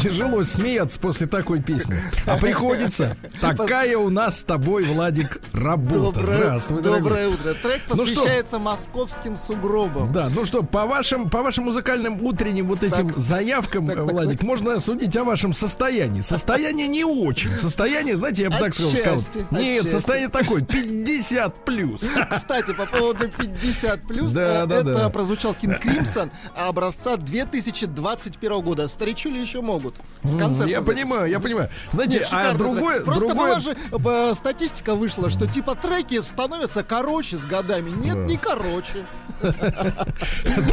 Тяжело смеяться после такой песни. А приходится. Такая у нас с тобой, Владик, работа. Здравствуй, дорогой. доброе утро. Трек Ну что? посвящается московским сугробам. Да, ну что, по вашим, по вашим музыкальным утренним вот этим Так. заявкам, Так, так, Владик, можно судить о вашем состоянии. Состояние не очень. Состояние, знаете, я бы так сказал, Нет, отчасти. состояние такое, 50 плюс. Кстати, по поводу 50 плюс, Да, да, это да. прозвучал Кинг Кримсон образца 2021 года. Старичули еще могут. С концерта Я понимаю, я понимаю. Знаете, а другое, Просто другое... была же э, статистика вышла, что типа треки становятся короче с годами. Нет, не короче.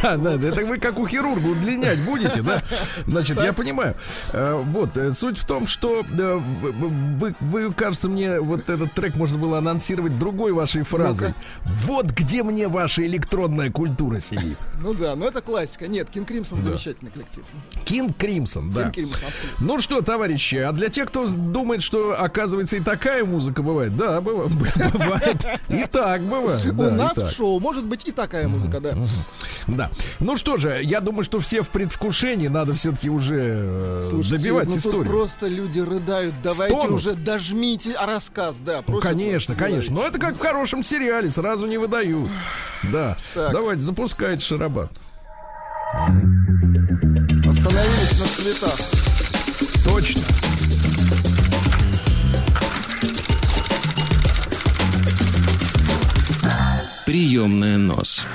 Да, да, это вы как у хирурга удлинять будете, да? Значит, я понимаю. Э, Вот, э, суть в том, что вы, кажется, мне вот этот трек можно было анонсировать другой вашей фразой. Вот где мне ваша электронная культура сидит. Ну да, но это классика. Нет, King Crimson замечательный коллектив. King Crimson, да. King Crimson, абсолютно. Ну что, товарищи, а для тех, кто думает, что, оказывается, и такая музыка бывает, да, быва- бывает. И так бывает. У нас в шоу может быть и такая музыка, да. Да. Ну что же, я думаю, что все в предвкушении, надо все-таки уже э, добивать ну историю. просто люди рыдают. Давайте уже дожмите рассказ, да. Ну, конечно, конечно. Но это как в хорошем сериале, сразу не выдают. Да. Давайте, запускайте шарабан. Остановились на цветах. Точно. Приемная нос.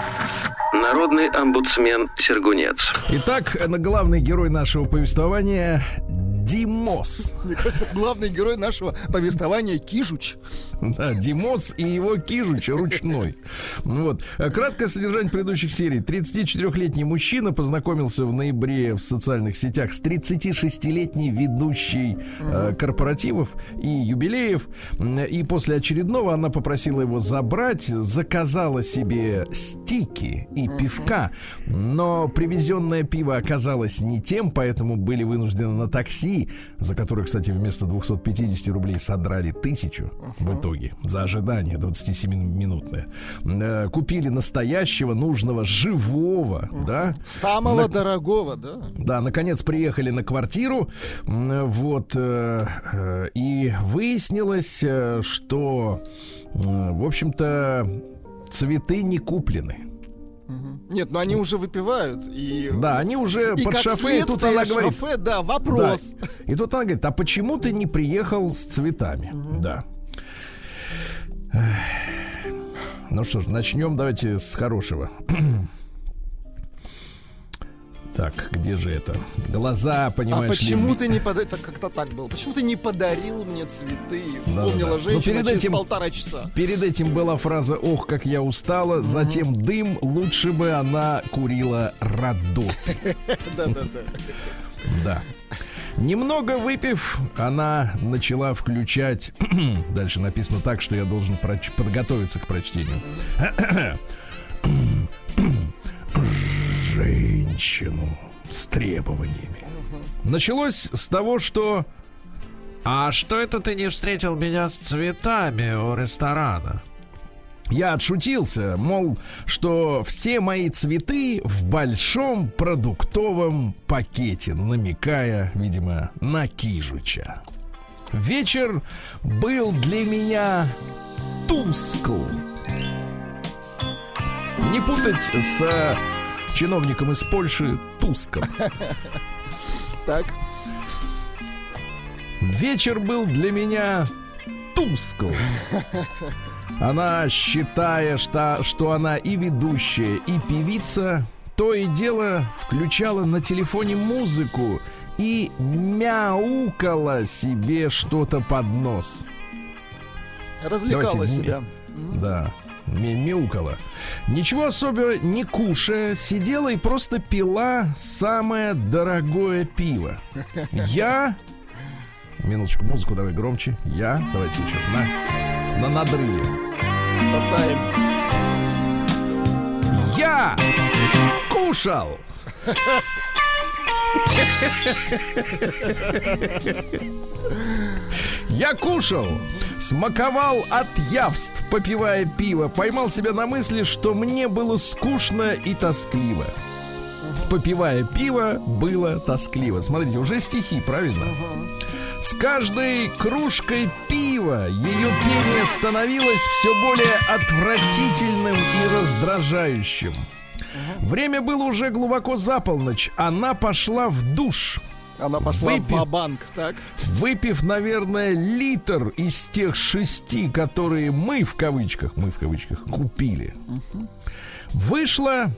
Народный омбудсмен Сергунец. Итак, главный герой нашего повествования Димос. Мне кажется, главный герой нашего повествования Кижуч. Да, Димос и его кижуч ручной. Вот. Краткое содержание предыдущих серий. 34-летний мужчина познакомился в ноябре в социальных сетях с 36-летней ведущей э, корпоративов и юбилеев. И после очередного она попросила его забрать, заказала себе стики и пивка. Но привезенное пиво оказалось не тем, поэтому были вынуждены на такси, за которое, кстати, вместо 250 рублей содрали тысячу в итоге за ожидание 27-минутное. Э, Купили настоящего, нужного, живого, да? Самого На- дорогого, да. Да, наконец приехали на квартиру, вот, э, э, и выяснилось, что, в общем-то, цветы не куплены. Нет, ну они уже выпивают. И, Да, они уже и под шофе, и тут она говорит, шофе, да, Да. вопрос. И тут она говорит, а почему ты не приехал с цветами? Да. Эх. Ну что ж, начнем давайте с хорошего. Так, где же это? Глаза, А понимаешь ли, почему би- ты не подарил... Так как-то так было. Почему ты не подарил мне цветы? Вспомнила Ну, женщина перед через этим- полтора часа. Перед этим была фраза «Ох, как я устала», затем дым, лучше бы она курила раду. Да-да-да. Да. Немного выпив, она начала включать. Дальше написано так, что я должен проч- подготовиться к прочтению. Женщину с требованиями. Началось с того, что А что это ты не встретил меня с цветами у ресторана? я отшутился, мол, что все мои цветы в большом продуктовом пакете, намекая, видимо, на Кижуча. Вечер был для меня тускл. Не путать с чиновником из Польши Туском. Так. Вечер был для меня тускл. Она, считая, что, что она и ведущая, и певица, то и дело включала на телефоне музыку и мяукала себе что-то под нос. Развлекала Давайте, себя. Да, мяукала. Ничего особенного не кушая, сидела и просто пила самое дорогое пиво. Я... Минуточку, музыку давай громче. Я... Давайте сейчас на, на надрыве. Я кушал Я кушал, смаковал от явств, попивая пиво, поймал себя на мысли, что мне было скучно и тоскливо. Попивая пиво, было тоскливо. Смотрите, уже стихи, правильно? С каждой кружкой пива ее пение становилось все более отвратительным и раздражающим. Время было уже глубоко за полночь. Она пошла в душ. Она пошла Выпив. в банк так? Выпив, наверное, литр из тех шести, которые мы в кавычках, мы в кавычках купили, вышла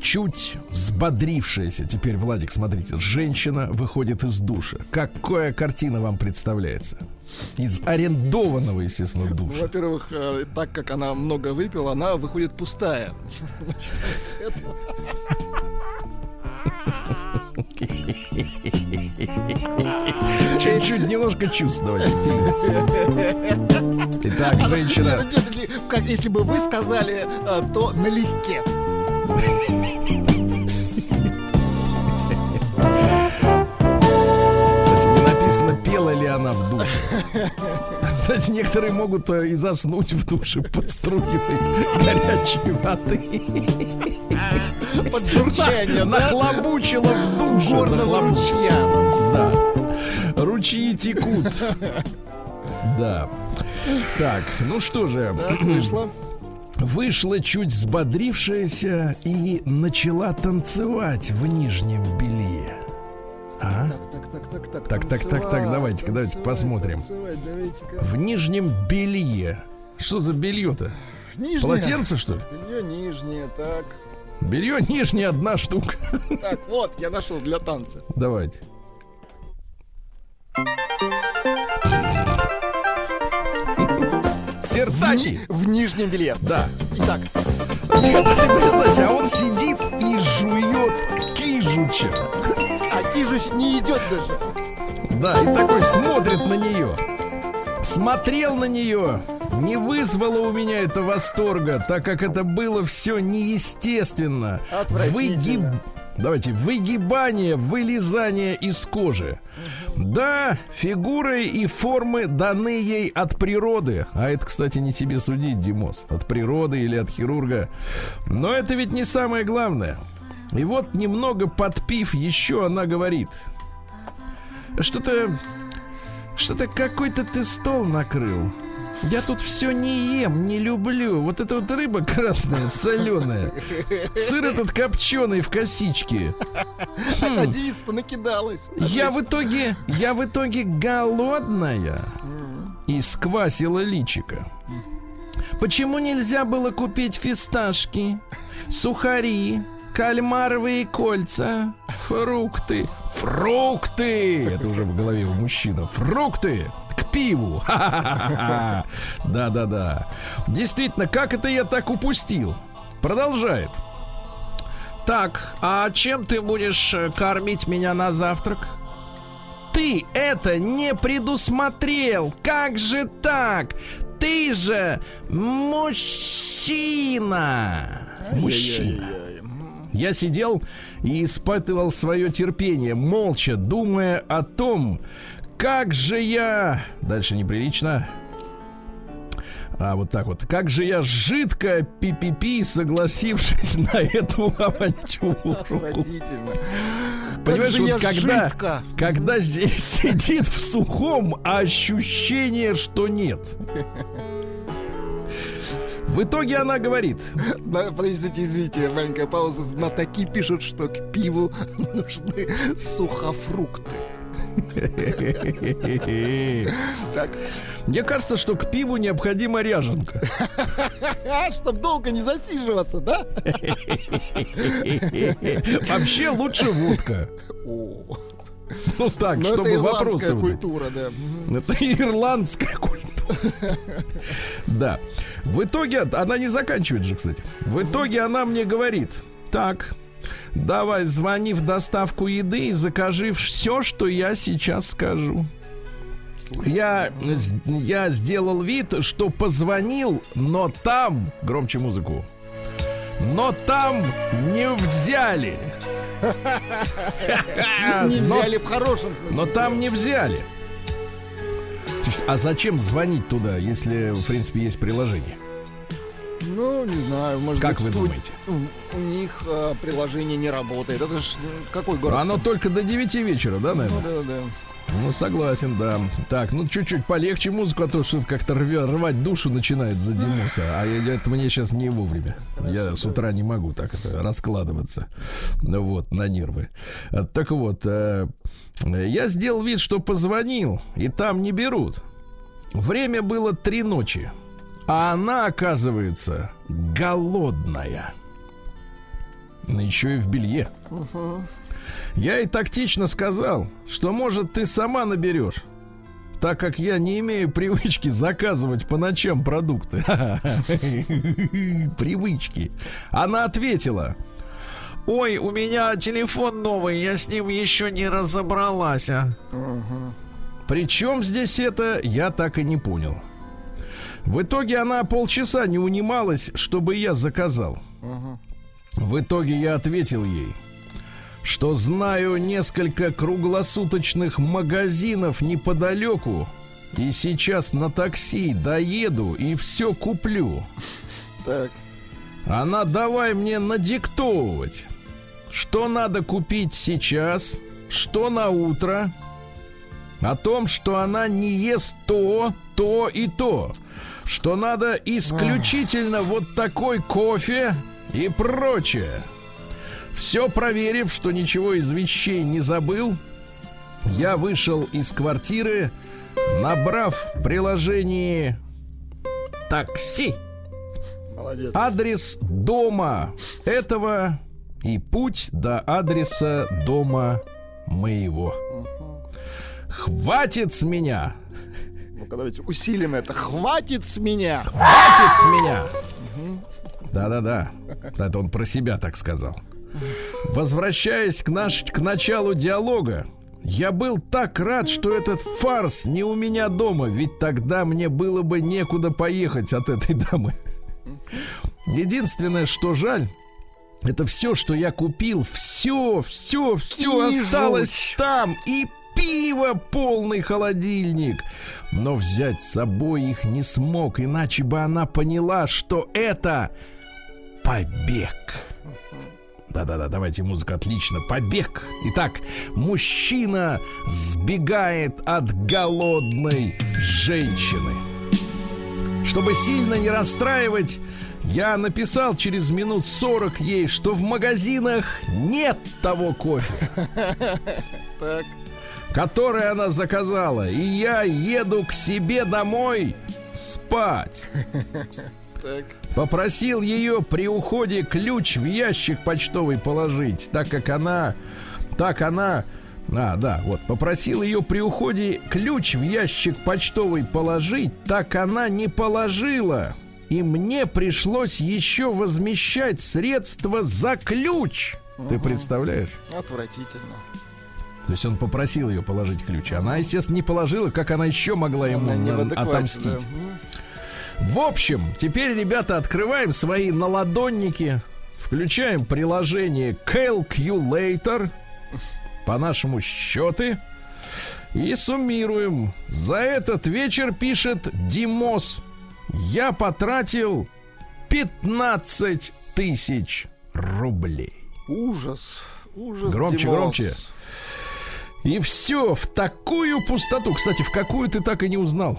чуть взбодрившаяся. Теперь, Владик, смотрите, женщина выходит из душа. Какая картина вам представляется? Из арендованного, естественно, душа. Во-первых, э, так как она много выпила, она выходит пустая. Чуть-чуть немножко чувств давайте. Итак, женщина. Как если бы вы сказали, э, то налегке. Написано, пела ли она в душе. Кстати, некоторые могут э, и заснуть в душе под струей горячей воды. Под журчание, да? Нахлобучила в душе. Горного ручья. Да. Ручьи текут. Да. Так, ну что же. Так, вышла. Вышла чуть взбодрившаяся и начала танцевать в нижнем белье. А? Так, так, так, так, Так, так, так, так, давайте-ка, давайте посмотрим. В нижнем белье. Что за белье-то? Нижнее. Полотенце, что ли? Белье нижнее, так. Белье нижнее одна штука. Так, вот, я нашел для танца. Давайте. В, Сертаки. ни- в нижнем белье. Да. Итак, Ты представь, а он сидит и жует кижуча. Кижуч не идет даже. Да, и такой смотрит на нее. Смотрел на нее. Не вызвало у меня это восторга, так как это было все неестественно. Отвратительно. Давайте, выгибание, вылезание из кожи. Да, фигуры и формы даны ей от природы. А это, кстати, не тебе судить, Димос. От природы или от хирурга. Но это ведь не самое главное. И вот немного подпив, еще она говорит. Что-то... Что-то какой-то ты стол накрыл. Я тут все не ем, не люблю. Вот эта вот рыба красная, соленая. Сыр этот копченый в косичке. А девица-то накидалась. Я в итоге, я в итоге голодная. И сквасила личика. Почему нельзя было купить фисташки, сухари, кальмаровые кольца, фрукты? Фрукты! Это уже в голове у мужчины. Фрукты! К пиву! Да-да-да. Действительно, как это я так упустил? Продолжает. Так, а чем ты будешь э, кормить меня на завтрак? Ты это не предусмотрел! Как же так? Ты же мужчина! Мужчина. Я сидел и испытывал свое терпение, молча думая о том, как же я... Дальше неприлично. А, вот так вот. Как же я жидко пи-пи-пи, согласившись на эту авантюру. Понимаешь, вот когда, жидко. когда здесь сидит в сухом, ощущение, что нет. В итоге она говорит, Да, подождите, извините, маленькая пауза. Знатоки пишут, что к пиву нужны сухофрукты. Так, мне кажется, что к пиву необходима ряженка. чтобы долго не засиживаться, да? Вообще лучше водка. Ну так, Ну, это чтобы вопросы ирландская были. культура, да. Это ирландская культура. Да. В итоге, она не заканчивает же, кстати. В итоге она мне говорит, так, давай звони в доставку еды и закажи все, что я сейчас скажу. Я, с- я сделал вид, что позвонил, но там, громче музыку, но там не взяли. Не взяли в хорошем смысле. Но там не взяли. А зачем звонить туда, если, в принципе, есть приложение? Ну, не знаю, может Как быть, вы у- думаете? У, у них э, приложение не работает. Это ж какой город? Оно только до 9 вечера, да, Ну наверное? да, да. Ну, согласен, да. Так, ну чуть-чуть полегче музыку, а то что-то как-то рвать душу начинает за Димуса. А это мне сейчас не вовремя. Я с утра не могу так это раскладываться. Ну вот, на нервы. А, Так вот, э, я сделал вид, что позвонил, и там не берут. Время было три ночи. А она, оказывается, голодная. Ну, еще и в белье. Я и тактично сказал, что, может, ты сама наберешь. Так как я не имею привычки заказывать по ночам продукты. Привычки. Она ответила. Ой, у меня телефон новый, я с ним еще не разобралась. а». Причем здесь это, я так и не понял. В итоге она полчаса не унималась, чтобы я заказал. В итоге я ответил ей, что знаю несколько круглосуточных магазинов неподалеку, и сейчас на такси доеду и все куплю. Так. Она давай мне надиктовывать, что надо купить сейчас, что на утро, о том, что она не ест то, то и то, что надо исключительно вот такой кофе и прочее. Все проверив, что ничего из вещей не забыл, я вышел из квартиры, набрав в приложении такси Молодец. адрес дома этого и путь до адреса дома моего. Хватит с меня! Ну-ка, давайте усилим это. Хватит с меня! Хватит с меня! Да-да-да. Это он про себя так сказал. Возвращаясь к, наш, к началу диалога, я был так рад, что этот фарс не у меня дома, ведь тогда мне было бы некуда поехать от этой дамы. Единственное, что жаль, это все, что я купил, все, все, все И осталось жуть. там. И пиво полный холодильник. Но взять с собой их не смог, иначе бы она поняла, что это побег. Да-да-да, давайте музыка отлично. Побег. Итак, мужчина сбегает от голодной женщины. Чтобы сильно не расстраивать, я написал через минут 40 ей, что в магазинах нет того кофе, Так. который она заказала, и я еду к себе домой спать. Так. Попросил ее при уходе ключ в ящик почтовый положить, так как она... Так она... А, да, вот. Попросил ее при уходе ключ в ящик почтовый положить, так она не положила. И мне пришлось еще возмещать средства за ключ. Ты представляешь? Отвратительно. То есть он попросил ее положить ключ. Она, естественно, не положила, как она еще могла ему Она отомстить. да. В общем, теперь, ребята, открываем свои наладонники, включаем приложение Calculator, по-нашему счеты, и суммируем. За этот вечер пишет Димос. Я потратил 15 тысяч рублей. Ужас. Ужас. Громче, Димос. громче. И все в такую пустоту. Кстати, в какую ты так и не узнал.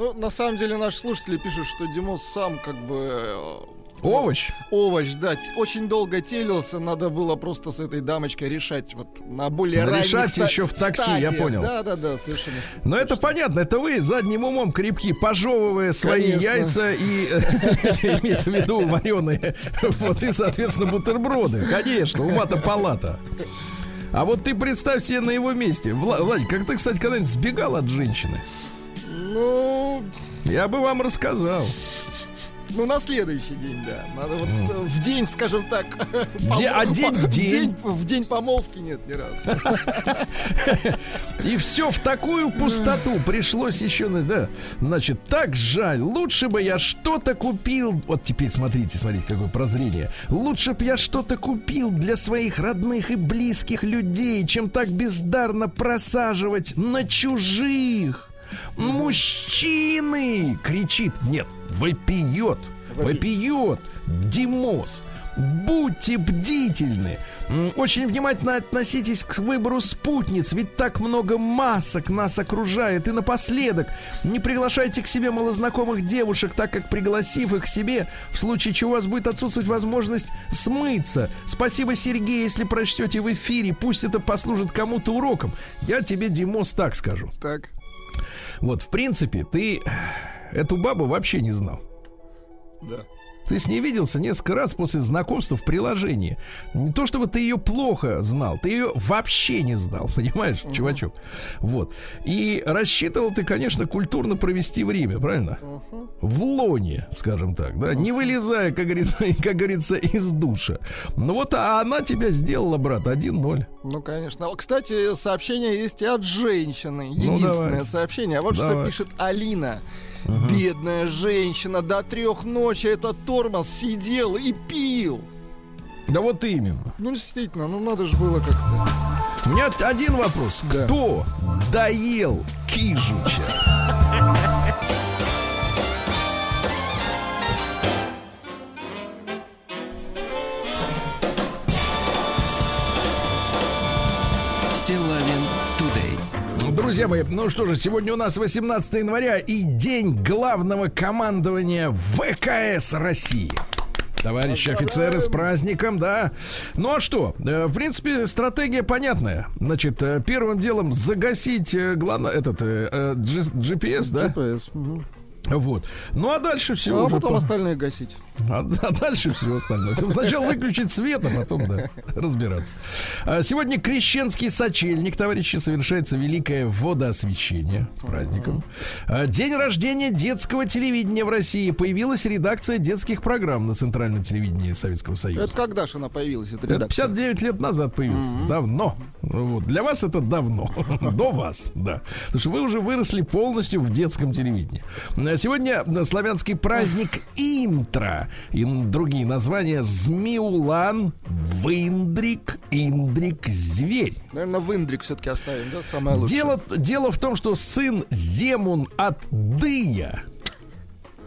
Ну, на самом деле, наши слушатели пишут, что Димос сам как бы э, Овощ. овощ, да, очень долго телился, надо было просто с этой дамочкой решать вот на более ранних Решать ста- еще в такси, я стадиях. понял. Да, да, да, совершенно. Но это понятно, это вы задним умом крепки, пожевывая свои Конечно. яйца и имеется в виду вареные, вот и, соответственно, бутерброды. Конечно, ума-то палата. А вот ты представь себе на его месте. Вла- Владик, как ты, кстати, когда-нибудь сбегал от женщины? Я бы вам рассказал. Ну, на следующий день, да. Надо вот э, в день, скажем так... Де- а день в день? В день помолвки нет ни разу. И все в такую пустоту пришлось еще, да, значит, так жаль. Лучше бы я что-то купил. Вот теперь смотрите, смотрите, какое прозрение. Лучше бы я что-то купил для своих родных и близких людей, чем так бездарно просаживать на чужих. Мужчины! Кричит. Нет, вопиет. Вопиет. Димос. Будьте бдительны. Очень внимательно относитесь к выбору спутниц, ведь так много масок нас окружает. И напоследок, не приглашайте к себе малознакомых девушек, так как пригласив их к себе, в случае чего у вас будет отсутствовать возможность смыться. Спасибо, Сергей, если прочтете в эфире, пусть это послужит кому-то уроком. Я тебе, Димос, так скажу. Так. Вот, в принципе, ты эту бабу вообще не знал. Да. Ты с ней виделся несколько раз после знакомства в приложении. Не то чтобы ты ее плохо знал, ты ее вообще не знал, понимаешь, чувачок. Вот. И рассчитывал ты, конечно, культурно провести время, правильно? В лоне, скажем так, да, не вылезая, как говорится, как говорится, из душа. Ну вот, а она тебя сделала, брат, 1-0. Ну, конечно. Кстати, сообщение есть и от женщины. Ну, Единственное давай. сообщение. А вот что Давай. пишет Алина. Бедная женщина до трех ночи этот тормоз сидел и пил. Да вот именно. Ну, действительно, ну надо же было как-то. У меня один вопрос. Да. Кто доел Кижуча? Друзья мои, ну что же, сегодня у нас 18 января и день главного командования ВКС России. Товарищи офицеры, с праздником, да. Ну а что? Э, В принципе, стратегия понятная. Значит, э, первым делом загасить э, главно, этот GPS, да? GPS. мгм. Вот. Ну а дальше все А уже потом по- остальное гасить. а, а дальше все остальное. Сначала выключить свет, а потом, да, разбираться. А, Сегодня крещенский сочельник, товарищи, совершается великое водоосвящение с праздником. А, День рождения детского телевидения в России. Появилась редакция детских программ на центральном телевидении Советского Союза. Это когда же она появилась, эта Это редакция? 59 лет назад появился. Давно. Вот. Для вас это давно. До вас, да. Потому что вы уже выросли полностью в детском телевидении. Сегодня славянский праздник Интра. И другие названия Змеулан, Вындрик, Индрик, Зверь. Наверное, в Индрик все-таки оставим, да? Самое лучшее. Дело, дело в том, что сын Земун от Дыя.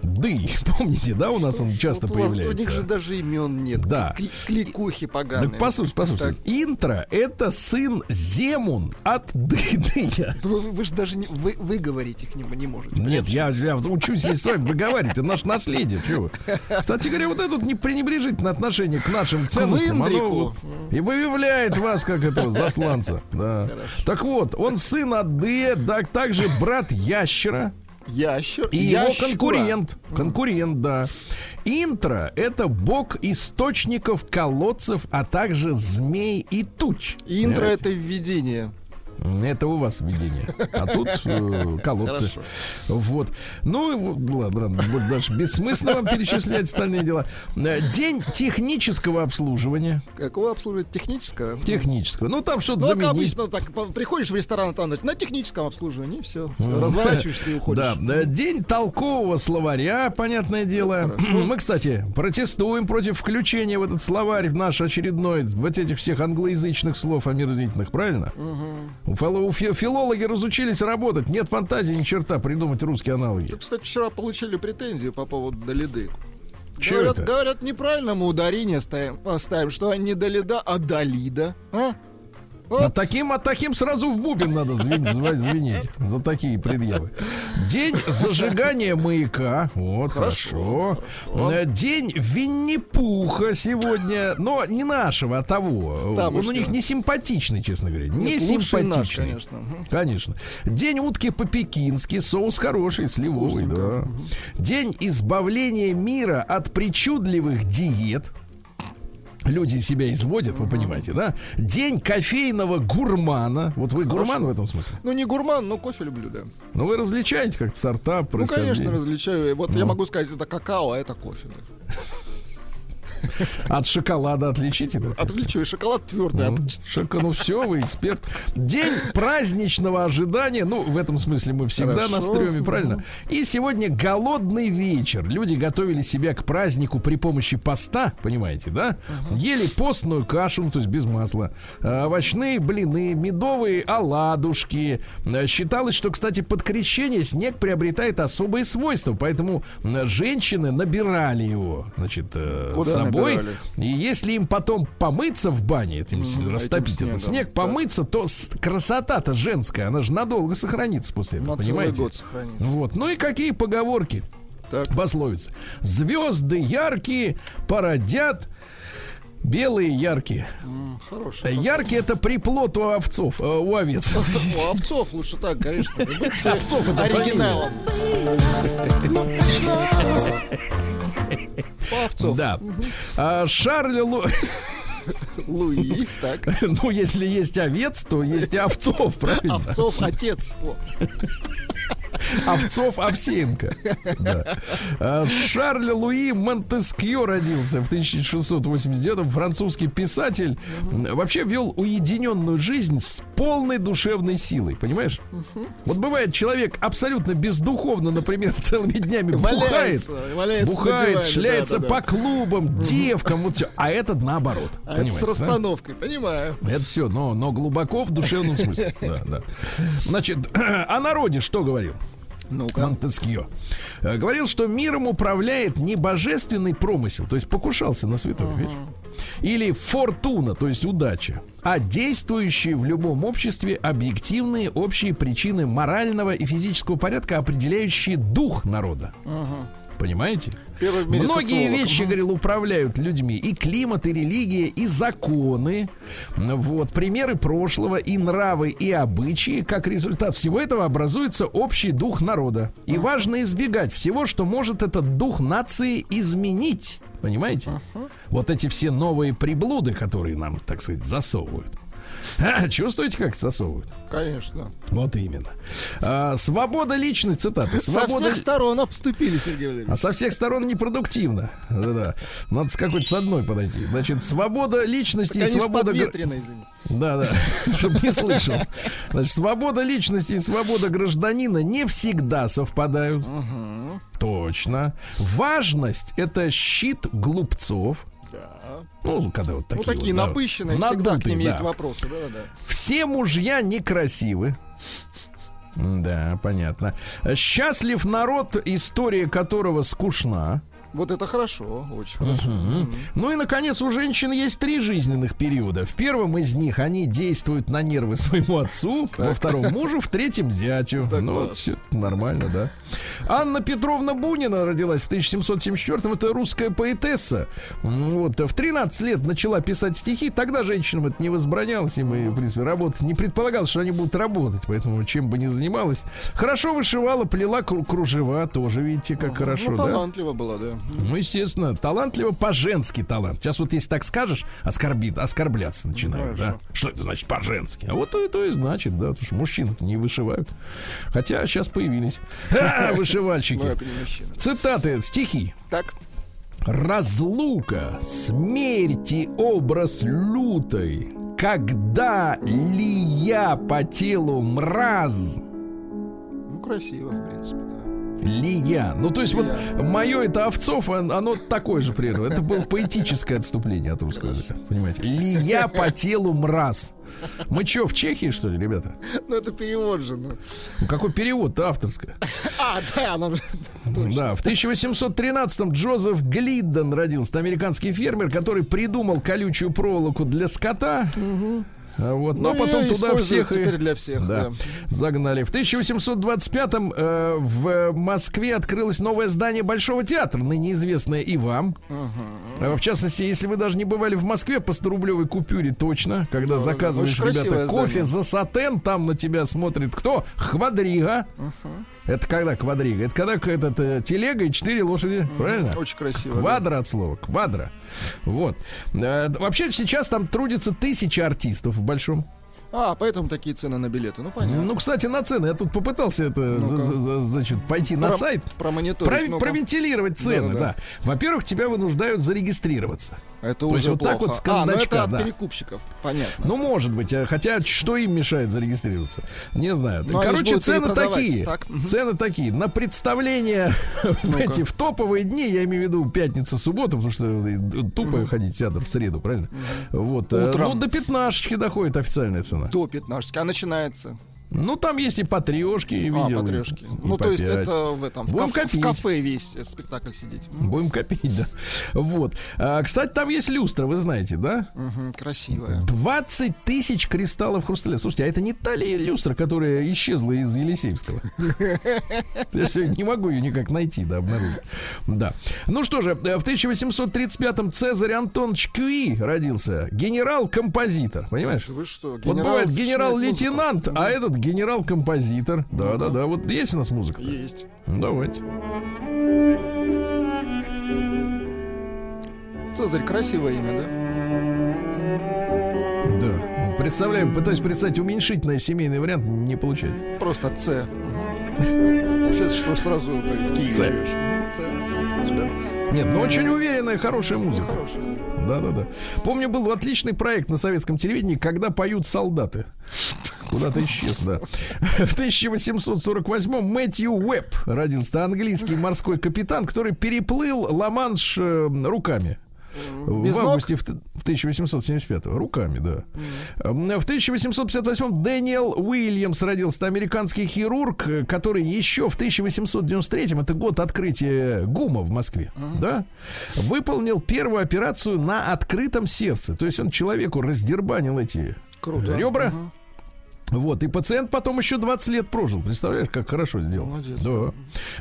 Дый, помните, да, у нас он часто Вот у вас- У них появляется. же даже имен нет. Да. Кли- Кликухи поганые. Так послушай, послушай. Так. Интро это сын Земун от Дыя. Вы, вы же даже не, вы, выговорить их не, не можете. Нет, я, я учусь вместе с вами выговаривать, это наше наследие. чего вы. Кстати говоря, вот это вот непренебрежительное отношение к нашим ценностям, оно и выявляет вас как этого засланца. Да. Так вот, он сын от Дыя, да, также брат Ящера, Ящер. и его ящура. конкурент. Конкурент, да. Интро это бог источников, колодцев, а также змей и туч. Интро это введение. Это у вас введение. А тут э, колодцы. Хорошо. Вот. Ну, вот, ладно, будет дальше бессмысленно вам перечислять остальные дела. Э, День технического обслуживания. Какого обслуживать технического? Технического. Ну, там что-то Ну, заменить. обычно, так, приходишь в ресторан, там значит, на техническом обслуживании, все. Разворачиваешься и уходишь. Да, да, день толкового словаря, понятное дело. Мы, кстати, протестуем против включения в этот словарь в наш очередной вот этих всех англоязычных слов омерзительных, правильно? У, фило- у фи- филологи разучились работать, нет фантазии ни черта придумать русские аналоги. Тут, Кстати, вчера получили претензию по поводу Долиды. Говорят, это? говорят, неправильно мы ударение ставим, ставим, что не Долида, а Долида. А? А таким, а таким сразу в бубен надо звен- звать- звенеть за такие предъявы. День зажигания маяка. Вот, хорошо. Э, День Винни-Пуха сегодня. Но не нашего, а того. Он Тамошнего. у них не симпатичный, честно говоря. Не Нет, лучший наш, симпатичный. конечно. Конечно. День утки по-пекински. Соус хороший, сливовый, да. День избавления мира от причудливых диет. Люди себя изводят, вы понимаете, да? День кофейного гурмана. Вот вы гурман в этом смысле? Ну, не гурман, но кофе люблю, да. Ну, вы различаете как-то сорта, Ну, конечно, различаю. Вот я Ну. могу сказать, это какао, а это кофе. да. От шоколада отличите? да? Отличаю. Шоколад твердый. а Ну, шока- ну все, вы эксперт. День праздничного ожидания. Ну, в этом смысле мы всегда Хорошо. на стреме, правильно? И сегодня голодный вечер. Люди готовили себя к празднику при помощи поста, понимаете, да? Ели постную кашу, ну, то есть без масла. а, Овощные блины, медовые оладушки. А, Считалось, что, кстати, под крещение снег приобретает особые свойства, поэтому женщины набирали его, значит, э, Куда с собой. Набирали? И если им потом помыться в бане, этим, Мгм, растопить этим этот снегом, снег, да. помыться, то красота-то женская, она же надолго сохранится после этого, На целый понимаете? год сохранится. Вот. Ну и какие поговорки? Так. Пословицы. Звезды яркие породят белые яркие. М, Э, Хороший. Яркие это приплод у овцов, э, у овец. У овцов лучше так, конечно. Овцов это оригиналом. По овцов. Да. А Шарль Лу... Луи, так. Ну, если есть овец, то есть и овцов, правильно? Овцов отец. Овцов Овсеенко. Да. А, Шарль Луи Монтескьё родился в 1689-м. Французский писатель. Вообще вел уединенную жизнь с полной душевной силой. Понимаешь? Вот бывает, человек абсолютно бездуховно, например, целыми днями бухает. Валяется, Бухает, диване, шляется да, да, по клубам, девкам, вот все. А этот наоборот. А это с расстановкой, понимаю. Это все, но, но глубоко в душевном смысле. Да, да. Значит, о народе что говорил? Ну-ка. Монтескьё. Э, Говорил, что миром управляет не божественный промысел, то есть покушался на святое, видишь? Или фортуна, то есть удача, а действующие в любом обществе объективные общие причины морального и физического порядка, определяющие дух народа. Понимаете? Многие вещи, говорил, управляют людьми. И климат, и религия, и законы. Вот. Примеры прошлого, и нравы, и обычаи. Как результат всего этого образуется общий дух народа. И важно избегать всего, что может этот дух нации изменить. Понимаете? Вот эти все новые приблуды, которые нам, так сказать, засовывают. Чувствуете, как засовывают? Конечно. Вот именно. А, свобода личной, цитата. Со Свобода... всех сторон обступили, Сергей Валерьевич. А со всех сторон непродуктивно. Да-да. Надо с какой-то с одной подойти. Значит, свобода личности Так и свобода... Да, да, чтобы не слышал. Значит, свобода личности и свобода гражданина не всегда совпадают. Точно. Важность это щит глупцов. Да. Ну, когда вот такие. Ну, такие вот, да, напыщенные, всегда к надутые, ним есть да. вопросы. Да-да-да. Все мужья некрасивы. Да, понятно. Счастлив народ, история которого скучна. Вот это хорошо, очень хорошо. Ну и, наконец, у женщин есть три жизненных периода. В первом из них они действуют на нервы своему отцу, во втором мужу, в третьем зятю. Ну, все нормально, да. Анна Петровна Бунина родилась в 1774-м. Это русская поэтесса. Вот, в 13 лет начала писать стихи. Тогда женщинам это не возбранялось. Им, и, в принципе, работать не предполагалось, что они будут работать. Поэтому, чем бы ни занималась. Хорошо вышивала, плела кру- кружева. Тоже, видите, как хорошо, ну, да? талантливо было, да. Ну, естественно, талантливо по-женски талант. Сейчас вот если так скажешь, оскорбит, оскорбляться начинают, да? Что это значит по-женски? А вот то и то и значит, да, потому что мужчины не вышивают. Хотя сейчас появились Но вышивальщики. Цитаты, стихи. Так, Разлука, смерти образ лютой, когда ли я по телу мраз, ну, красиво, в принципе, Лия. Ну, то есть, вот мое это Овцов, он- оно такое же примерно. Это было поэтическое отступление от русского языка. Понимаете? Лия по телу мраз. Мы что, в Чехии, что ли, ребята? Ну, это перевод же. Ну. Ну, какой перевод-то авторское? А, да, оно же... Да, в 1813-м Джозеф Глидден родился. Американский фермер, который придумал колючую проволоку для скота. А Вот, но Ну, потом туда всех и... теперь для всех, Да, да. загнали. В 1825-м э, в Москве открылось новое здание Большого театра, ныне известное и вам. А В частности, если вы даже не бывали в Москве, по 100-рублевой купюре точно, когда Да, заказываешь, ребята, кофе здание. за сатен, там на тебя смотрит кто? Хвадрига. Это когда квадрига? Это когда этот, э, телега и четыре лошади, правильно? Очень красиво. да. Квадро от слова, квадро. Вот. Э, Вообще сейчас там трудится тысячи артистов в большом. А, поэтому такие цены на билеты. Ну, понятно. Ну, кстати, на цены. Я тут попытался это, за- за- за- значит, пойти на Про- сайт. Промониторить. Про- провентилировать цены, да. Да-да-да. Во-первых, тебя вынуждают зарегистрироваться. Это То уже есть вот так плохо. вот с А, ну кондачка, это от да. перекупщиков. Понятно. Ну, может быть, э, хотя что им мешает зарегистрироваться? Не знаю. Ну, Короче, цены такие. так? Цены такие. На представление в эти в топовые дни, я имею в виду пятница, суббота, потому что э, тупо ходить в театр в среду, правильно? Вот. э. Ну, до пятнашечки доходит официальная цена. До 15. А начинается. Ну, там есть и по трешке, и А, видел. по трешке. и Ну, по то есть это в этом. В, Будем в копить. кафе весь спектакль сидеть. Будем копить, да. Вот. А, кстати, там есть люстра, вы знаете, да? мгм, Красивая. 20 тысяч кристаллов хрусталя. Слушайте, а это не та ли люстра, которая исчезла из Елисеевского? Я все не могу ее никак найти, да, обнаружить. Да. Ну что же, э, в 1835-м Цезарь Антонович Кюи родился. Генерал-композитор, понимаешь? Вы что, Вот бывает генерал-лейтенант, а этот генерал-композитор. Да, да, да. Вот есть у нас музыка? Есть. Давайте. Цезарь, красивое имя, да? Да. Представляю, пытаюсь представить уменьшительный семейный вариант, не получается. Просто Ц. Сейчас что сразу в Киеве живешь? Нет, ну очень уверенная, хорошая музыка. Хорошая. Да, да, да. Помню, был отличный проект на советском телевидении, когда поют солдаты. Куда-то исчез, да. В 1848-м Мэтью Уэбб родился английский морской капитан, который переплыл Ла-Манш э, руками. Без в ног? августе т- в 1875 руками, да. М, В 1858 Дэниел Уильямс родился, американский хирург, э, который еще в 1893 это год открытия ГУМа в Москве, да, выполнил первую операцию на открытом сердце. То есть он человеку раздербанил эти Круто. ребра. Мгм. Вот, и пациент потом еще 20 лет прожил. Представляешь, как хорошо сделал. Молодец. Да.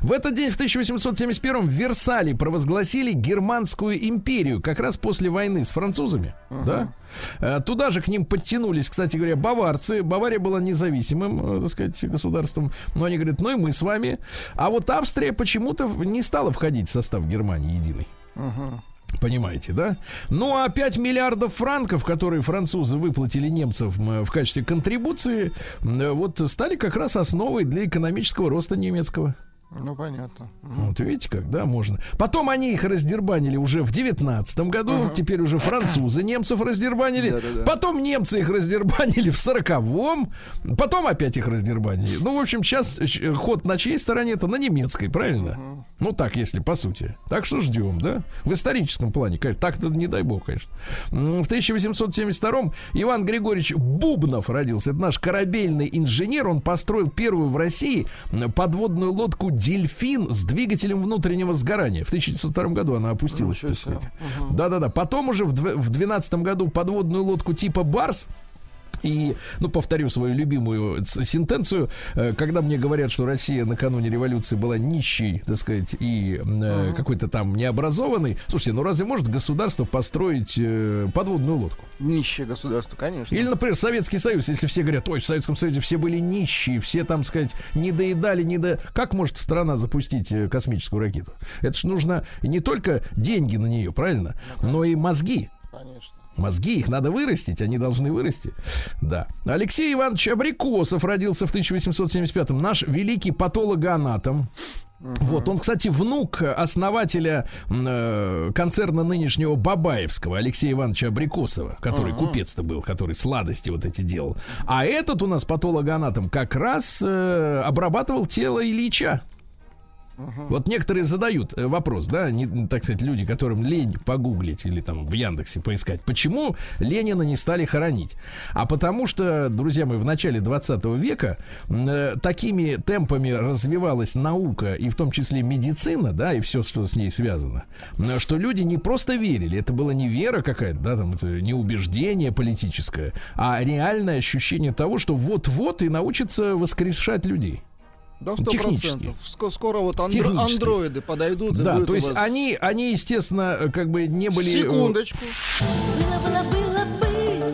В этот день, в 1871 в Версале провозгласили Германскую империю, как раз после войны с французами. Да? Э, Туда же к ним подтянулись, кстати говоря, баварцы. Бавария была независимым, э, так сказать, государством. Но они говорят, ну и мы с вами. А вот Австрия почему-то не стала входить в состав Германии единой. Мгм. Понимаете, да? Ну а 5 миллиардов франков, которые французы выплатили немцам э, в качестве контрибуции, э, вот стали как раз основой для экономического роста немецкого. Ну, понятно. Вот видите, как, да, можно. Потом они их раздербанили уже в 19 году. Теперь уже французы немцев раздербанили. Да-да-да. Потом немцы их раздербанили в 40-м. Потом опять их раздербанили. Ну, в общем, сейчас э, ход на чьей стороне? Это на немецкой, правильно? Ну, так, если по сути. Так что ждем, да? В историческом плане, конечно. Так-то не дай бог, конечно. В 1872-м Иван Григорьевич Бубнов родился. Это наш корабельный инженер. Он построил первую в России подводную лодку «Дельфин» с двигателем внутреннего сгорания. В 1902 году она опустилась, так сказать. Да-да-да. Потом уже в дв- в 2012 году подводную лодку типа «Барс» И, ну, повторю свою любимую сентенцию, э, когда мне говорят, что Россия накануне революции была нищей, так сказать, и э, какой-то там необразованной. Слушайте, ну разве может государство построить э, подводную лодку? Нищее государство, конечно. Или, например, Советский Союз, если все говорят, ой, в Советском Союзе все были нищие, все там, сказать, не доедали, не до... Как может страна запустить э, космическую ракету? Это ж нужно не только деньги на нее, правильно, но и мозги. Конечно. Мозги, их надо вырастить, они должны вырасти. Да. Алексей Иванович Абрикосов родился в 1875-м. Наш великий патологоанатом. Вот, он, кстати, внук основателя э, концерна нынешнего Бабаевского, Алексея Ивановича Абрикосова, который купец-то был, который сладости вот эти делал. А этот у нас патологоанатом как раз э, обрабатывал тело Ильича. Вот некоторые задают э, вопрос, да, не, так сказать, люди, которым лень погуглить или там в Яндексе поискать, почему Ленина не стали хоронить? А потому что, друзья мои, в начале 20 века э, такими темпами развивалась наука, и в том числе медицина, да, и все, что с ней связано, что люди не просто верили, это была не вера какая-то, да, там, это не убеждение политическое, а реальное ощущение того, что вот-вот и научатся воскрешать людей. Да, сто Технически. процентов. Ско- Скоро вот андро- Технически. андроиды подойдут. и Да, то есть вас- они, они, естественно, как бы не были... э, Секундочку. Было, было, было, было,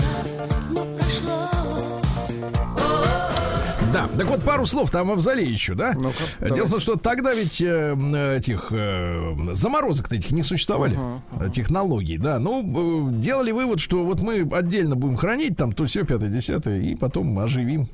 но прошло. Да, так вот пару слов там о Мавзолее еще, да? Ну-ка, Дело в том, что тогда ведь э, этих э, заморозок-то этих не существовали, э, технологий, да. Ну, э, делали вывод, что вот мы отдельно будем хранить там то все пятое, десятое, и потом оживим.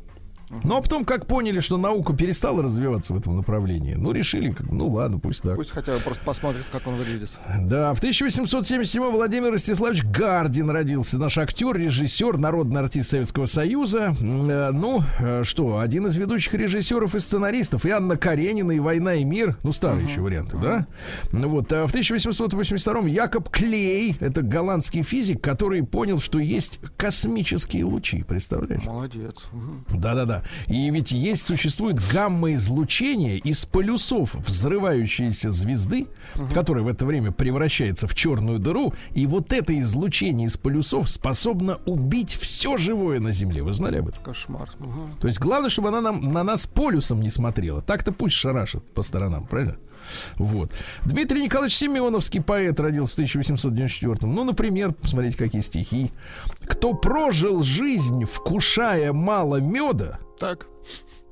Ну, а потом, как поняли, что наука перестала развиваться в этом направлении, ну, решили, как, ну, ладно, пусть так. Пусть хотя бы просто посмотрит, как он выглядит. Да, в 1877 Владимир Ростиславович Гардин родился. Наш актер, режиссер, народный артист Советского Союза. Э, Ну, э, что, один из ведущих режиссеров и сценаристов. И Анна Каренина, и «Война и мир». Ну, старые еще варианты, да? Ну Вот, а в 1882 Якоб Клей, это голландский физик, который понял, что есть космические лучи, представляешь? Молодец. Да-да-да. И ведь есть, существует гамма-излучение из полюсов взрывающейся звезды, которая в это время превращается в черную дыру. И вот это излучение из полюсов способно убить все живое на Земле. Вы знали об этом? Кошмар. Мгм. То есть главное, чтобы она нам, на нас полюсом не смотрела. Так-то пусть шарашит по сторонам, правильно? Вот. Дмитрий Николаевич Семеновский, поэт, родился в 1894 Ну, например, посмотрите, какие стихи. «Кто прожил жизнь, вкушая мало меда, Так,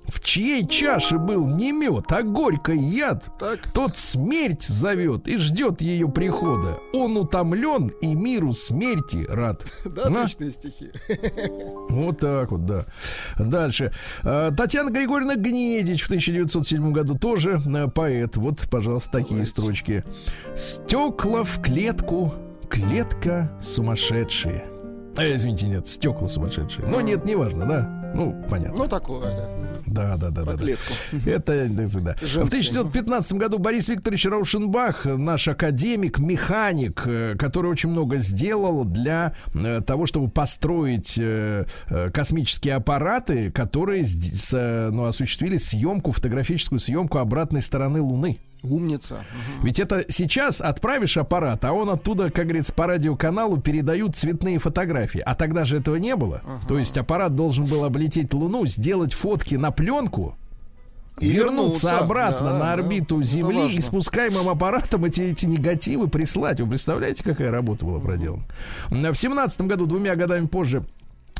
в чьей чаше был не мед, а горький яд, так. тот смерть зовет и ждет ее прихода. Он утомлен и миру смерти рад». Да, А? отличные стихи. Вот так вот, да. Дальше. Э, Татьяна Григорьевна Гнедич в 1907 году тоже э, поэт. Вот, пожалуйста, такие строчки. Стекла в клетку, клетка сумасшедшие. А, извините, нет, стекла сумасшедшие. Но нет, неважно, да? Ну, понятно. Ну, такое, да. Да, да, да. По да. клетку. Это, да, да, да. В Женские. 1915 году Борис Викторович Раушенбах, наш академик, механик, э, который очень много сделал для э, того, чтобы построить э, космические аппараты, которые ну, осуществили съемку, фотографическую съемку обратной стороны Луны. Умница. Ведь это сейчас отправишь аппарат, а он оттуда, как говорится, по радиоканалу передают цветные фотографии. А тогда же этого не было. То есть аппарат должен был облететь Луну, сделать фотки на пленку, И вернуться вернуться, обратно да, на да. орбиту Это Земли и спускаемым аппаратом эти, эти негативы прислать. Вы представляете, какая работа была проделана? В семнадцатом году, двумя годами позже,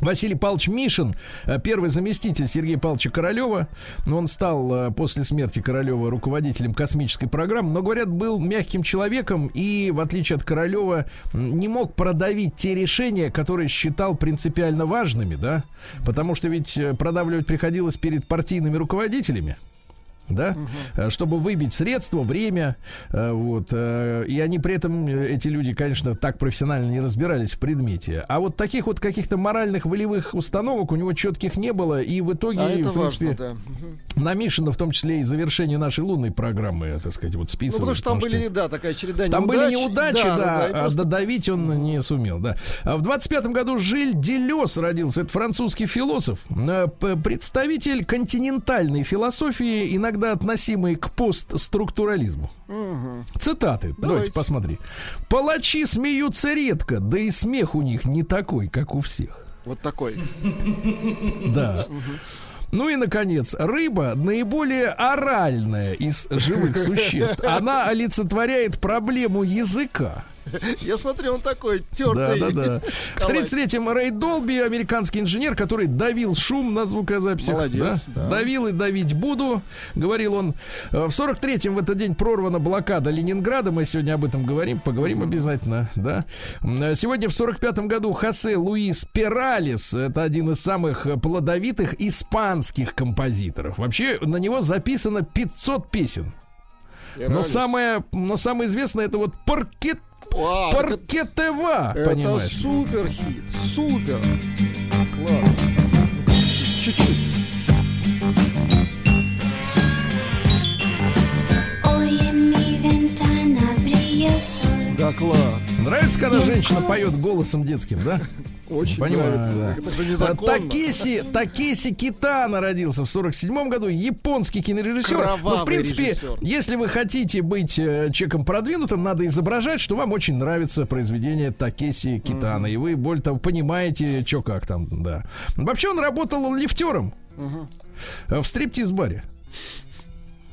Василий Павлович Мишин, э, первый заместитель Сергея Павловича Королева, он стал э, после смерти Королева руководителем космической программы, но, говорят, был мягким человеком и, в отличие от Королева, не мог продавить те решения, которые считал принципиально важными, да, потому что ведь э, продавливать приходилось перед партийными руководителями да, э, чтобы выбить средства, время, э, вот, э, и они при этом, эти люди, конечно, так профессионально не разбирались в предмете, а вот таких вот каких-то моральных волевых установок у него четких не было, и в итоге, А в принципе, важно, да. Мгм. на Мишина, в том числе и завершение нашей лунной программы, так сказать, вот Ну, списывали. потому что там потому были, да, такая череда там неудач. были неудачи, да, и а просто додавить он не сумел, да. А В 25-м году Жиль Делес родился. Это французский философ, представитель континентальной философии, иногда относимой к постструктурализму. Мгм. Цитаты. Давайте. Давайте. посмотри. Палачи смеются редко, да и смех у них не такой, как у всех. Вот такой. Да. Ну и, наконец, рыба наиболее оральная из живых существ. Она олицетворяет проблему языка. Я смотрю, он такой Да, тертый. да, да. В Калач. 33-м Рэй Долби, американский инженер, который давил шум на звукозаписях. Молодец, да. Давил и давить буду, говорил он. Э, В 43-м в этот день прорвана блокада Ленинграда. Мы сегодня об этом говорим, поговорим обязательно, да. Э, Сегодня в 45-м году Хосе Луис Пералис, это один из самых плодовитых испанских композиторов. Вообще на него записано 500 песен. Но самое, но самое известное это вот паркет А, так это- Паркетева, Это понимаешь? супер хит. Супер. Класс. Чуть-чуть. Да, класс. Нравится, когда женщина поет голосом детским, да? Очень Понимаю, нравится. да. Это же А, незаконно. Такеси, Такеси Китана родился в 47 году, японский кинорежиссер. Ну, в Кровавый принципе, режиссер. если вы хотите быть э, человеком продвинутым, надо изображать, что вам очень нравится произведение Такеси Китана. И вы, более того, понимаете, что как там, да. Вообще он работал лифтером э, в стриптиз-баре.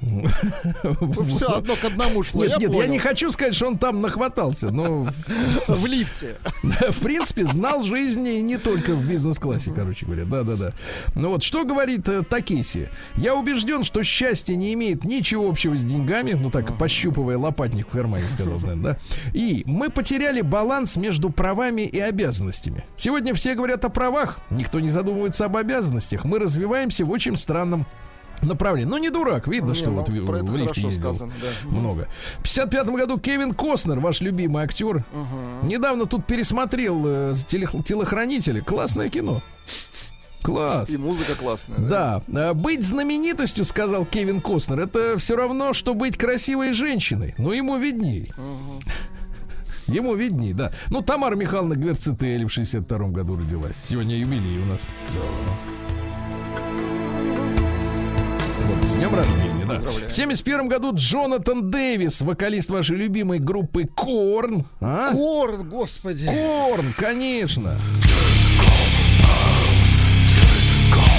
Все одно к одному шло. Нет, я нет, я не хочу сказать, что он там нахватался, но В лифте. в принципе знал жизни не только в бизнес-классе, короче говоря. Да, да, да. Ну вот что говорит э, Такеси? Я убежден, что счастье не имеет ничего общего с деньгами, ну так пощупывая лопатник в кармане, сказал, наверное, да. И мы потеряли баланс между правами и обязанностями. Сегодня все говорят о правах, никто не задумывается об обязанностях. Мы развиваемся в очень странном направлении. Ну не дурак, видно, Не, что ну, вот в, в лифте ездил сказано, да. много. В 55 году Кевин Костнер, ваш любимый актер, недавно тут пересмотрел э, телохранители. Классное кино. Класс. И музыка классная. Да, А, быть знаменитостью, сказал Кевин Костнер, это все равно, что быть красивой женщиной. Но ему видней. Ему видней, да. Ну, Тамара Михайловна Гверцетели в 62 году родилась. Сегодня юбилей у нас. Вот, с днем рождения, да. В 71 году Джонатан Дэвис, вокалист вашей любимой группы Korn. А? Korn, господи. Korn, конечно.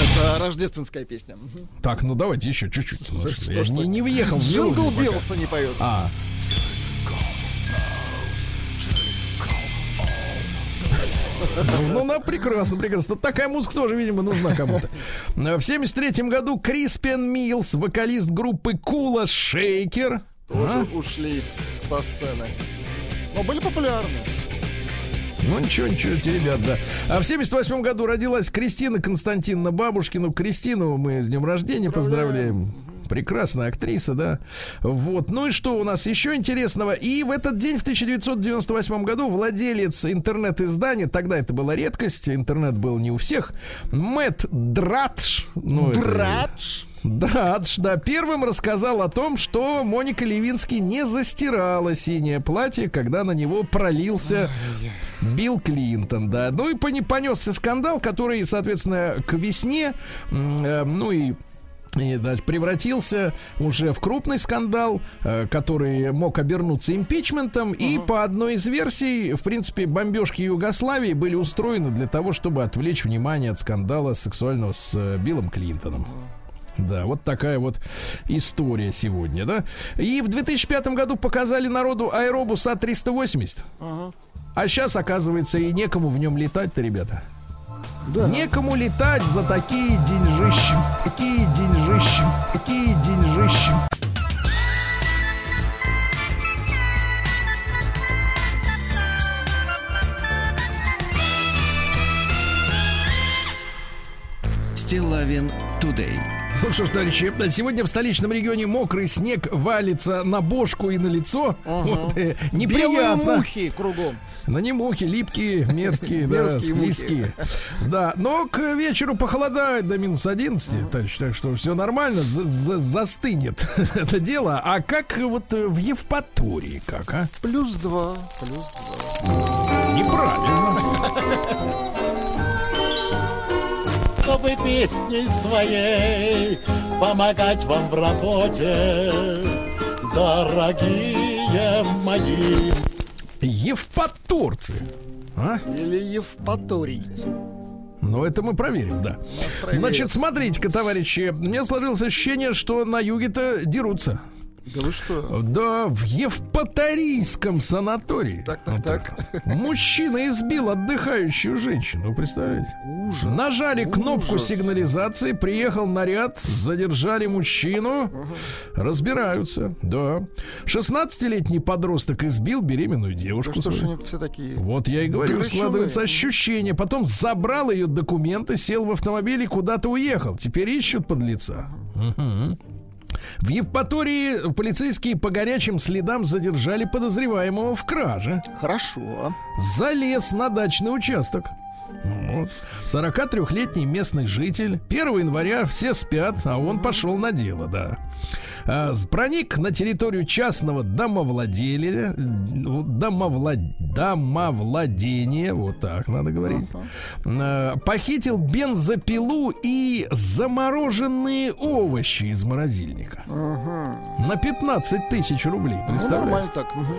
Это рождественская песня. Так, ну давайте еще чуть-чуть. что Я ж не, так? не въехал в Jingle Bells, а не поет. А. Ну, ну, прекрасно, прекрасно. Такая музыка тоже, видимо, нужна кому-то. В 73 году Криспиан Милс, вокалист группы Кула Шейкер. Тоже А? ушли со сцены. Но были популярны. Ну, ничего, ничего, эти ребят, да. А в 78 году родилась Кристина Константиновна Бабушкину. Кристину мы с днем рождения поздравляем. Прекрасная актриса, да. Вот. Ну и что у нас еще интересного? И в этот день, в 1998 году, владелец интернет-издания, тогда это была редкость, интернет был не у всех, Мэтт Драдж. Ну, это- Драдж. Да, первым рассказал о том, что Моника Левински не застирала синее платье, когда на него пролился Билл Клинтон, да. Ну и понесся скандал, который, соответственно, к весне, э, ну и и, значит, превратился уже в крупный скандал, э, который мог обернуться импичментом. И по одной из версий, в принципе, бомбежки Югославии были устроены для того, чтобы отвлечь внимание от скандала сексуального с э, Биллом Клинтоном. Да, вот такая вот история сегодня, да. И в 2005 году показали народу аэробус А380. А сейчас, оказывается, и некому в нем летать-то, ребята. Да. Некому летать за такие деньжищи. Такие деньжищи. Такие деньжищи. Стилавин Тудей. Ну что ж, товарищи, сегодня в столичном регионе мокрый снег валится на бошку и на лицо. Вот, э, Белые неприятно. мухи кругом. Но не мухи, липкие, мерзкие, да, склизкие. Да, но к вечеру похолодает до минус 11, товарищ, так что все нормально, за- за- застынет это дело. А как вот э, в Евпатории, как, а? Плюс два. Плюс два. Неправильно. чтобы песней своей помогать вам в работе, дорогие мои. Евпаторцы. А? Или Евпаторийцы. Ну, это мы проверим, да. проверим. Значит, смотрите-ка, товарищи, мне сложилось ощущение, что на юге-то дерутся. Да вы что? Да, в Евпаторийском санатории. Так, так, Вот так. Мужчина избил отдыхающую женщину, представляете? Ужас. Нажали кнопку ужас. сигнализации, приехал наряд, задержали мужчину, разбираются, да. 16-летний подросток избил беременную Да девушку. что ж они все такие? Вот я и говорю, Драчуны. складывается ощущение. Потом забрал ее документы, сел в автомобиль и куда-то уехал. Теперь ищут подлеца. Мгм. В Евпатории полицейские по горячим следам задержали подозреваемого в краже. Хорошо. Залез на дачный участок. Вот. 43-летний местный житель. 1 января все спят, а он пошел на дело, да. А, проник на территорию частного домовладения, ну, домовлад... домовладения, вот так надо говорить. А, похитил бензопилу и замороженные овощи из морозильника. На 15 тысяч рублей, Ну, представляете? нормально так. мгм.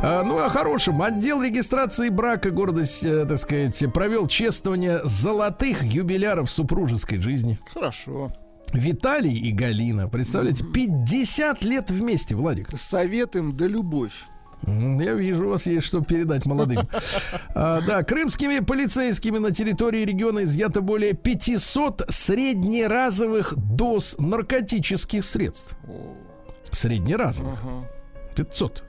А, ну, о хорошем. Отдел регистрации брака города, э, так сказать, провел чествование золотых юбиляров супружеской жизни. Хорошо. Виталий и Галина, представляете, 50 лет вместе, Владик. Совет им да любовь. Я вижу, у вас есть что передать молодым. А, да, крымскими полицейскими на территории региона изъято более 500 среднеразовых доз наркотических средств. Среднеразовых. 500.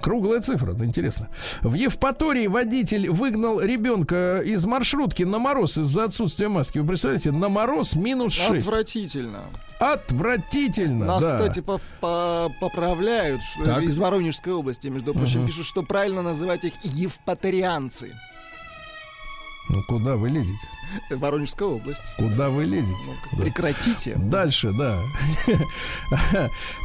Круглая цифра, это интересно. В Евпатории водитель выгнал ребенка из маршрутки на мороз из-за отсутствия маски. Вы представляете, на мороз минус 6. Отвратительно. Отвратительно, Нас, да. кстати, по- по- поправляют Так. из Воронежской области, между прочим, пишут, что правильно называть их евпаторианцы. Ну, куда вы лезете? Воронежская область. Куда вы лезете? Да. Прекратите. Дальше, да.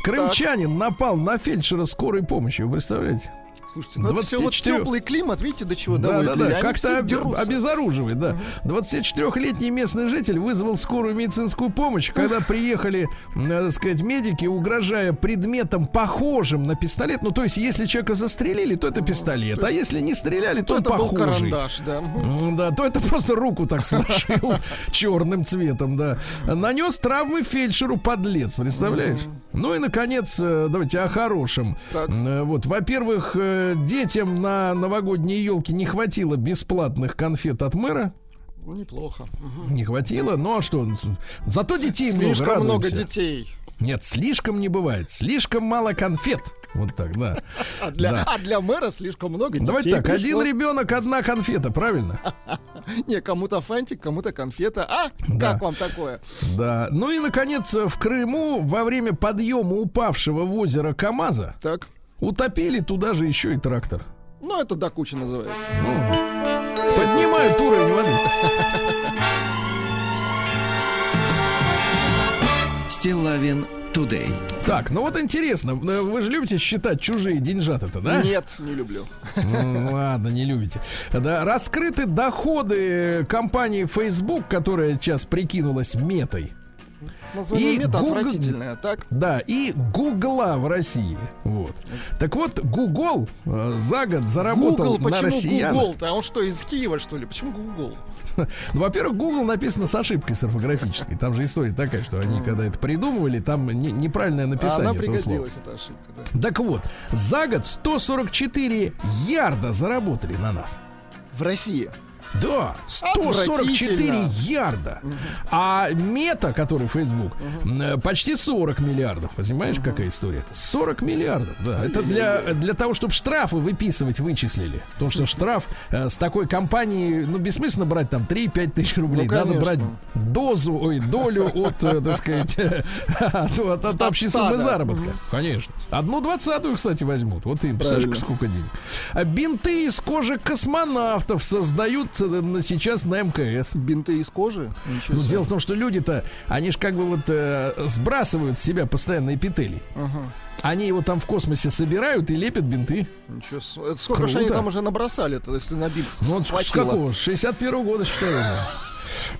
Крымчанин напал на фельдшера скорой помощи, вы представляете? Слушайте, ну это все вот 24. теплый климат, видите, до чего Да, да, доводит да, Они как-то об- обезоруживает, да. 24-летний местный житель вызвал скорую медицинскую помощь, когда приехали, надо сказать, медики, угрожая предметом, похожим на пистолет. Ну, то есть, если человека застрелили, то это пистолет, а если не стреляли, то То он это был похожий. карандаш, да. Да, то это просто руку так сложил черным цветом, да. Нанес травмы фельдшеру подлец, представляешь? Ну и, наконец, э, давайте о хорошем. Так. Э, Вот, во-первых, э, детям на новогодние елки не хватило бесплатных конфет от мэра. Неплохо. Не хватило, ну а что? Зато детей Слишком много, много радуемся. детей. Нет, слишком не бывает. Слишком мало конфет. Вот так, да. А для, Да. а для мэра слишком много детей. Давайте так, пришло. один ребенок, одна конфета, правильно? Не, кому-то фантик, кому-то конфета. А, Да. как вам такое? Да. Ну и, наконец, в Крыму во время подъема упавшего в озеро КамАЗа Так. Утопили туда же еще и трактор. Ну, это до кучи называется. Поднимают уровень воды. Стилавин Today. Так, ну вот интересно, э, вы же любите считать чужие деньжата-то, да? Нет, не люблю. Ну, ладно, не любите. Да, раскрыты доходы компании Facebook, которая сейчас прикинулась метой. Название И мета Google- отвратительное, так? Да, и Гугла в России. Вот. Так вот, Google э, за год заработал Google, на почему россиян. Google-то? А он что, из Киева, что ли? Почему Google? Ну, во-первых, Google написано с ошибкой с орфографической. Там же история такая, что они, когда это придумывали, там не- неправильное А написание она этого слова. пригодилась, эта ошибка, да. Так вот, за год 144 ярда заработали на нас. В России. Да, 144 Отвратительно. ярда. А мета, который Facebook, э, почти 40 миллиардов. Понимаешь, какая история? Это 40 миллиардов, да. Это для, для того, чтобы штрафы выписывать, вычислили. Потому что штраф э, с такой компанией, ну, бессмысленно брать там 3-5 тысяч рублей. Ну, Надо брать дозу, ой, долю от, э, так сказать, от, от- от общей суммы заработка. Конечно. Одну двадцатую, кстати, возьмут. Вот им, представляешь, сколько денег. Бинты из кожи космонавтов создают э, на- сейчас на МКС. Бинты из кожи? Ничего Ну, дело в том, что люди-то, они же как бы вот э, сбрасывают с себя постоянно эпителий. Ага. Они его там в космосе собирают и лепят бинты. Ничего Это сколько же они там уже набросали-то, если на бинт Ну, вот с какого? С 61 года, считаю. уже.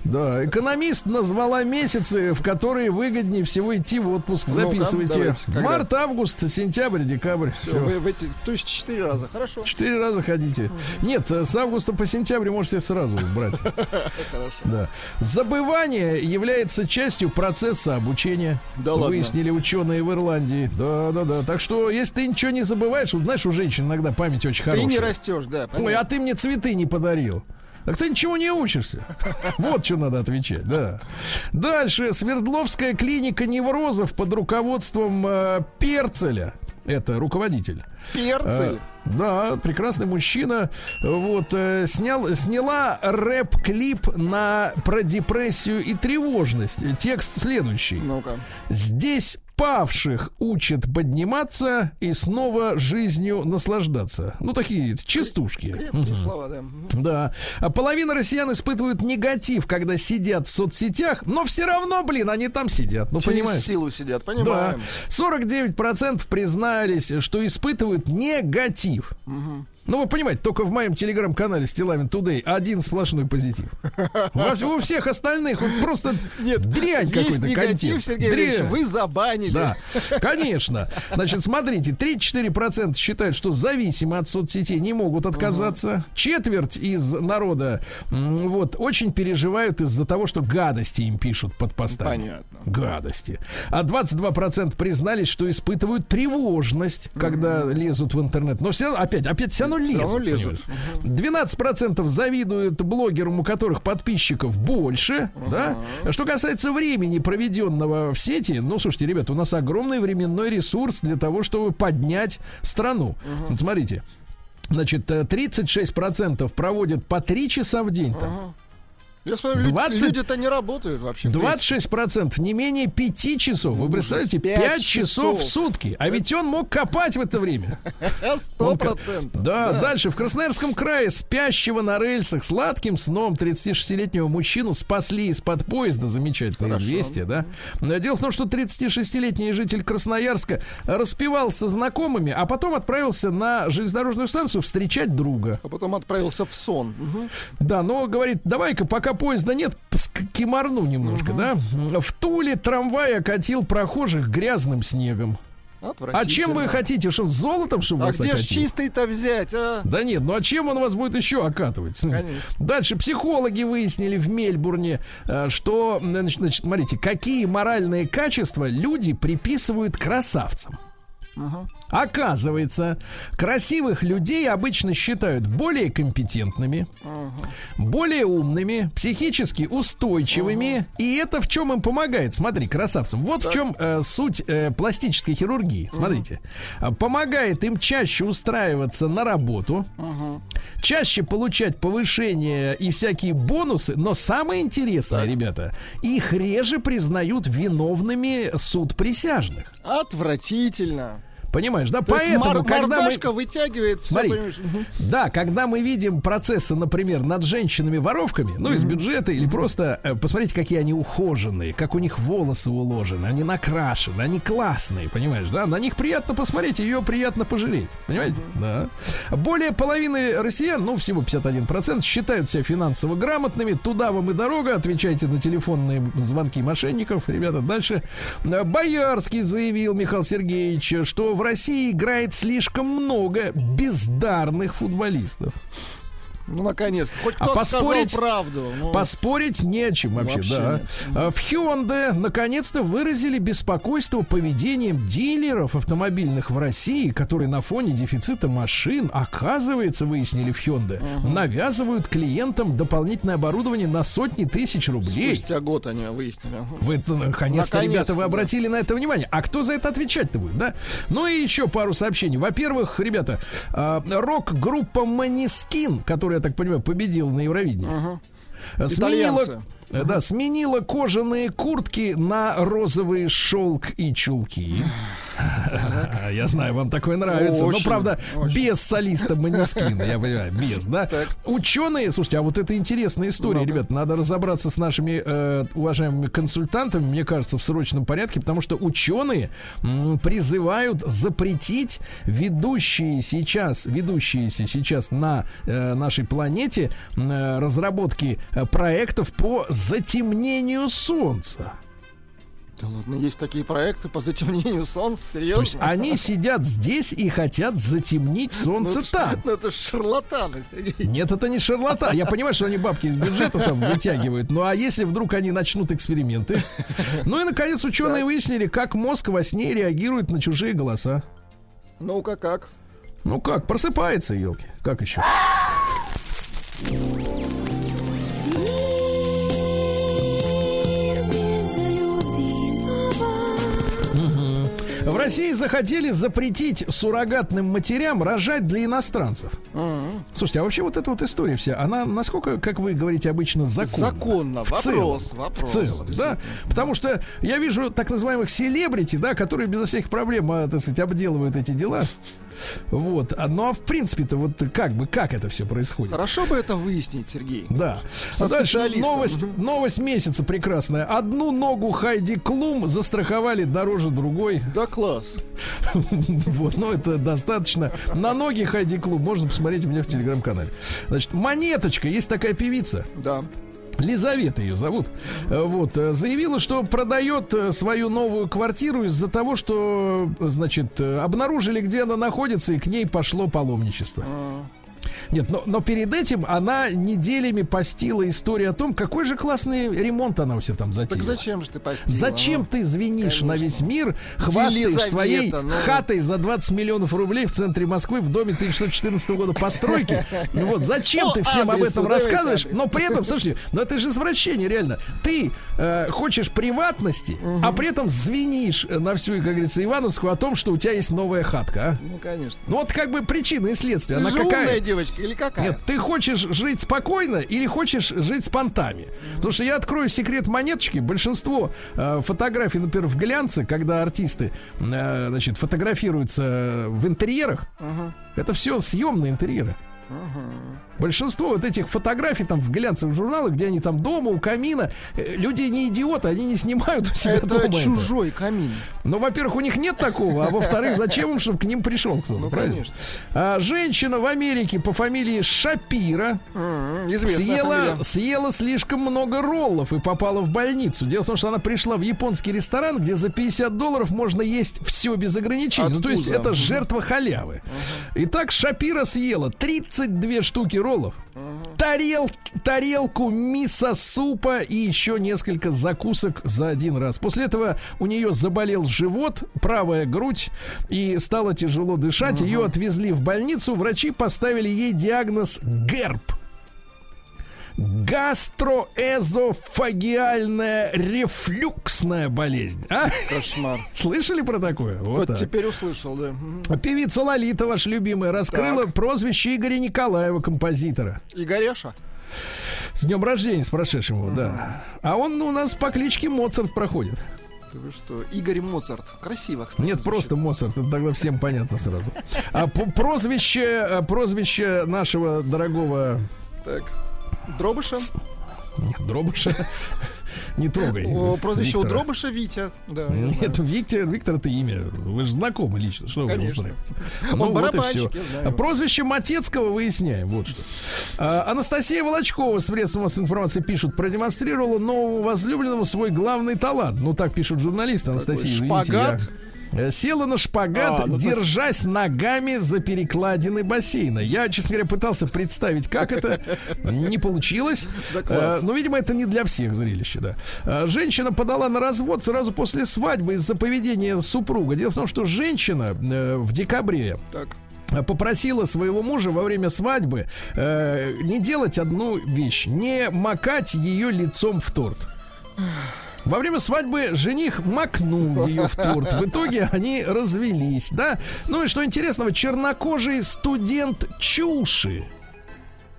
Да, экономист назвала месяцы, в которые выгоднее всего идти в отпуск. Ну-ка, Записывайте. Когда? Март, август, сентябрь, декабрь. Всё, Всё. вы в эти, то есть четыре раза, хорошо. Четыре раза ходите. Нет, э, с августа по сентябрь можете сразу брать. Хорошо. Да. Забывание является частью процесса обучения. Да ладно? Выяснили ученые в Ирландии. Да, да, да. Так что, если ты ничего не забываешь, вот знаешь, у женщин иногда память очень Ты хорошая. не растешь, да. Ой, понятно. а ты мне цветы не подарил. Так ты ничего не учишься. Вот что надо отвечать, да. Дальше. Свердловская клиника неврозов под руководством э, Перцеля. Это руководитель. Перцель. Э, Да, прекрасный мужчина. Вот, э, снял, сняла рэп-клип на про депрессию и тревожность. Текст следующий. Ну-ка. Здесь павших учат подниматься и снова жизнью наслаждаться. Ну, такие частушки. Слова, да. Да. А половина россиян испытывают негатив, когда сидят в соцсетях, но все равно, блин, они там сидят. Ну, Через понимаешь? силу сидят, Да. понимаем. 49% признались, что испытывают негатив. Ну, вы понимаете, только в моем телеграм-канале Стилавин Today один сплошной позитив. У всех остальных вот просто дрянь Есть какой-то негатив. Сергей Дрянь. вы забанили. Да, конечно. Значит, смотрите, 34% считают, что зависимы от соцсетей, не могут отказаться. Четверть из народа вот очень переживают из-за того, что гадости им пишут под постами. Понятно. Гадости. А 22% признались, что испытывают тревожность, когда лезут в интернет. Но все равно, опять, опять все равно лезут. равно лезут. понимаешь? 12% завидуют блогерам, у которых подписчиков больше. Да? Что касается времени, проведенного в сети, ну, слушайте, ребята, у нас огромный временной ресурс для того, чтобы поднять страну. Вот смотрите. Значит, э, 36% проводят по 3 часа в день там. Я смотрю, лю- 20 люди-то не работают вообще. в принципе. 26% не менее 5 часов. Вы представляете, пять 5 часов в сутки. А ведь он мог копать в это время. Сто Он ка- процентов. Да, дальше. В Красноярском крае спящего на рельсах сладким сном 36-летнего мужчину спасли из-под поезда. Замечательное известие, да? Но Дело в том, что 36-летний житель Красноярска распевал со знакомыми, а потом отправился на железнодорожную станцию встречать друга. А потом отправился в сон. Мгм. Да, но говорит, давай-ка, пока поезда нет, кимарну немножко, да? В Туле трамвай окатил прохожих грязным снегом. А чем вы хотите? Что, золотом, чтобы А вас где окатили? чистый-то взять, а? Да нет, ну а чем он вас будет еще окатывать? Конечно. Дальше психологи выяснили в Мельбурне, э, что, значит, смотрите, какие моральные качества люди приписывают красавцам. Оказывается, красивых людей обычно считают более компетентными, более умными, психически устойчивыми. И это в чем им помогает? Смотри, красавцам. Вот в чем э, суть э, пластической хирургии. Смотрите. А, Помогает им чаще устраиваться на работу, чаще получать повышение и всякие бонусы. Но самое интересное, ребята, их реже признают виновными суд присяжных. Отвратительно. Понимаешь, да? То Поэтому, мор- когда мы... вытягивает все, Смотри. понимаешь? Да, когда мы видим процессы, например, над женщинами-воровками, ну, из бюджета, или просто э, посмотрите, какие они ухоженные, как у них волосы уложены, они накрашены, они классные, понимаешь, да? На них приятно посмотреть, ее приятно пожалеть, понимаете? Да. Более половины россиян, ну, всего 51%, считают себя финансово грамотными, туда вам и дорога, отвечайте на телефонные звонки мошенников, ребята, дальше. Боярский заявил, Михаил Сергеевич, что в России играет слишком много бездарных футболистов. Ну, наконец-то. Хоть А кто-то поспорить- сказал правду. ну. Поспорить не о чем вообще, Вообще да. нет. А В Hyundai наконец-то выразили беспокойство поведением дилеров автомобильных в России, которые на фоне дефицита машин, оказывается, выяснили в Hyundai, навязывают клиентам дополнительное оборудование на сотни тысяч рублей. Спустя год они выяснили. Вы, наконец-то, Наконец-то, ребята, вы да. обратили на это внимание. А кто за это отвечать-то будет, да? Ну и еще пару сообщений. Во-первых, ребята, а, рок-группа Манискин, которая, я так понимаю, победила на Евровидении, э, сменила, Итальянцы. Э, да, сменила кожаные куртки на розовый шелк и чулки. Я знаю, вам такое нравится. Но, Очень, правда, очень. без солиста Манискина, я понимаю, без, да? Ученые, слушайте, а вот это интересная история, Ну-ка. ребят, надо разобраться с нашими э, уважаемыми консультантами, мне кажется, в срочном порядке, потому что ученые м, призывают запретить ведущие сейчас, ведущиеся сейчас на э, нашей планете э, разработки э, проектов по затемнению Солнца. Да ладно, есть такие проекты по затемнению солнца, То есть серьезно? они сидят здесь и хотят затемнить Солнце Ну, там. Ну, это шарлатаны, Сергей. Нет, это не шарлата. Я понимаю, что они бабки из бюджетов там вытягивают. Ну а если вдруг они начнут эксперименты? Ну и наконец ученые выяснили, как мозг во сне реагирует на чужие голоса. Ну-ка, как? Ну как, просыпается, елки. Как еще? В России захотели запретить суррогатным матерям рожать для иностранцев. Слушайте, а вообще вот эта вот история вся, она насколько, как вы говорите обычно, законна? Законно. В Вопрос, целом, вопрос. В целом, да. Потому что я вижу так называемых селебрити, да, которые безо всяких проблем, а, так сказать, обделывают эти дела. Вот. А, Ну а в принципе-то вот как бы как это все происходит? Хорошо бы это выяснить, Сергей. Да. Со А дальше новость, новость месяца прекрасная. Одну ногу Хайди Клум застраховали дороже другой. Да класс. Вот, но это достаточно. На ноги Хайди Клум можно посмотреть у меня в телеграм-канале. Значит, Монеточка, есть такая певица. Да. Лизавета ее зовут. Э, Вот, э, заявила, что продает э, свою новую квартиру из-за того, что, значит, обнаружили, где она находится, и к ней пошло паломничество. Нет, но, но перед этим она неделями постила историю о том, какой же классный ремонт она у себя там затеяла. Так зачем же ты постила? Зачем а? ты звенишь на весь мир, Елизавета, хвастаешь своей ну. хатой за 20 миллионов рублей в центре Москвы в доме 1614 года постройки? Ну вот, зачем ты всем об этом рассказываешь? Но при этом, слушайте, ну это же извращение, реально. Ты э, хочешь приватности, а при этом звенишь на всю, как говорится, Ивановскую о том, что у тебя есть новая хатка, а? Ну, конечно. Ну вот как бы причина и следствие. Она какая? умная девочка или какая? Нет, ты хочешь жить спокойно или хочешь жить с понтами? Потому что я открою секрет монеточки. Большинство э, фотографий, например, в глянце, когда артисты э, значит, фотографируются в интерьерах, это все съемные интерьеры. Большинство вот этих фотографий там в глянцевых журналах, где они там дома, у камина, э, люди не идиоты, они не снимают у себя Это дома. чужой камин. Ну, во-первых, у них нет такого, а во-вторых, зачем им, чтобы к ним пришел кто-то? Ну, правильно? конечно. А, женщина в Америке по фамилии Шапира Известная съела, фамилия. съела слишком много роллов и попала в больницу. Дело в том, что она пришла в японский ресторан, где за 50 долларов можно есть все без ограничений. Ну, то есть это жертва халявы. Итак, Шапира съела 32 штуки роллов, тарел, тарелку мисо-супа и еще несколько закусок за один раз. После этого у нее заболел живот, правая грудь и стало тяжело дышать. Ее отвезли в больницу. Врачи поставили ей диагноз ГЕРБ. Гастроэзофагиальная рефлюксная болезнь. А? Кошмар. Слышали про такое? Вот, Вот так. теперь услышал, да. Певица Лолита, ваша любимая, раскрыла Так. прозвище Игоря Николаева, композитора. Игореша. С днем рождения, с прошедшим его, да. А он у нас по кличке Моцарт проходит. Ты вы что? Игорь Моцарт. Красиво, кстати. Нет, звучит. просто Моцарт, это тогда всем понятно сразу. А прозвище, а, прозвище нашего дорогого Так. Дробыша. нет, Дробыша. Не трогай. О, прозвище у Виктора. Дробыша Витя. Да, Нет. Виктор, Виктор это имя. Вы же знакомы лично. Что вы Конечно. устраиваете? Он Ну, вот и все. Прозвище Матецкого выясняем. Вот что. А, Анастасия Волочкова с средств массовой информации пишут, продемонстрировала новому возлюбленному свой главный талант. Ну, так пишут журналисты. Анастасия, извините, шпагат? я- Села на шпагат, А, ну, держась ногами за перекладины бассейна. Я, честно говоря, пытался представить, как это. Не получилось. Да. Э, Ну, видимо, это не для всех зрелище, да. Э, Женщина подала на развод сразу после свадьбы из-за поведения супруга. Дело в том, что женщина э, в декабре Так. э, попросила своего мужа во время свадьбы э, не делать одну вещь, не макать ее лицом в торт. Во время свадьбы жених макнул ее в торт. В итоге они развелись, да? Ну и что интересного, чернокожий студент Чуши.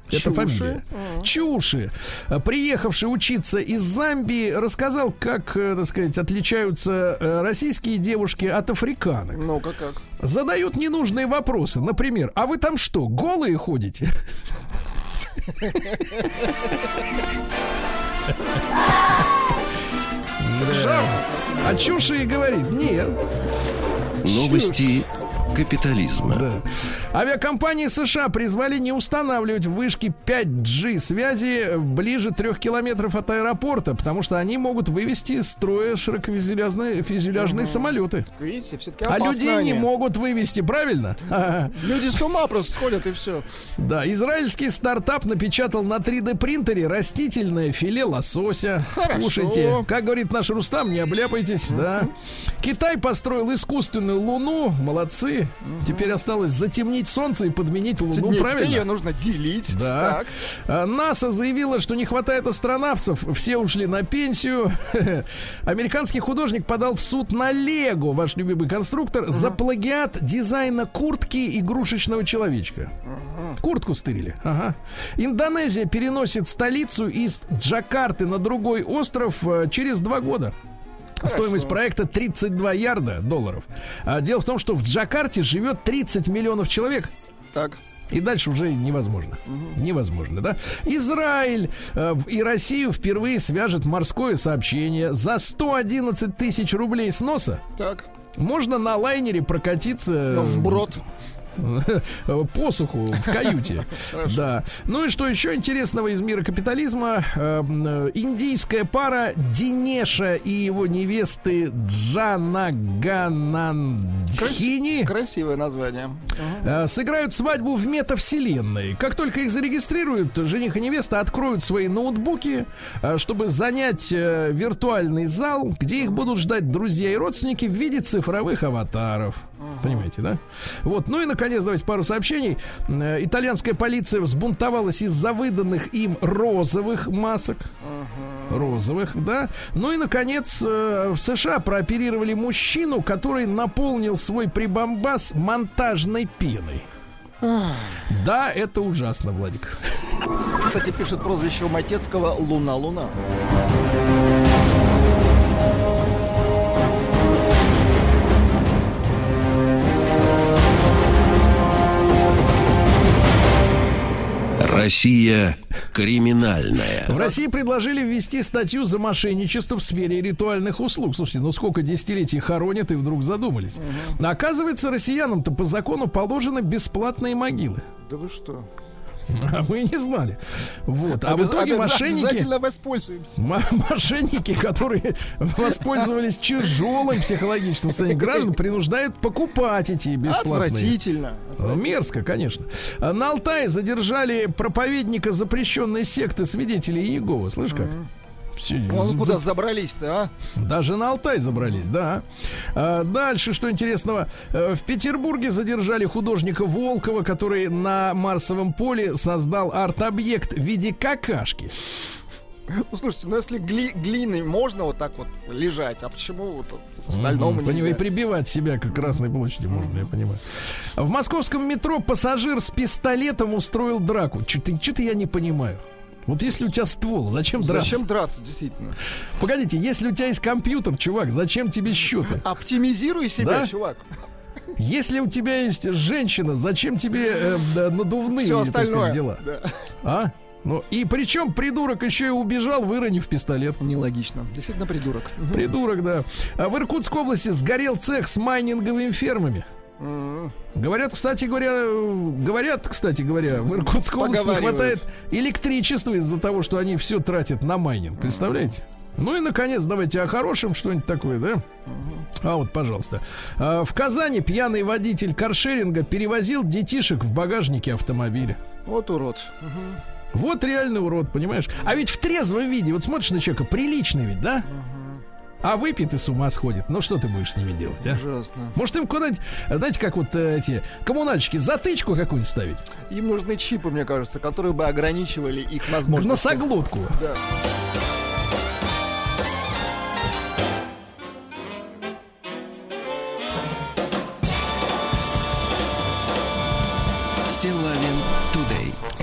Это Чуши? фамилия. Чуши, э, приехавший учиться из Замбии, рассказал, как, э, так сказать, отличаются э, российские девушки от африканок. Ну-ка как. Задают ненужные вопросы. Например, а вы там что, голые ходите? Да. А Чуши и говорит, нет. Новости капитализма. Да. Авиакомпании США призвали не устанавливать вышки 5G связи ближе трех километров от аэропорта, потому что они могут вывести из строя широкофюзеляжные фюзеляжные самолеты. Видите, все-таки А людей не могут вывести, правильно? Люди с ума просто сходят и все. Да, израильский стартап напечатал на 3D принтере растительное филе лосося. Хорошо. Кушайте. Как говорит наш Рустам, не обляпайтесь, да. Китай построил искусственную луну. Молодцы. Теперь осталось затемнить солнце и подменить луну, Нет, теперь ее правильно? нужно делить. Да. Так. А, НАСА заявила, что не хватает астронавтов, все ушли на пенсию. Американский художник подал в суд на Лего, ваш любимый конструктор, за плагиат дизайна куртки игрушечного человечка. Куртку стырили. Ага. Индонезия переносит столицу из Джакарты на другой остров э, через два года. Стоимость проекта 32 ярда долларов. А дело в том, что в Джакарте живет 30 миллионов человек. Так. И дальше уже невозможно. Невозможно, да? Израиль э, и Россию впервые свяжет морское сообщение. За 111 тысяч рублей сноса Так. можно на лайнере прокатиться Ну, в брод. посуху в каюте. Да. Ну и что еще интересного из мира капитализма? Э, м, Индийская пара Динеша и его невесты Джана Ганандхини Красивое название. э, сыграют свадьбу в метавселенной. Как только их зарегистрируют, жених и невеста откроют свои ноутбуки, э, чтобы занять э, виртуальный зал, где их будут ждать друзья и родственники в виде цифровых аватаров. Понимаете, да? Вот. Ну и, наконец, давайте пару сообщений. Э, Итальянская полиция взбунтовалась из-за выданных им розовых масок. Розовых, да. Ну и, наконец, э, в США прооперировали мужчину, который наполнил свой прибамбас монтажной пеной. Да, это ужасно, Владик. Кстати, пишет прозвище у Матецкого Луна-Луна. Россия криминальная. В России предложили ввести статью за мошенничество в сфере ритуальных услуг. Слушайте, ну сколько десятилетий хоронят и вдруг задумались. Оказывается, россиянам-то по закону положены бесплатные могилы. Да вы что? А мы и не знали. Вот. А в Обяз- итоге обяз- мошенники... Обязательно воспользуемся. Мошенники, которые воспользовались тяжелым психологическим состоянием граждан, принуждают покупать эти бесплатные. Отвратительно. Ну, Мерзко, конечно. А На Алтае задержали проповедника запрещенной секты свидетелей Иеговы. Слышь как? Всё, Ну, з- куда забрались-то, а? Даже на Алтай забрались, да. А, дальше, что интересного. Э, В Петербурге задержали художника Волкова, который на Марсовом поле создал арт-объект в виде какашки. Ну, слушайте, ну если гли- глиной можно вот так вот лежать, а почему вот остальному Мгм, понимаю, и нельзя? прибивать себя к Красной площади можно, я понимаю. В московском метро пассажир с пистолетом устроил драку. Что-то я не понимаю. Вот если у тебя ствол, зачем драться? Зачем драться, действительно? Погодите, если у тебя есть компьютер, чувак, зачем тебе счеты? Оптимизируй себя, Да? чувак. Если у тебя есть женщина, зачем тебе э, надувные Все так сказать, остальное. дела? Да. А? Ну, и причем придурок еще и убежал, выронив пистолет. Нелогично. Действительно придурок. Придурок, да. А в Иркутской области сгорел цех с майнинговыми фермами. Говорят, кстати говоря, говорят, кстати говоря, в Иркутской области не хватает электричества из-за того, что они все тратят на майнинг. Представляете? Ну и, наконец, давайте о хорошем что-нибудь такое, да? А вот, пожалуйста. А, В Казани пьяный водитель каршеринга перевозил детишек в багажнике автомобиля. Вот урод. Вот реальный урод, понимаешь? А ведь в трезвом виде, вот смотришь на человека, приличный ведь, да? А выпьет и с ума сходит. Ну что ты будешь с ними делать, а? Ужасно. Может им куда-нибудь, знаете, как вот э, эти коммунальщики, затычку какую-нибудь ставить? Им нужны чипы, мне кажется, которые бы ограничивали их возможности. Носоглотку. Да.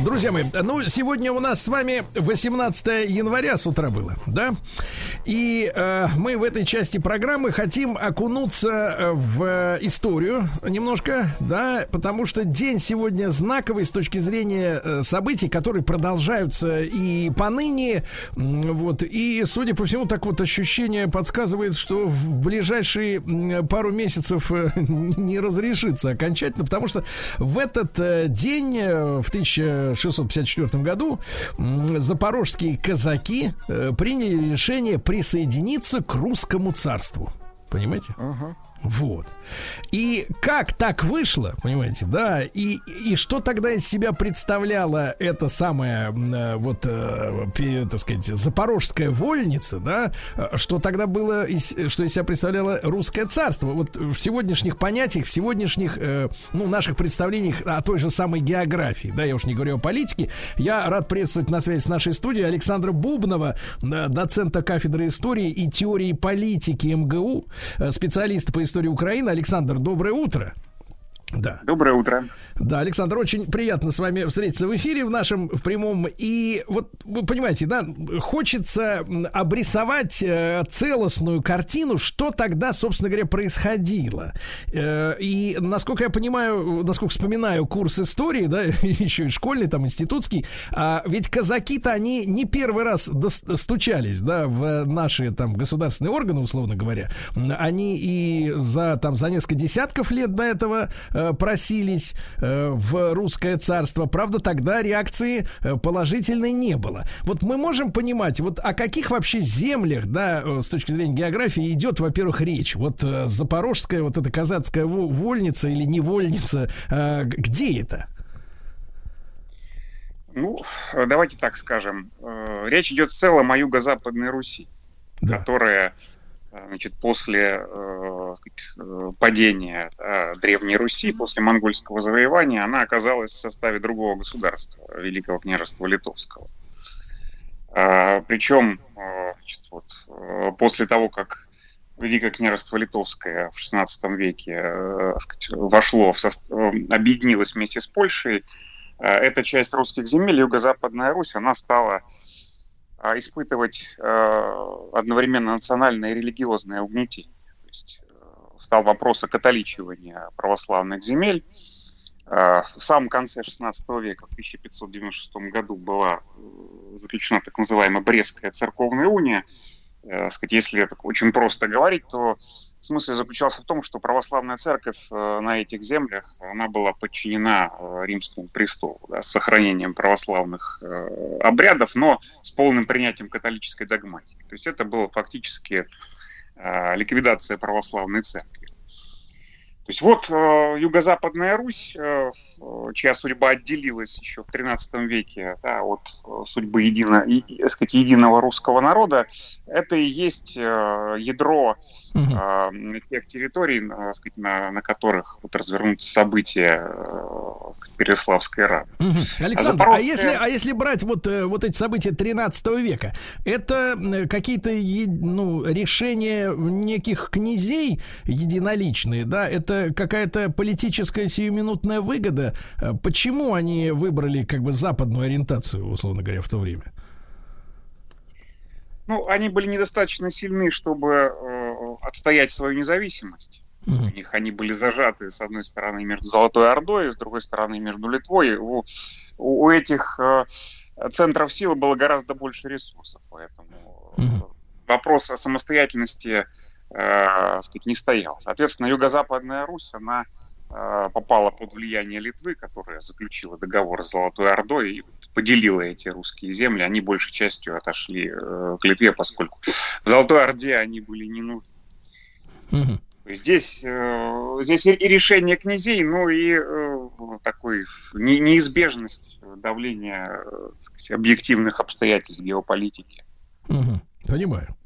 Друзья мои, ну, сегодня у нас с вами 18 января с утра было, да? И э, мы в этой части программы хотим окунуться э, в историю немножко, да, потому что день сегодня знаковый с точки зрения э, событий, которые продолжаются и поныне, вот, и, судя по всему, так вот ощущение подсказывает, что в ближайшие пару месяцев э, не разрешится окончательно, потому что в этот день, в 1654 году, запорожские казаки э, приняли решение присоединиться к русскому царству. Понимаете? Вот. И как так вышло, понимаете, да, и, и что тогда из себя представляла эта самая, э, вот, э, пе- так сказать, запорожская вольница, да, э, что тогда было, из- что из себя представляло русское царство. Вот в сегодняшних понятиях, в сегодняшних, э, ну, наших представлениях о той же самой географии, да, я уж не говорю о политике, я рад приветствовать на связи с нашей студией Александра Бубнова, э, доцента кафедры истории и теории политики МГУ, э, специалиста по истории Украины. Александр, доброе утро. Да. Доброе утро. Да, Александр, очень приятно с вами встретиться в эфире в нашем в прямом. И вот вы понимаете, да, хочется обрисовать э, целостную картину, что тогда, собственно говоря, происходило. Э, и насколько я понимаю, насколько вспоминаю курс истории, да, еще и школьный, там, институтский, а ведь казаки-то они не первый раз стучались, да, в наши там государственные органы, условно говоря. Они и за там за несколько десятков лет до этого э, просились э, в русское царство. Правда, тогда реакции э, положительной не было. Вот мы можем понимать, вот о каких вообще землях, да, э, с точки зрения географии идет, во-первых, речь. Вот э, запорожская, вот эта казацкая во- вольница или невольница, э, где это? Ну, э, давайте так скажем. Э, Речь идет в целом о юго-западной Руси, Да. которая э, значит, после э, э, падения э, Древней Руси, после монгольского завоевания, она оказалась в составе другого государства, Великого княжества Литовского. А, Причем э, значит, вот, э, после того, как Великое княжество Литовское в XVI веке э, сказать, вошло, в сос- э, объединилось вместе с Польшей, э, эта часть русских земель, Юго-Западная Русь, она стала испытывать э, одновременно национальное и религиозное угнетение. То есть э, стал вопрос о католичивании православных земель. Э, В самом конце XVI века, в 1596 году, была заключена так называемая Брестская церковная уния. Сказать, если так очень просто говорить, то смысл заключался в том, что православная церковь э, на этих землях, она была подчинена э, римскому престолу, да, с сохранением православных э, обрядов, но с полным принятием католической догматики. То есть это было фактически ликвидация православной церкви. То есть вот э, юго-западная Русь, э, э, чья судьба отделилась еще в XIII веке да, от э, судьбы едино, и, сказать, единого русского народа, это и есть э, ядро э, тех территорий, на, так сказать, на, на которых вот развернутся события э, Переславской Рады. Мгм. Александр, а Запорожская- если, а если брать вот, э, вот эти события 13 века, это э, какие-то ну, решения неких князей единоличные, да? Это какая-то политическая сиюминутная выгода? Э, Почему они выбрали как бы западную ориентацию, условно говоря, в то время? Ну, они были недостаточно сильны, чтобы э, отстоять свою независимость. У них они были зажаты, с одной стороны, между Золотой Ордой, с другой стороны, между Литвой. У, у- этих э, центров силы было гораздо больше ресурсов, поэтому Мгм. вопрос о самостоятельности сказать, не стоял. Соответственно, Юго-Западная Русь, она э, попала под влияние Литвы, которая заключила договор с Золотой Ордой и поделила эти русские земли. Они большей частью отошли э, к Литве, поскольку в Золотой Орде они были не нужны. Здесь, э, здесь и решение князей, ну и э, такой не- неизбежность давления э, сказать, объективных обстоятельств геополитики. Мгм. Понимаю.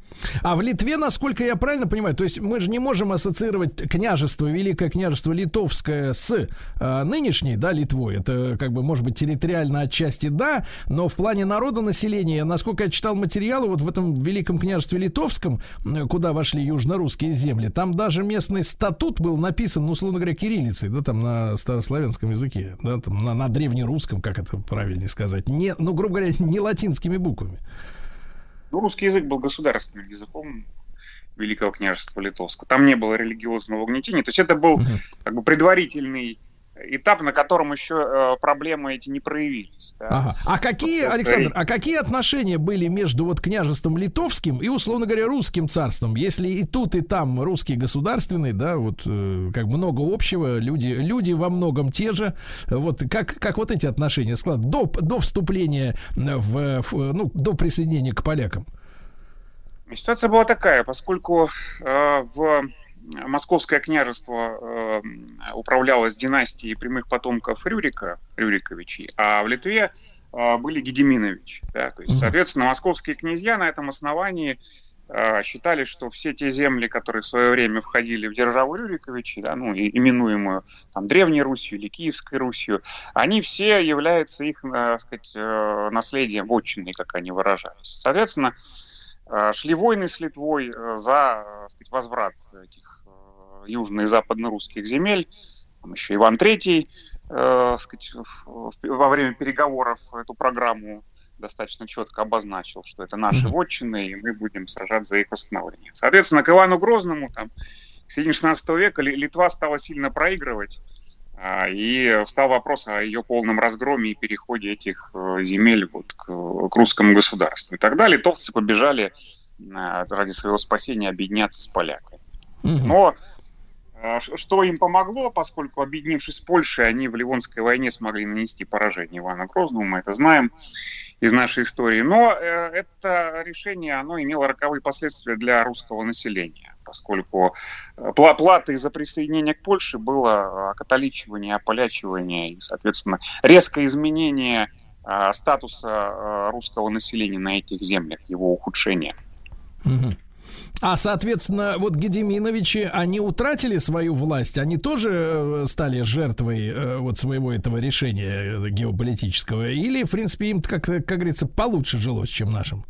А в Литве, насколько я правильно понимаю, то есть мы же не можем ассоциировать княжество, Великое княжество Литовское с э, нынешней, да, Литвой. Это как бы, может быть, территориально отчасти да, но в плане народа населения, насколько я читал материалы, вот в этом Великом княжестве Литовском, куда вошли южно-русские земли, там даже местный статут был написан, ну, условно говоря, кириллицей, да, там на старославянском языке, да, там на, на древнерусском, как это правильнее сказать, не, ну, грубо говоря, не латинскими буквами. Ну, русский язык был государственным языком Великого княжества Литовского. Там не было религиозного угнетения. То есть это был как бы предварительный этап, на котором еще э, проблемы эти не проявились. да. Ага. А какие, Вот, Александр, повторить. а какие отношения были между вот княжеством литовским и, условно говоря, русским царством? Если и тут, и там русский государственный, да, вот э, как много общего, люди, люди во многом те же. Вот как, как вот эти отношения склад до, до вступления в, в, ну, до присоединения к полякам? Ситуация была такая, поскольку э, в Московское княжество э, управлялось династией прямых потомков Рюрика, Рюриковичей, а в Литве э, были Гедеминовичи. Да, то есть, соответственно, московские князья на этом основании э, считали, что все те земли, которые в свое время входили в державу Рюриковичей, да, ну, именуемую там, Древней Русью или Киевской Русью, они все являются их, э, так сказать, наследием, вотчиной, как они выражались. Соответственно, шли войны с Литвой за сказать, возврат этих южно- и западно-русских земель. Там еще Иван Третий э, сказать, во время переговоров эту программу достаточно четко обозначил, что это наши Мгм. вотчины, и мы будем сражаться за их восстановление. Соответственно, к Ивану Грозному там, к середине 16 века Ли- Литва стала сильно проигрывать, а, и встал вопрос о ее полном разгроме и переходе этих э, земель вот к, к русскому государству. И тогда литовцы побежали э, ради своего спасения объединяться с поляками. Но что им помогло, поскольку, объединившись с Польшей, они в Ливонской войне смогли нанести поражение Ивана Грозному, мы это знаем из нашей истории. Но э, это решение, оно имело роковые последствия для русского населения, поскольку э, пла- платой за присоединение к Польше было э, католичивание, ополячивание и, соответственно, резкое изменение э, статуса э, русского населения на этих землях, его ухудшение. Мгм. А, соответственно, вот Гедеминовичи, они утратили свою власть, они тоже э, стали жертвой э, вот своего этого решения э, геополитического, или, в принципе, им, как, как говорится, получше жилось, чем нашим?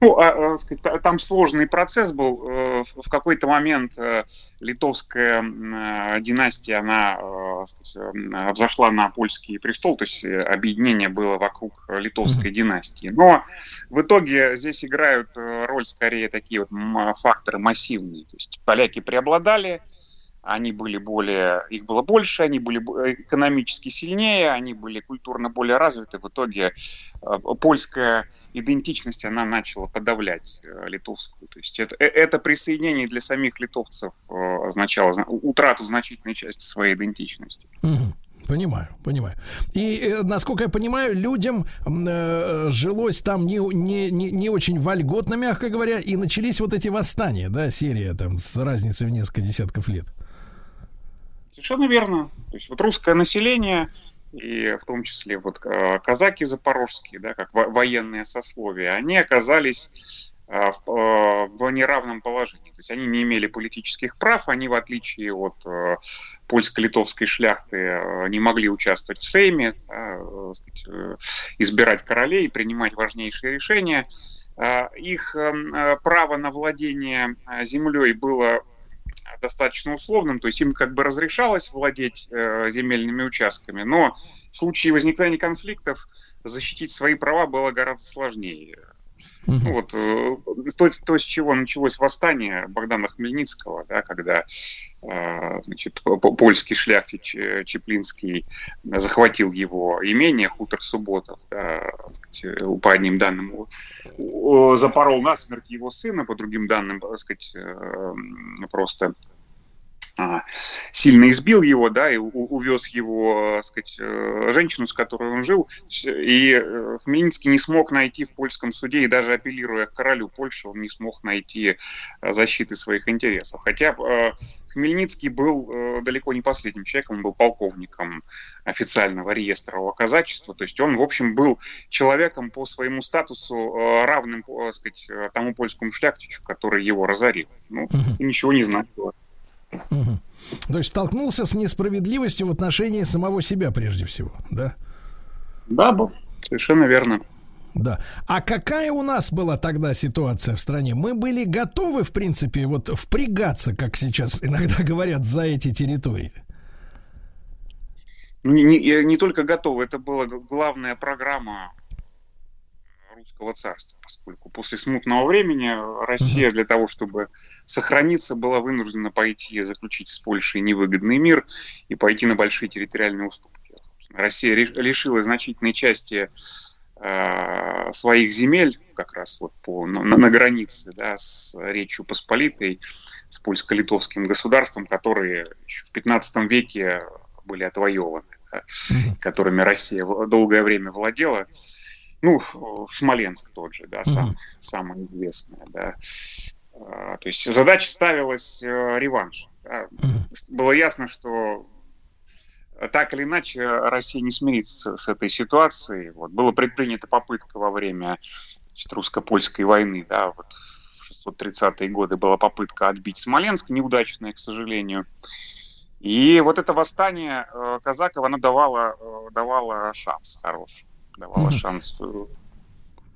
Ну, а, а, там сложный процесс был. Э, В какой-то момент э, литовская э, династия, она сказать, взошла на польский престол, то есть объединение было вокруг литовской династии. Но в итоге здесь играют роль скорее такие вот факторы массивные. То есть поляки преобладали, они были более, их было больше, они были экономически сильнее, они были культурно более развиты. В итоге э, польская идентичность, она начала подавлять э, литовскую. То есть это, э, это присоединение для самих литовцев означало зна- утрату значительной части своей идентичности. Понимаю, понимаю. И, насколько я понимаю, людям э, жилось там не, не, не, не очень вольготно, мягко говоря, и начались вот эти восстания, да, серия там с разницей в несколько десятков лет. Совершенно верно. То есть вот русское население, и в том числе вот э, казаки запорожские, да, как во- военные сословия, они оказались э, в, э, в неравном положении. То есть они не имели политических прав, они, в отличие от польско-литовской шляхты, не могли участвовать в Сейме, да, сказать, избирать королей, принимать важнейшие решения. Их э, э, право на владение землей было достаточно условным, то есть им как бы разрешалось владеть э, земельными участками, но в случае возникновения конфликтов защитить свои права было гораздо сложнее. Ну, вот, э, то, то, с чего началось восстание Богдана Хмельницкого, да, когда э, значит, польский шляхтич э, Чеплинский захватил его имение, хутор Субботов, да, по одним данным запорол насмерть его сына, по другим данным, так сказать, просто сильно избил его, да, и увез его, так сказать, э, женщину, с которой он жил, и э, Хмельницкий не смог найти в польском суде, и даже апеллируя к королю Польши, он не смог найти э, защиты своих интересов. Хотя э, Хмельницкий был э, далеко не последним человеком, он был полковником официального реестрового казачества, то есть он, в общем, был человеком по своему статусу э, равным, э, так сказать, э, тому польскому шляхтичу, который его разорил. Ну, и ничего не значило. Мгм. То есть столкнулся с несправедливостью в отношении самого себя прежде всего, да? Да, был. Совершенно верно. Да. А какая у нас была тогда ситуация в стране? Мы были готовы, в принципе, вот впрягаться, как сейчас иногда говорят, за эти территории. Не, не- не только готовы, это была главная программа русского царства, поскольку после смутного времени Россия для того, чтобы сохраниться, была вынуждена пойти заключить с Польшей невыгодный мир и пойти на большие территориальные уступки. Россия лишила значительной части э, своих земель, как раз вот по, на, на границе да, с Речью Посполитой, с польско-литовским государством, которые еще в 15 веке были отвоеваны, да, которыми Россия долгое время владела. Ну, Смоленск тот же, да, сам, Мгм. самое известное, да. А, То есть задача ставилась э, реванш. да. Мгм. Было ясно, что так или иначе Россия не смирится с этой ситуацией. Вот. Была предпринята попытка во время значит, русско-польской войны, да, вот в 630-е годы была попытка отбить Смоленск, неудачная, к сожалению. И вот это восстание э, казаков, оно давало, э, давало шанс хороший. Давало Мгм. шанс. э,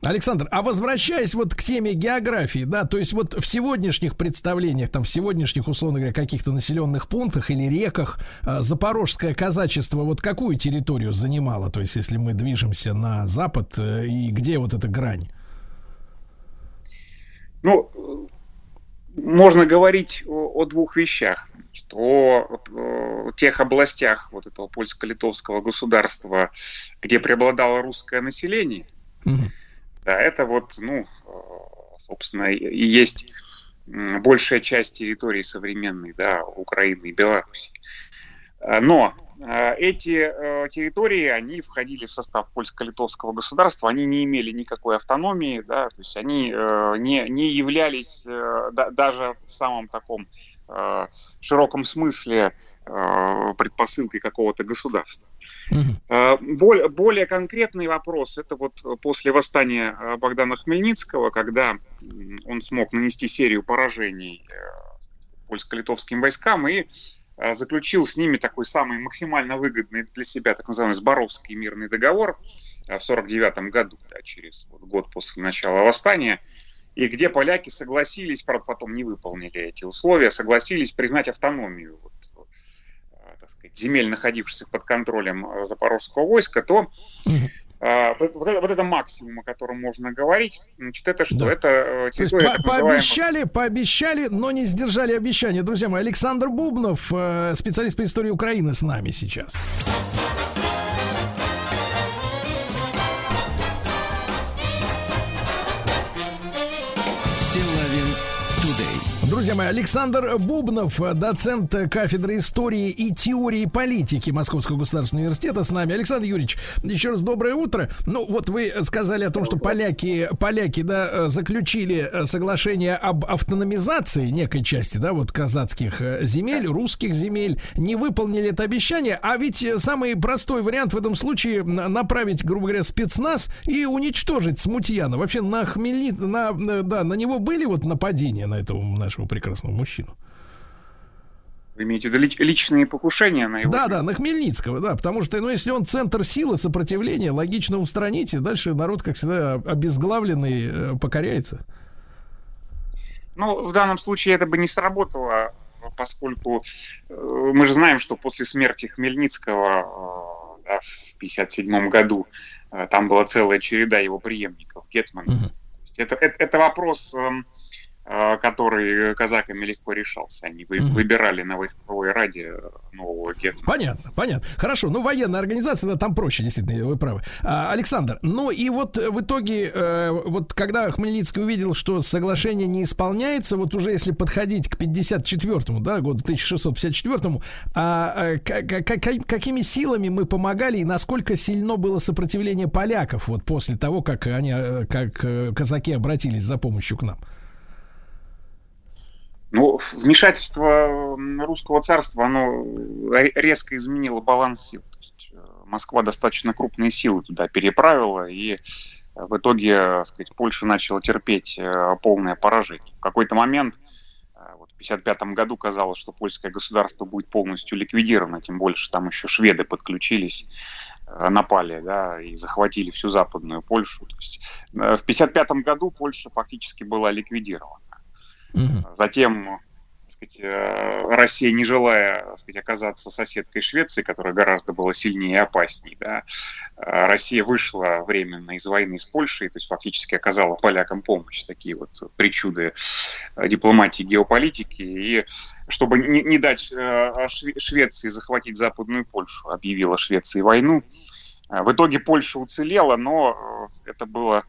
Александр, а возвращаясь вот к теме географии, да, то есть вот в сегодняшних представлениях, там в сегодняшних, условно говоря, каких-то населенных пунктах или реках э, запорожское казачество вот какую территорию занимало? То есть если мы движемся на запад, э, и где вот эта грань? Ну, можно говорить о, о двух вещах. Значит, о, о тех областях вот этого польско-литовского государства, где преобладало русское население. Мгм. Да, это вот, ну, э, собственно, и есть большая часть территории современной, да, Украины и Беларуси. А, Но э, эти э, территории, они входили в состав польско-литовского государства, они не имели никакой автономии, да, то есть они э, не, не являлись э, да- даже в самом таком э, широком смысле э, предпосылкой какого-то государства. Мгм. Э, боль- Более конкретный вопрос, это вот после восстания э, Богдана Хмельницкого, когда он смог нанести серию поражений э, польско-литовским войскам и заключил с ними такой самый максимально выгодный для себя так называемый Сборовский мирный договор в 49 году, да, через вот год после начала восстания, и где поляки согласились, правда, потом не выполнили эти условия, согласились признать автономию вот, э, так сказать, земель, находившихся под контролем э, запорожского войска, то э, вот, вот это, вот это максимум, о котором можно говорить. Значит, это что? Да. Это э, То есть территория по- пообещали, пообещали, но не сдержали обещания. Друзья мои, Александр Бубнов, специалист по истории Украины, с нами сейчас. Друзья мои, Александр Бубнов, доцент кафедры истории и теории политики Московского государственного университета с нами. Александр Юрьевич, еще раз доброе утро. Ну, вот вы сказали о том, что поляки, поляки, да, заключили соглашение об автономизации некой части, да, вот казацких земель, русских земель, не выполнили это обещание, а ведь самый простой вариант в этом случае направить, грубо говоря, спецназ и уничтожить Смутьяна. Вообще на Хмельни... на, да, на него были вот нападения на этого нашего прекрасного мужчину? Вы имеете в виду лич- личные покушения на его Да, жизнь? да, на Хмельницкого, да, потому что, ну, если он центр силы сопротивления, логично устранить, и дальше народ, как всегда, обезглавленный э, покоряется. Ну, в данном случае это бы не сработало, поскольку э, мы же знаем, что после смерти Хмельницкого э, да, в 1957 году там была целая череда его преемников, Гетман. Есть Это, это, это вопрос, эм, который казаками легко решался. Они вы- Мгм. выбирали на войсковой раде нового Гетмана. Понятно, понятно. Хорошо, ну военная организация, да, там проще, действительно, вы правы. А, Александр, ну и вот э, в итоге, э, вот когда Хмельницкий увидел, что соглашение не исполняется, вот уже если подходить к 54-му, да, году 1654-му, а, э, ка- ка- ка- какими силами мы помогали и насколько сильно было сопротивление поляков вот после того, как они, э, как казаки обратились за помощью к нам? Ну, вмешательство русского царства, оно ре- резко изменило баланс сил. То есть, э, Москва достаточно крупные силы туда переправила, и э, в итоге, так сказать, Польша начала терпеть э, полное поражение. В какой-то момент, э, вот в 1955 году казалось, что польское государство будет полностью ликвидировано, тем больше там еще шведы подключились, э, напали, да, и захватили всю западную Польшу. То есть, э, в 1955 году Польша фактически была ликвидирована. Мгм. Затем, сказать, э, Россия, не желая сказать, оказаться соседкой Швеции, которая гораздо была сильнее и опаснее, да, э, Россия вышла временно из войны с Польшей, то есть фактически оказала полякам помощь. Такие вот причуды э, дипломатии, геополитики. И чтобы не, не дать Шве- Швеции захватить Западную Польшу, объявила Швеции войну. В итоге Польша уцелела, но это было,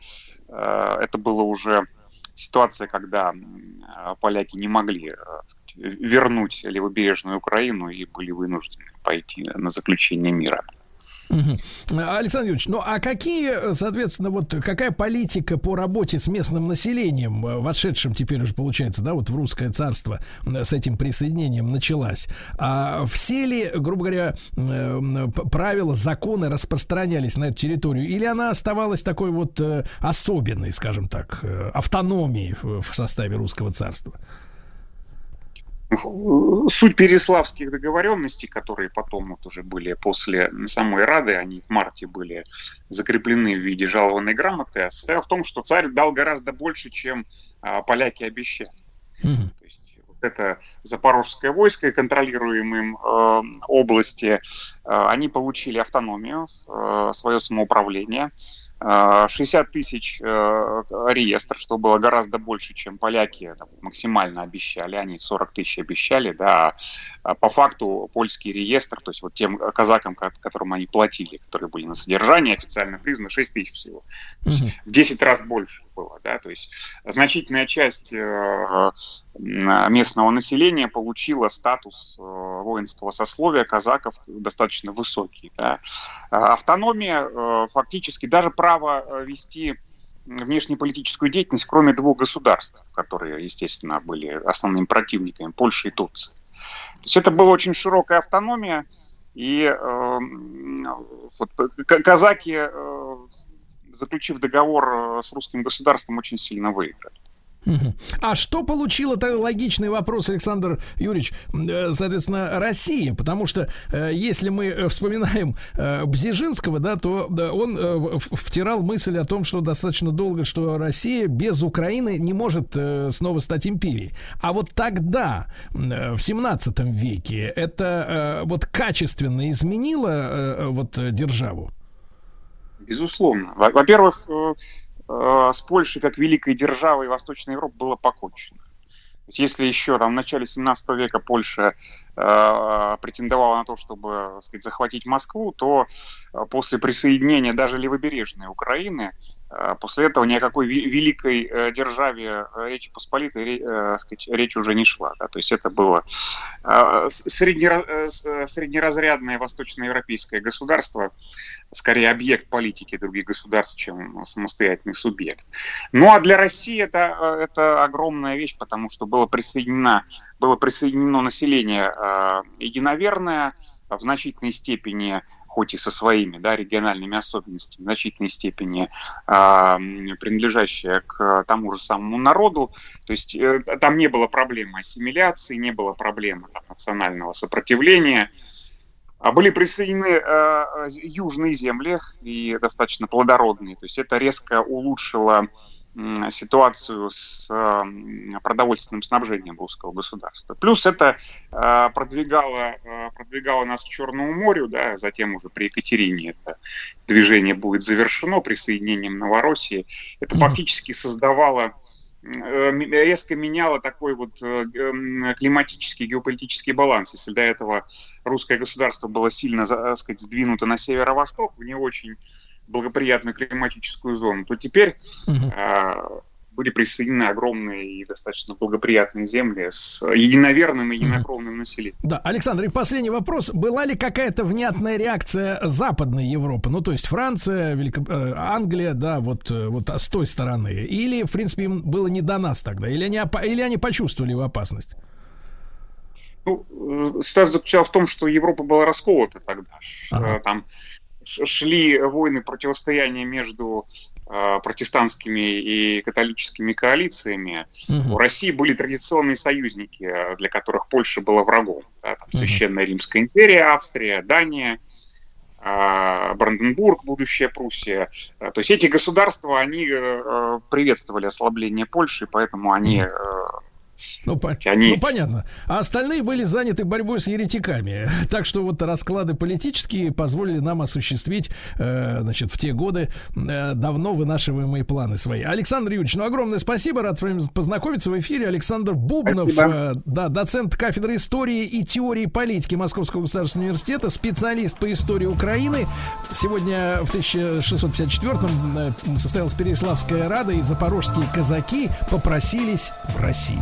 это было уже ситуация, когда э, поляки не могли э, сказать, вернуть левобережную Украину и были вынуждены пойти на заключение мира. Александр Юрьевич, ну а какие, соответственно, вот какая политика по работе с местным населением, э, вошедшим теперь уже получается, да, вот в русское царство э, с этим присоединением началась? А все ли, грубо говоря, э, м, п- правила, законы распространялись на эту территорию, или она оставалась такой вот э, особенной, скажем так, автономией в составе русского царства? Суть переславских договоренностей, которые потом вот уже были после самой Рады, они в марте были закреплены в виде жалованной грамоты, состояла в том, что царь дал гораздо больше, чем а, поляки обещали. Мгм. То есть вот это запорожское войско и контролируемые им э, области, э, они получили автономию, э, свое самоуправление, э, 60 тысяч э, реестр, что было гораздо больше, чем поляки там, максимально обещали, они 40 тысяч обещали, да, а по факту польский реестр, то есть вот тем казакам, ко- которым они платили, которые были на содержании, официально признано 6 тысяч всего Мгм. в 10 раз больше было, да, то есть значительная часть э, местного населения получила статус э, воинского сословия казаков достаточно высокий, да. А Автономия фактически даже право э, вести внешнеполитическую деятельность, кроме двух государств, которые, естественно, были основными противниками, Польши и Турции. То есть это была очень широкая автономия, и э, м, вот, казаки, э, заключив договор э, с русским государством, очень сильно выиграли. А что получил, это логичный вопрос, Александр Юрьевич, э, соответственно, Россия, потому что э, если мы э, вспоминаем Бзижинского, да, то он втирал мысль о том, что достаточно долго, что Россия без Украины не может снова стать империей. А вот тогда, в 17 веке, это вот качественно изменило вот державу? Безусловно. Во- Во-первых, э, э, с Польшей как великой державой Восточной Европы было покончено. То есть если еще там, в начале 17 века Польша э, претендовала на то, чтобы сказать, захватить Москву, то э, после присоединения даже левобережной Украины, после этого ни о какой ве- великой э, державе э, Речи Посполитой э, сказать, речь уже не шла. да. То есть это было э, среднеразрядное восточноевропейское государство, скорее объект политики других государств, чем самостоятельный субъект. Ну а для России это, это огромная вещь, потому что было присоединено, было присоединено население э, единоверное, в значительной степени хоть и со своими да, региональными особенностями, в значительной степени э, принадлежащее к тому же самому народу. То есть э, там не было проблемы ассимиляции, не было проблемы там, национального сопротивления. А были присоединены э, э, южные земли и достаточно плодородные. То есть это резко улучшило ситуацию с продовольственным снабжением русского государства. Плюс это э, продвигало, э, продвигало нас к Черному морю, да, затем уже при Екатерине это движение будет завершено присоединением Новороссии. Это фактически создавало э, резко меняло такой вот климатический геополитический баланс. Если до этого русское государство было сильно, так сказать, сдвинуто на северо-восток, в не очень благоприятную климатическую зону, то теперь э, были присоединены огромные и достаточно благоприятные земли с единоверным и единокровным населением. Да, Александр, и последний вопрос. Была ли какая-то внятная реакция Западной Европы? Ну, то есть Франция, Велико... э, Англия, да, вот, э, вот с той стороны. Или, в принципе, им было не до нас тогда? Или они, опа- или они почувствовали опасность? Ну, э, ситуация заключалась в том, что Европа была расколота тогда. Ага. Там шли войны противостояния между э, протестантскими и католическими коалициями. Мгм. У России были традиционные союзники, э, для которых Польша была врагом. Да, там Мгм. Священная Римская империя, Австрия, Дания, а, Бранденбург, будущая Пруссия. То есть эти государства, они э, э, приветствовали ослабление Польши, поэтому они Ну, по- Они- ну, понятно. А остальные были заняты борьбой с еретиками. Так что вот расклады политические позволили нам осуществить, э, значит, в те годы э, давно вынашиваемые планы свои. Александр Юрьевич, ну, огромное спасибо. Рад с вами познакомиться в эфире. Александр Бубнов, Спасибо. э, да, доцент кафедры истории и теории политики Московского государственного университета, специалист по истории Украины. Сегодня в 1654-м э, состоялась Переславская рада, и запорожские казаки попросились в Россию.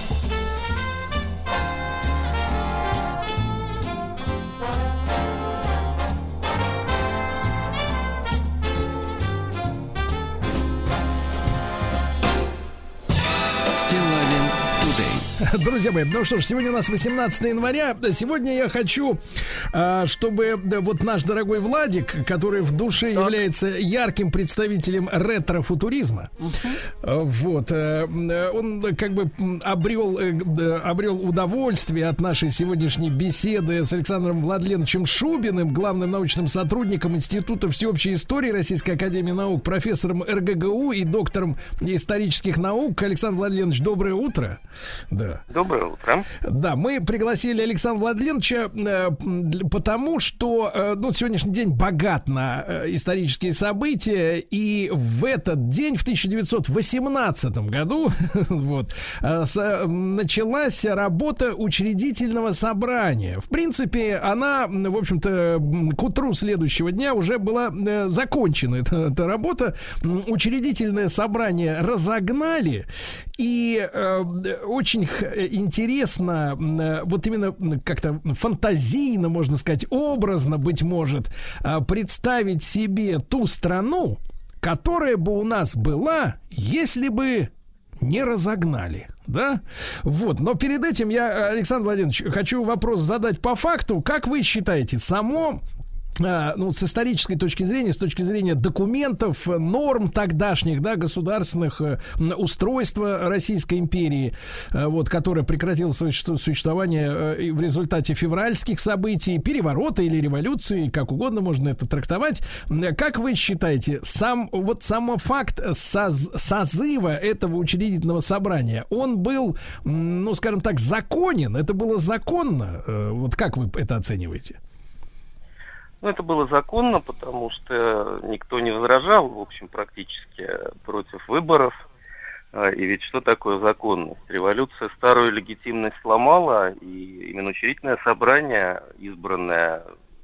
Друзья мои, ну что ж, сегодня у нас 18 января. Сегодня я хочу, а, чтобы вот наш дорогой Владик, который в душе является ярким представителем ретро-футуризма, а, вот, э, он как бы обрел, э, обрел удовольствие от нашей сегодняшней беседы с Александром Владленовичем Шубиным, главным научным сотрудником Института всеобщей истории Российской Академии Наук, профессором РГГУ и доктором исторических наук. Александр Владленович, доброе утро. Да. Доброе утро. Да, мы пригласили Александра Владленовича э, потому, что э, ну, сегодняшний день богат на э, исторические события, и в этот день, в 1918 году, вот, началась работа учредительного собрания. В принципе, она, в общем-то, к утру следующего дня уже была закончена эта, эта работа. Учредительное собрание разогнали, и э, очень интересно, м, э, вот именно как-то фантазийно, можно сказать, образно, быть может, э, представить себе ту страну, которая бы у нас была, если бы не разогнали, да? Вот, но перед этим я, Александр Владимирович, хочу вопрос задать по факту. Как вы считаете, само а, ну, с исторической точки зрения, с точки зрения документов, э, норм тогдашних, да, государственных э, устройства Российской империи, э, вот, которое прекратило свое существование э, в результате февральских событий, переворота или революции, как угодно можно это трактовать. Как вы считаете, сам, вот сам факт соз- созыва этого учредительного собрания, он был, ну, скажем так, законен? Это было законно? Э, Вот как вы это оцениваете? Ну, это было законно, потому что никто не возражал, в общем, практически против выборов. А, И ведь что такое законность? Революция старую легитимность сломала, и именно учредительное собрание, избранное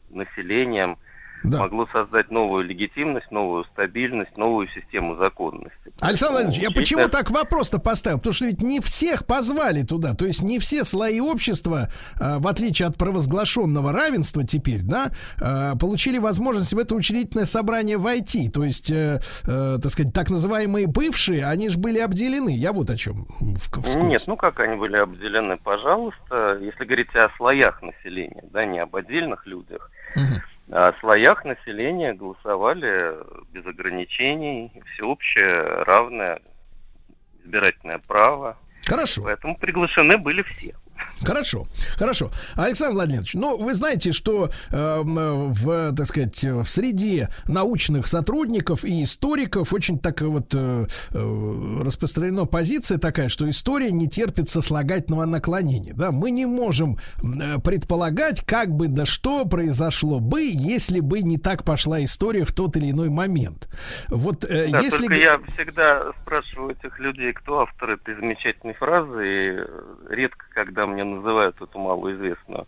населением, Да. могло создать новую легитимность, новую стабильность, новую систему законности. Александр Владимирович, я почему Учредительное- так вопрос-то поставил? Потому что ведь не всех позвали туда. То есть не все слои общества, э, в отличие от провозглашенного равенства теперь, да, э, получили возможность в это учредительное собрание войти. То есть, э, э, так сказать, так называемые бывшие, они же были обделены. Я вот о чем. вскользь. Нет, ну как они были обделены, пожалуйста. Если говорить о слоях населения, да, не об отдельных людях. Мгм. Слоях населения голосовали без ограничений, всеобщее, равное избирательное право. Хорошо. Поэтому приглашены были все. Хорошо, хорошо. Александр Владимирович, ну, вы знаете, что э, в, так сказать, в среде научных сотрудников и историков очень так вот э, э, распространена позиция такая, что история не терпит сослагательного наклонения. Да? Мы не можем э, предполагать, как бы да что произошло бы, если бы не так пошла история в тот или иной момент. Вот э, Да, если... только я всегда спрашиваю этих людей, кто автор этой замечательной фразы, и редко, когда мне называют эту малоизвестную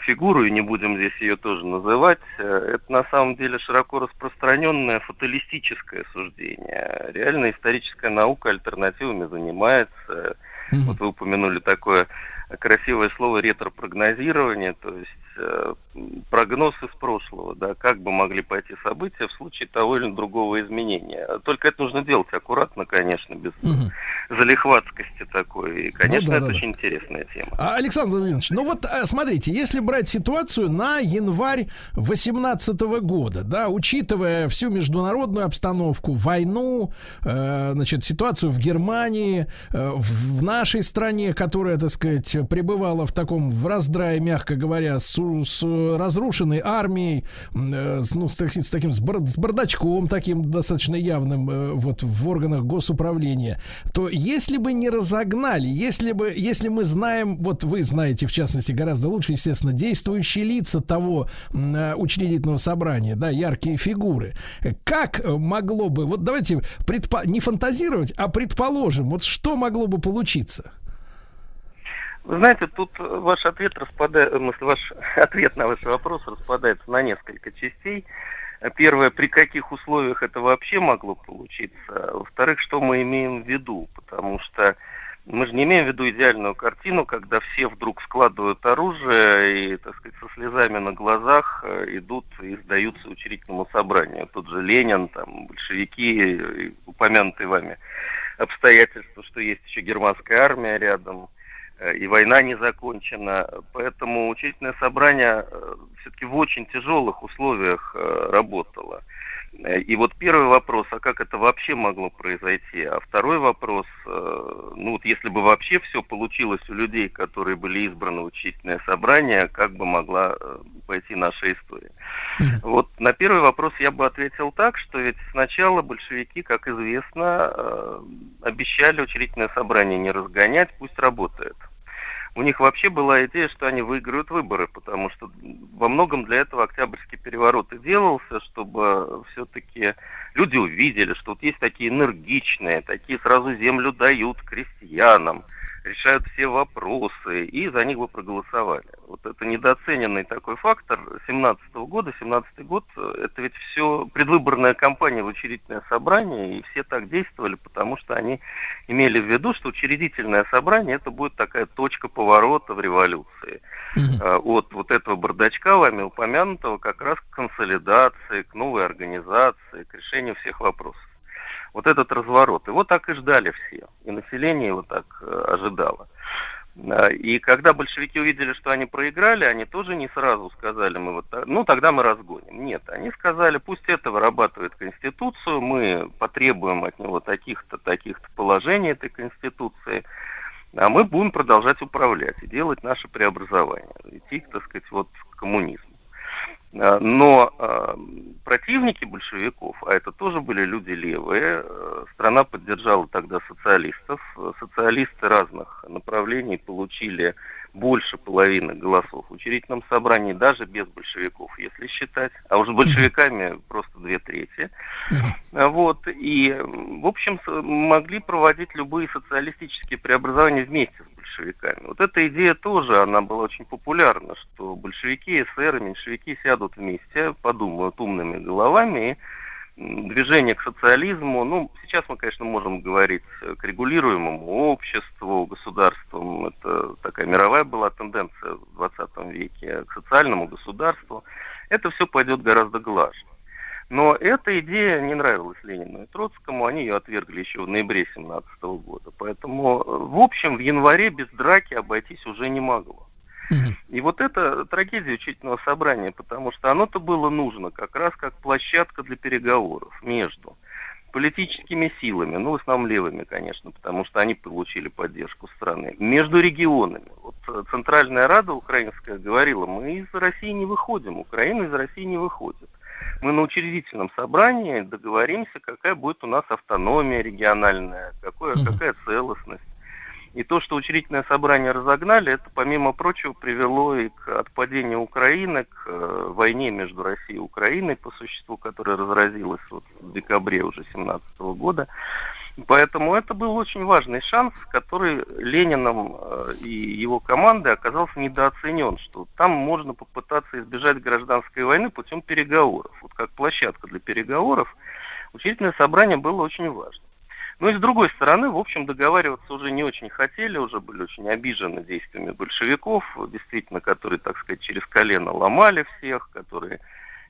фигуру, и не будем здесь ее тоже называть, э, это на самом деле широко распространенное фаталистическое суждение. Реально историческая наука альтернативами занимается. Вот вы упомянули такое красивое слово ретро-прогнозирование, то есть прогноз из прошлого, да, как бы могли пойти события в случае того или другого изменения. Только это нужно делать аккуратно, конечно, без Мгм. залихватскости такой. И, конечно, да, это да, да. очень интересная тема. А, Александр Владимирович, ну вот а, смотрите, если брать ситуацию на январь 2018 года, да, учитывая всю международную обстановку, войну, э, значит, ситуацию в Германии, э, в, нашей стране, которая, так сказать, пребывала в таком в раздрае, мягко говоря, с, с разрушенной армией, э, ну, с, таки- с таким с, бар- с бардачком таким достаточно явным э, вот в органах госуправления, то если бы не разогнали, если бы, если мы знаем, вот вы знаете в частности гораздо лучше, естественно, действующие лица того э, учредительного собрания, да, яркие фигуры, как могло бы, вот давайте предпо- не фантазировать, а предположим, вот что могло бы получиться? Вы знаете, тут э, ваш ответ распадается, ваш ответ на ваш вопрос распадается на несколько частей. Э, Первое, при каких условиях это вообще могло получиться. Во-вторых, что мы имеем в виду, потому что мы же не имеем в виду идеальную картину, когда все вдруг складывают оружие и, так сказать, со слезами на глазах э, идут и сдаются учредительному собранию. Тут же Ленин, там, большевики, и упомянутые вами обстоятельства, что есть еще германская армия рядом. Э, и война не закончена. Поэтому учительное собрание все-таки в очень тяжелых условиях работало. Э, и вот первый вопрос, а как это вообще могло произойти? А второй вопрос, э, ну вот если бы вообще все получилось у людей, которые были избраны в учительное собрание, как бы могла э, пойти наша история? Вот на первый вопрос я бы ответил так, что ведь сначала большевики, как известно, обещали учредительное собрание не разгонять, пусть работает у них вообще была идея, что они выиграют выборы, потому что во многом для этого Октябрьский переворот и делался, чтобы все-таки люди увидели, что вот есть такие энергичные, такие сразу землю дают крестьянам, решают все вопросы, и за них бы проголосовали. Вот это недооцененный такой фактор 17 года. 17 год – это ведь все предвыборная кампания в учредительное собрание, и все так действовали, потому что они имели в виду, что учредительное собрание – это будет такая точка поворота в революции. Mm-hmm. От вот этого бардачка, вами упомянутого, как раз к консолидации, к новой организации, к решению всех вопросов вот этот разворот. Его так и ждали все, и население его так э, ожидало. Э, и когда большевики увидели, что они проиграли, они тоже не сразу сказали, мы вот, ну тогда мы разгоним. Нет, они сказали, пусть это вырабатывает Конституцию, мы потребуем от него таких-то, таких-то положений этой Конституции, а мы будем продолжать управлять и делать наше преобразование, идти, так сказать, вот к коммунизму. Э, но э, противники большевиков, а это тоже были люди левые, э, страна поддержала тогда социалистов. Социалисты разных направлений получили больше половины голосов в учредительном собрании, даже без большевиков, если считать. А уже с большевиками просто две трети. Вот. И, в общем, могли проводить любые социалистические преобразования вместе с большевиками. Вот эта идея тоже, она была очень популярна, что большевики, эсеры, меньшевики сядут вместе, подумают умными головами и движение к социализму, ну, сейчас мы, конечно, можем говорить к регулируемому обществу, государствам, это такая мировая была тенденция в 20 веке, к социальному государству, это все пойдет гораздо глаже. Но эта идея не нравилась Ленину и Троцкому, они ее отвергли еще в ноябре 17 года. Поэтому, в общем, в январе без драки обойтись уже не могло. И вот это трагедия учительного собрания, потому что оно-то было нужно как раз как площадка для переговоров между политическими силами, ну, в основном левыми, конечно, потому что они получили поддержку страны, между регионами. Вот э, Центральная Рада украинская говорила, мы из России не выходим, Украина из России не выходит мы на учредительном собрании договоримся, какая будет у нас автономия региональная, какое, какая целостность. И то, что учредительное собрание разогнали, это, помимо прочего, привело и к отпадению Украины, к э, войне между Россией и Украиной, по существу, которая разразилась вот в декабре уже 2017 года. Поэтому это был очень важный шанс, который Лениным э, и его командой оказался недооценен, что там можно попытаться избежать гражданской войны путем переговоров. Вот как площадка для переговоров учредительное собрание было очень важно. Но и с другой стороны, в общем, договариваться уже не очень хотели, уже были очень обижены действиями большевиков, действительно, которые, так сказать, через колено ломали всех, которые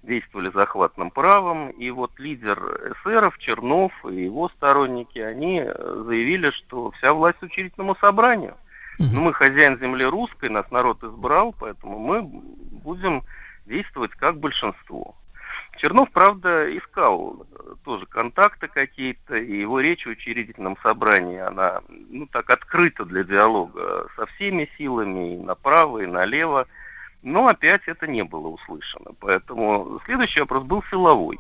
действовали захватным правом, и вот лидер эсеров, Чернов и его сторонники, они э, заявили, что вся власть учредительному собранию. Ну, мы хозяин земли русской, нас народ избрал, поэтому мы будем действовать как большинство. Чернов, правда, искал э, тоже контакты какие-то, и его речь в учредительном собрании, она, ну, так открыта для диалога со всеми силами, и направо, и налево. Но опять это не было услышано. Поэтому следующий вопрос был силовой.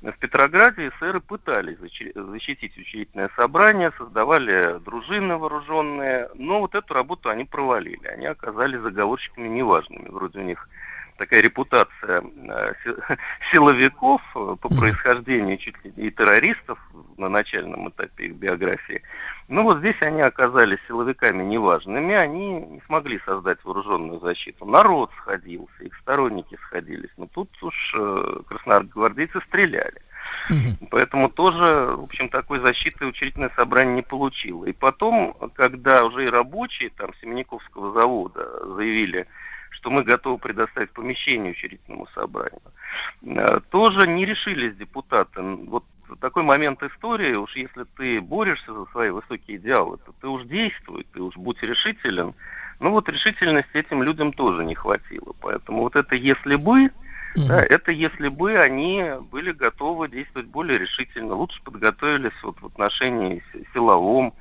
В Петрограде эсеры пытались защитить учредительное собрание, создавали дружины вооруженные, но вот эту работу они провалили. Они оказались заговорщиками неважными. Вроде у них такая репутация э, силовиков по происхождению чуть ли и террористов на начальном этапе их биографии. Ну вот здесь они оказались силовиками неважными, они не смогли создать вооруженную защиту. Народ сходился, их сторонники сходились, но тут уж э, красногвардейцы стреляли. Поэтому тоже, в общем, такой защиты учредительное собрание не получило. И потом, когда уже и рабочие там Семенниковского завода заявили, что мы готовы предоставить помещение учредительному собранию. Э, тоже не решились депутаты. Вот такой момент истории, уж если ты борешься за свои высокие идеалы, то ты уж действуй, ты уж будь решителен. Ну вот решительности этим людям тоже не хватило. Поэтому вот это «если бы», да, это если бы они были готовы действовать более решительно, лучше подготовились вот в отношении силовом,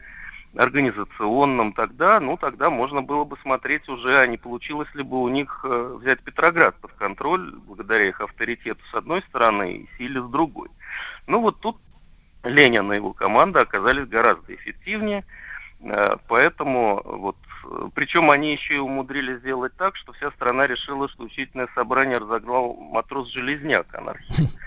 организационном, тогда, ну, тогда можно было бы смотреть уже, а не получилось ли бы у них э, взять Петроград под контроль, благодаря их авторитету с одной стороны и силе с другой. Ну, вот тут Ленин и его команда оказались гораздо эффективнее, э, поэтому вот, э, причем они еще и умудрились сделать так, что вся страна решила, что учительное собрание разогнал матрос-железняк, анархист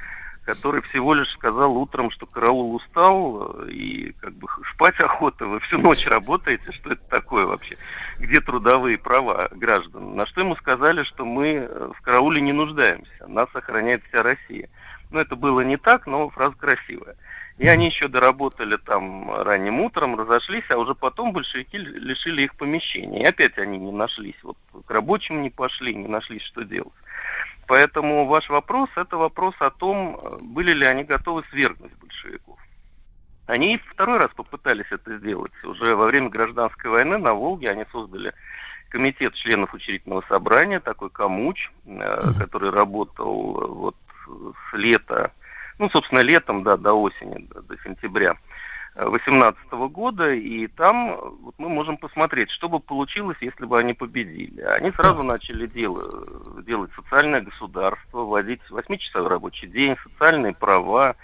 который всего лишь сказал утром, что караул устал э, и как бы спать охота, вы всю ночь работаете, что это такое вообще? Где трудовые права граждан? На что ему сказали, что мы э, в карауле не нуждаемся, нас охраняет вся Россия. Ну, это было не так, но фраза красивая. И они еще доработали там ранним утром, разошлись, а уже потом большевики лишили их помещения. И опять они не нашлись, вот к рабочим не пошли, не нашлись, что делать. Поэтому ваш вопрос – это вопрос о том, были ли они готовы свергнуть большевиков. Они второй раз попытались это сделать. Уже во время гражданской войны на Волге они создали комитет членов учредительного собрания, такой Камуч, э, который работал вот с лета, ну, собственно, летом, да, до осени, до сентября 2018 года, и там вот мы можем посмотреть, что бы получилось, если бы они победили. Они сразу начали дело, делать социальное государство, вводить 8-часовой рабочий день, социальные права,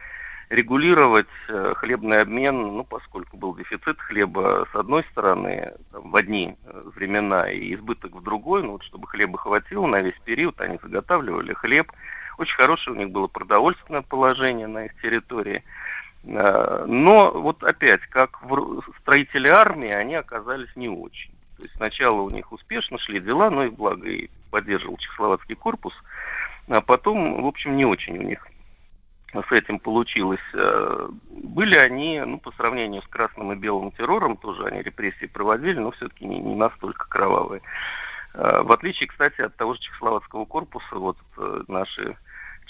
регулировать э, хлебный обмен, ну, поскольку был дефицит хлеба с одной стороны там, в одни э, времена и избыток в другой, ну, вот, чтобы хлеба хватило на весь период, они заготавливали хлеб. Очень хорошее у них было продовольственное положение на их территории. Э, Но вот опять, как строители армии, они оказались не очень. То есть сначала у них успешно шли дела, но и благо и поддерживал Чехословацкий корпус, а потом, в общем, не очень у них с этим получилось. Э, Были они, ну, по сравнению с красным и белым террором, тоже они репрессии проводили, но все-таки не, не настолько кровавые. Э, В отличие, кстати, от того же Чехословацкого корпуса, вот наши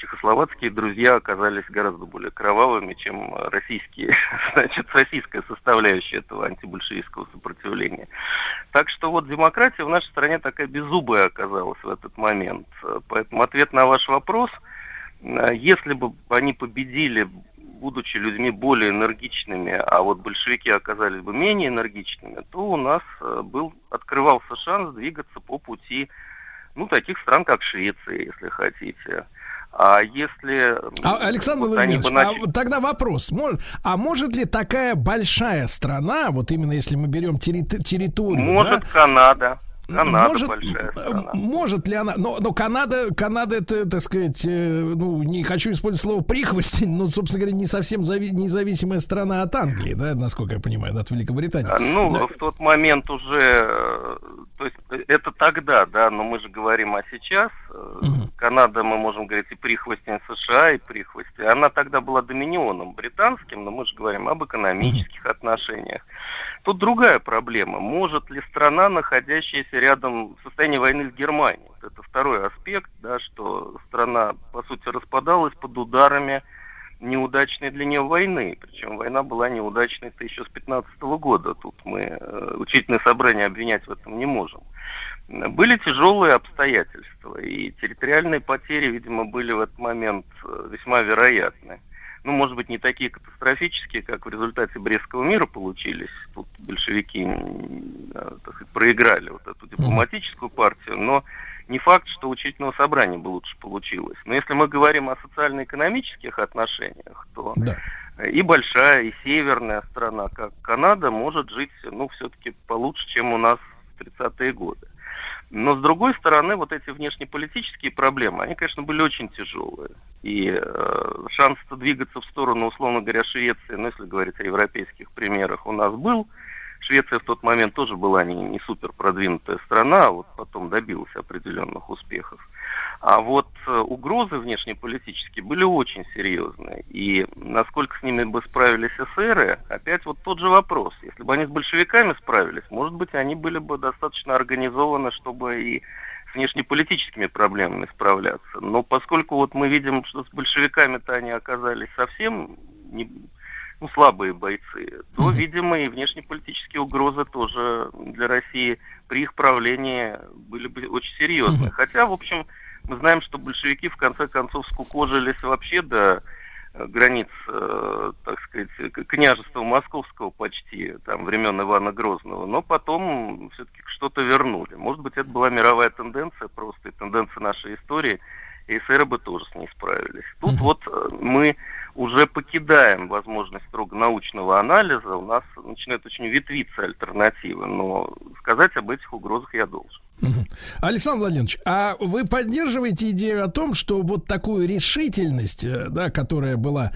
чехословацкие друзья оказались гораздо более кровавыми, чем российские, значит, российская составляющая этого антибольшевистского сопротивления. Так что вот демократия в нашей стране такая беззубая оказалась в этот момент. Поэтому ответ на ваш вопрос, э, если бы они победили, будучи людьми более энергичными, а вот большевики оказались бы менее энергичными, то у нас э, был, открывался шанс двигаться по пути ну, таких стран, как Швеция, если хотите. А если... А, Александр вот Владимирович, бы а начали- вот тогда вопрос. Мож- а может ли такая большая страна, вот именно если мы берем терри- территорию, Может, да, Канада. Канада может, большая страна. может ли она, но, но Канада, Канада это, так сказать, э, ну, не хочу использовать слово прихвостень, но, собственно говоря, не совсем зави- независимая страна от Англии, да, насколько я понимаю, от Великобритании. А, Ну, Да. в тот момент уже, э, то есть э, это тогда, да, но мы же говорим о сейчас. Мгм. Канада, мы можем говорить и прихвостень США, и прихвостень. Она тогда была доминионом британским, но мы же говорим об экономических отношениях. Тут другая проблема. Может ли страна, находящаяся рядом в состоянии войны с Германией? Это второй аспект, да, что страна, по сути, распадалась под ударами неудачной для нее войны. Причем война была неудачной-то еще с 15 года. Тут мы э, учительное собрание обвинять в этом не можем. Были тяжелые обстоятельства, и территориальные потери, видимо, были в этот момент э, весьма вероятны. Ну, может быть, не такие катастрофические, как в результате Брестского мира получились. Тут большевики так сказать, проиграли вот эту дипломатическую партию, но не факт, что у учительного собрания бы лучше получилось. Но если мы говорим о социально-экономических отношениях, то Да. и большая, и северная страна, как Канада, может жить, ну, все-таки получше, чем у нас в 30-е годы. Но, с другой стороны, вот эти внешнеполитические проблемы, они, конечно, были очень тяжелые. И э, шанс двигаться в сторону, условно говоря, Швеции, ну, если говорить о европейских примерах, у нас был. Швеция в тот момент тоже была не, не супер продвинутая страна, а вот потом добилась определенных успехов. А вот э, угрозы внешнеполитические были очень серьезные. И насколько с ними бы справились эсеры, опять вот тот же вопрос. Если бы они с большевиками справились, может быть, они были бы достаточно организованы, чтобы и с внешнеполитическими проблемами справляться. Но поскольку вот мы видим, что с большевиками-то они оказались совсем не, ну, слабые бойцы, то, Мгм. видимо, и внешнеполитические угрозы тоже для России при их правлении были бы очень серьезны. Мгм. Хотя, в общем, мы знаем, что большевики в конце концов скукожились вообще до э, границ, э, так сказать, княжества московского почти, там, времен Ивана Грозного, но потом все-таки что-то вернули. Может быть, это была мировая тенденция просто, и тенденция нашей истории, и эсеры бы тоже с ней справились. Тут Мгм. вот э, мы уже покидаем возможность строго научного анализа, у нас начинают очень ветвиться альтернативы, но сказать об этих угрозах я должен. Александр Владимирович, а вы поддерживаете идею о том, что вот такую решительность, э, да, которая была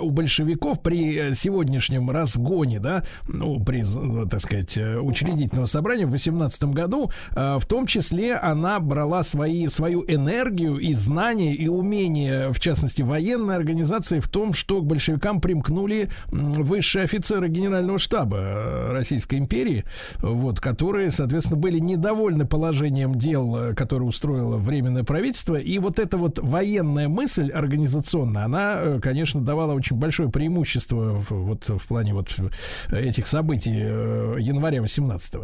у большевиков при э, сегодняшнем разгоне, да, ну, при, з- так сказать, э, учредительного собрания в 18 году, э, в том числе она брала свои, свою энергию и знания, и умения, в частности, военной организации в том, что к большевикам примкнули высшие офицеры генерального штаба э, Российской империи, вот, которые, соответственно, были недовольны положением дел, э, которое устроило временное правительство. И вот эта вот военная мысль организационная, она, э, конечно, давала очень большое преимущество в, вот в плане вот этих событий января 18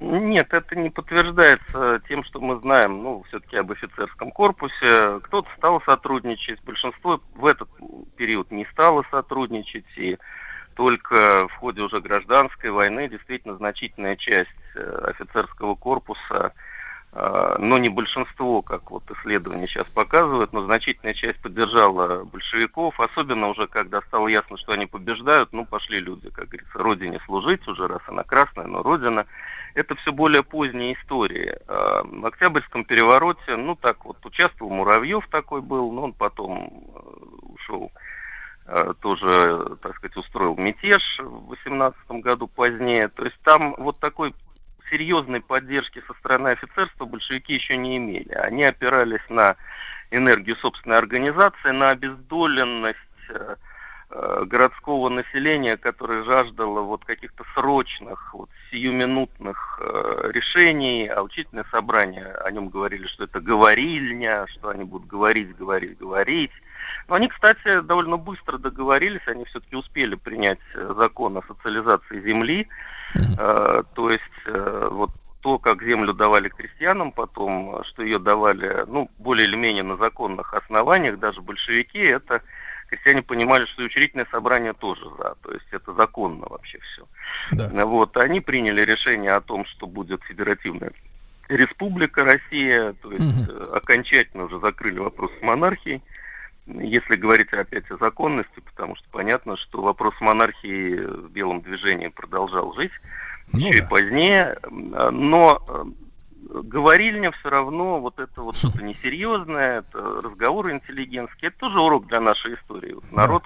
Нет, это не подтверждается тем, что мы знаем, ну, все-таки об офицерском корпусе. Кто-то стал сотрудничать, большинство в этот период не стало сотрудничать, и только в ходе уже гражданской войны действительно значительная часть э, офицерского корпуса, э, но не большинство, как вот исследования сейчас показывают, но значительная часть поддержала большевиков, особенно уже когда стало ясно, что они побеждают, ну, пошли люди, как говорится, родине служить, уже раз она красная, но родина это все более поздние истории. А, В Октябрьском перевороте, ну так вот, участвовал Муравьев такой был, но он потом э, ушел, э, тоже, так сказать, устроил мятеж в 18 году позднее. То есть там вот такой серьезной поддержки со стороны офицерства большевики еще не имели. Они опирались на энергию собственной организации, на обездоленность э, городского населения, которое жаждало вот каких-то срочных, вот сиюминутных э, решений, а учительное собрание, о нем говорили, что это говорильня, что они будут говорить, говорить, говорить. Но они, кстати, довольно быстро договорились, они все-таки успели принять э, закон о социализации земли, Э, то есть э, вот то, как землю давали крестьянам потом, э, что ее давали, ну, более или менее на законных основаниях, даже большевики, это крестьяне понимали, что и учредительное собрание тоже за, то есть это законно вообще все. Да. Вот, они приняли решение о том, что будет федеративная республика Россия, то есть э, окончательно уже закрыли вопрос с монархией. Если говорить опять о законности, потому что понятно, что вопрос монархии в белом движении продолжал жить Ну еще да. и позднее, М, но э, говорильня все равно, вот это вот что-то несерьезное, это разговоры интеллигентские, это тоже урок для нашей истории. Вот народ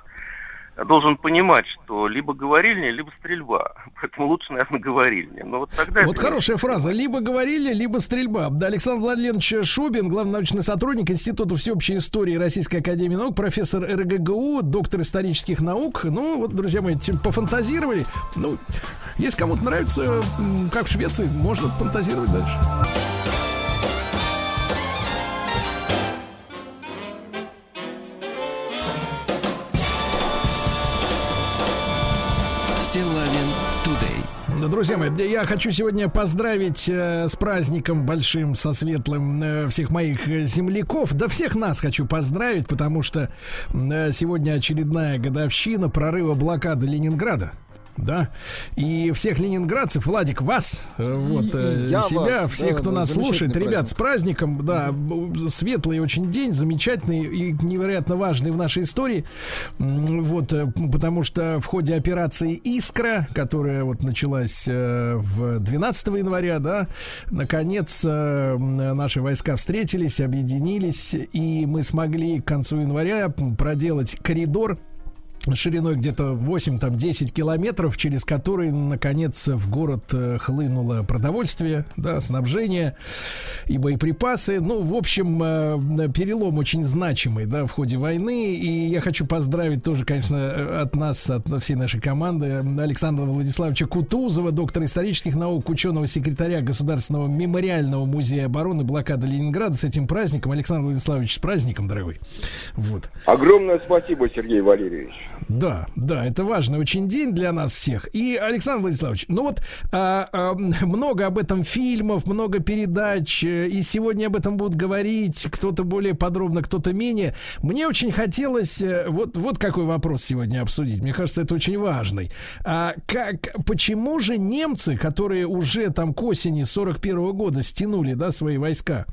должен понимать, что либо говорильня, либо стрельба. Поэтому лучше, наверное, говорильня. Но вот тогда Вот это хорошая фраза. Либо говорили, либо стрельба. Да, Александр Владимирович Шубин, главный научный сотрудник Института всеобщей истории Российской Академии Наук, профессор РГГУ, доктор исторических наук. Ну, вот, друзья мои, пофантазировали. Ну, если кому-то нравится, как в Швеции, можно фантазировать дальше. Да, Друзья мои, я хочу сегодня поздравить э, с праздником большим, со светлым э, всех моих э, земляков. Да всех нас хочу поздравить, потому что э, сегодня очередная годовщина прорыва блокады Ленинграда. Да, и всех ленинградцев, Владик, вас, э, вот, э, я себя, вас, всех, да, кто да, нас слушает, замечательный ребят, с праздником, да, светлый очень день, замечательный и невероятно важный в нашей истории, вот, э, потому что в ходе операции «Искра», которая вот началась в 12 января, да, наконец наши войска встретились, объединились, и мы смогли к концу января проделать коридор шириной где-то 8-10 километров, через который, наконец, в город э, хлынуло продовольствие, да, снабжение и боеприпасы. Ну, в общем, э, перелом очень значимый, да, в ходе войны. И я хочу поздравить тоже, конечно, э, от нас, от всей нашей команды Александра Владиславовича Кутузова, доктора исторических наук, ученого секретаря Государственного мемориального музея обороны блокады Ленинграда с этим праздником. Александр Владиславович, с праздником, дорогой. Вот. Огромное спасибо, Сергей Валерьевич. Да, да, это важный очень день для нас всех. И, Александр Владиславович, ну вот а, а, много об этом фильмов, много передач, э, и сегодня об этом будут говорить, кто-то более подробно, кто-то менее. Мне очень хотелось э, вот, вот какой вопрос сегодня обсудить. Мне кажется, это очень важный. А как, почему же немцы, которые уже там к осени 41 года стянули, да, свои войска,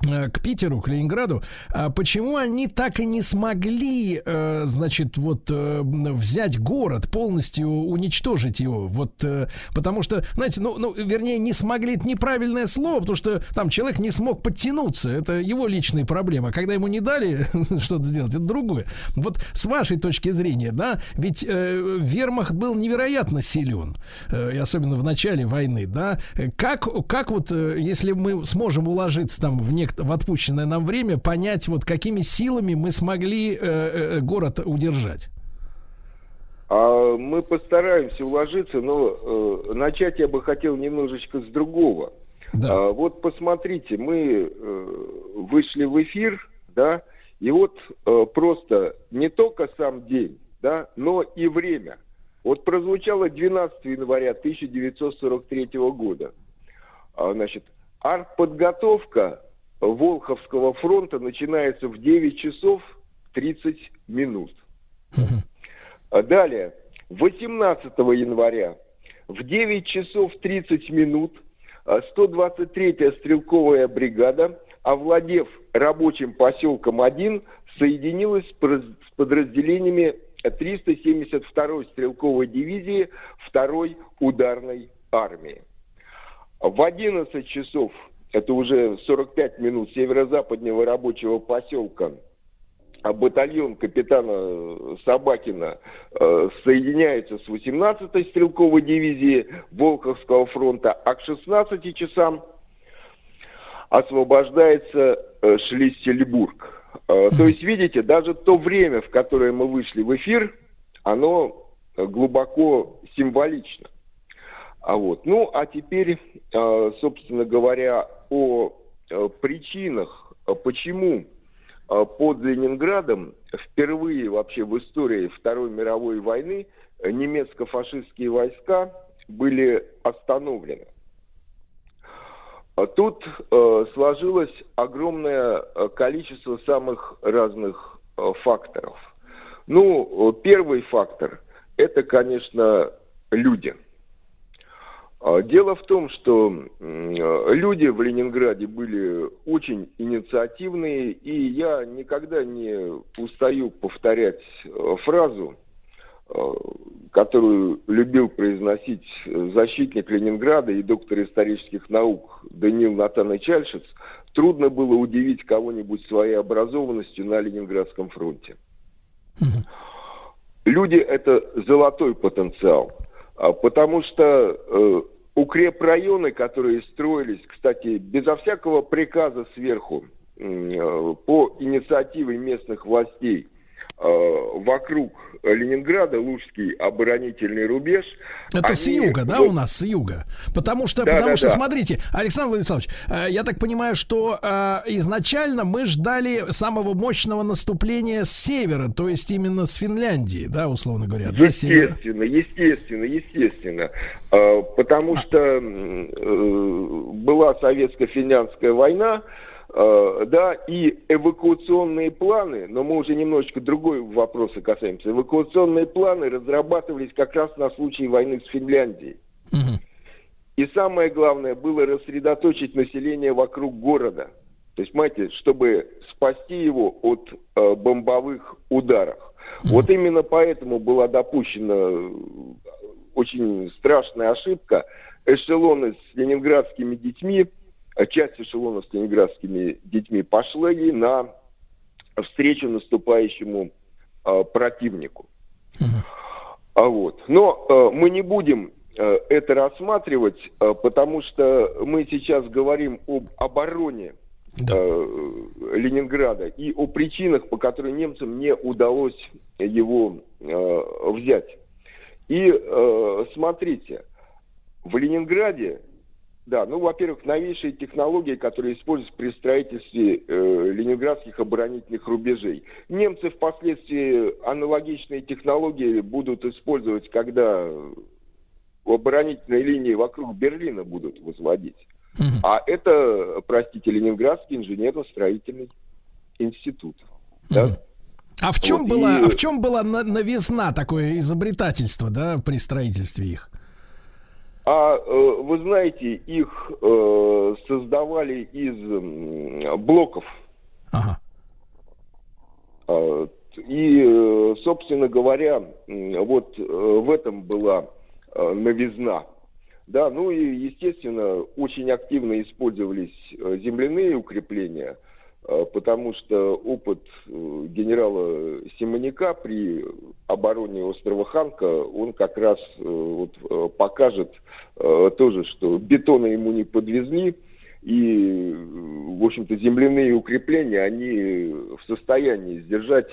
к Питеру, к Ленинграду, а почему они так и не смогли, э, значит, вот э, взять город, полностью уничтожить его? Вот, э, потому что, знаете, ну, ну, вернее, не смогли, это неправильное слово, потому что там человек не смог подтянуться, это его личные проблемы. Когда ему не дали что-то сделать, это другое. Вот с вашей точки зрения, да, ведь э, вермахт был невероятно силен, э, и особенно в начале войны, да, Э, как, как вот, э, если мы сможем уложиться там в, нек- в отпущенное нам время, понять, вот какими силами мы смогли э, э, город удержать? А мы постараемся уложиться, но э, начать я бы хотел немножечко с другого. Да. А, вот посмотрите, мы э, вышли в эфир, да, и вот э, просто не только сам день, да, но и время. Вот прозвучало 12 января 1943 года. А, значит, артподготовка Волховского фронта начинается в 9 часов 30 минут. А Далее, 18 января в 9 часов 30 минут а, 123-я стрелковая бригада, овладев рабочим поселком 1, соединилась с подразделениями 372-й стрелковой дивизии 2-й ударной армии. В 11 часов, это уже 45 минут, северо-западного рабочего поселка а батальон капитана э, Собакина э, соединяется с 18-й стрелковой дивизией Волховского фронта, а к 16 часам освобождается э, Шлиссельбург. Э, То есть, видите, даже то время, в которое мы вышли в эфир, оно э, глубоко символично. А вот. Ну, а теперь, э, собственно говоря, о э, причинах, э, почему под Ленинградом впервые вообще в истории Второй мировой войны немецко-фашистские войска были остановлены. А Тут сложилось огромное количество самых разных факторов. Ну, первый фактор – это, конечно, люди. А, Дело в том, что э, люди в Ленинграде были очень инициативные, и я никогда не устаю повторять э, фразу, э, которую любил произносить защитник Ленинграда и доктор исторических наук Даниил Натанович Альшиц, трудно было удивить кого-нибудь своей образованностью на Ленинградском фронте. Люди – это золотой потенциал, потому что э, укрепрайоны, которые строились, кстати, безо всякого приказа сверху, э, по инициативе местных властей, вокруг Ленинграда, Лужский оборонительный рубеж. Это с они юга, да, у нас с юга? Потому что, Да, потому да, что, да. смотрите, Александр Владиславович, э, я так понимаю, что э, изначально мы ждали самого мощного наступления с севера, то есть именно с Финляндии, да, условно говоря, да, с севера. Естественно, естественно, естественно. А, Потому что э, была советско-финляндская война, э, да, и эвакуационные планы, но мы уже немножечко другой вопроса касаемся. Эвакуационные планы разрабатывались как раз на случай войны с Финляндией. Мгм. И самое главное было рассредоточить население вокруг города. То есть, понимаете, чтобы спасти его от э, бомбовых ударов. Вот именно поэтому была допущена э, очень страшная ошибка. Эшелоны с ленинградскими детьми, э, часть эшелонов с ленинградскими детьми пошли на встречу наступающему э, противнику. А вот. Но э, мы не будем э, это рассматривать, э, потому что мы сейчас говорим об обороне Да. э, Ленинграда и о причинах, по которым немцам не удалось его э, взять. И э, смотрите, в Ленинграде Да, ну, во-первых, новейшие технологии, которые используются при строительстве э, ленинградских оборонительных рубежей. Немцы впоследствии аналогичные технологии будут использовать, когда оборонительные линии вокруг Берлина будут возводить. А это, простите, Ленинградский инженерно-строительный институт. Да? А в чем Вот, была, и- а в чем была на- новизна такое изобретательство, да, при строительстве их? А э, вы знаете, их э, создавали из блоков. Ага. А, И, э, собственно говоря, вот в этом была новизна. Да, ну и, естественно, очень активно использовались земляные укрепления, потому что опыт э, генерала Симоняка при обороне острова Ханка, он как раз э, вот, э, покажет э, тоже, что бетона ему не подвезли, и, э, в общем-то, земляные укрепления, они в состоянии сдержать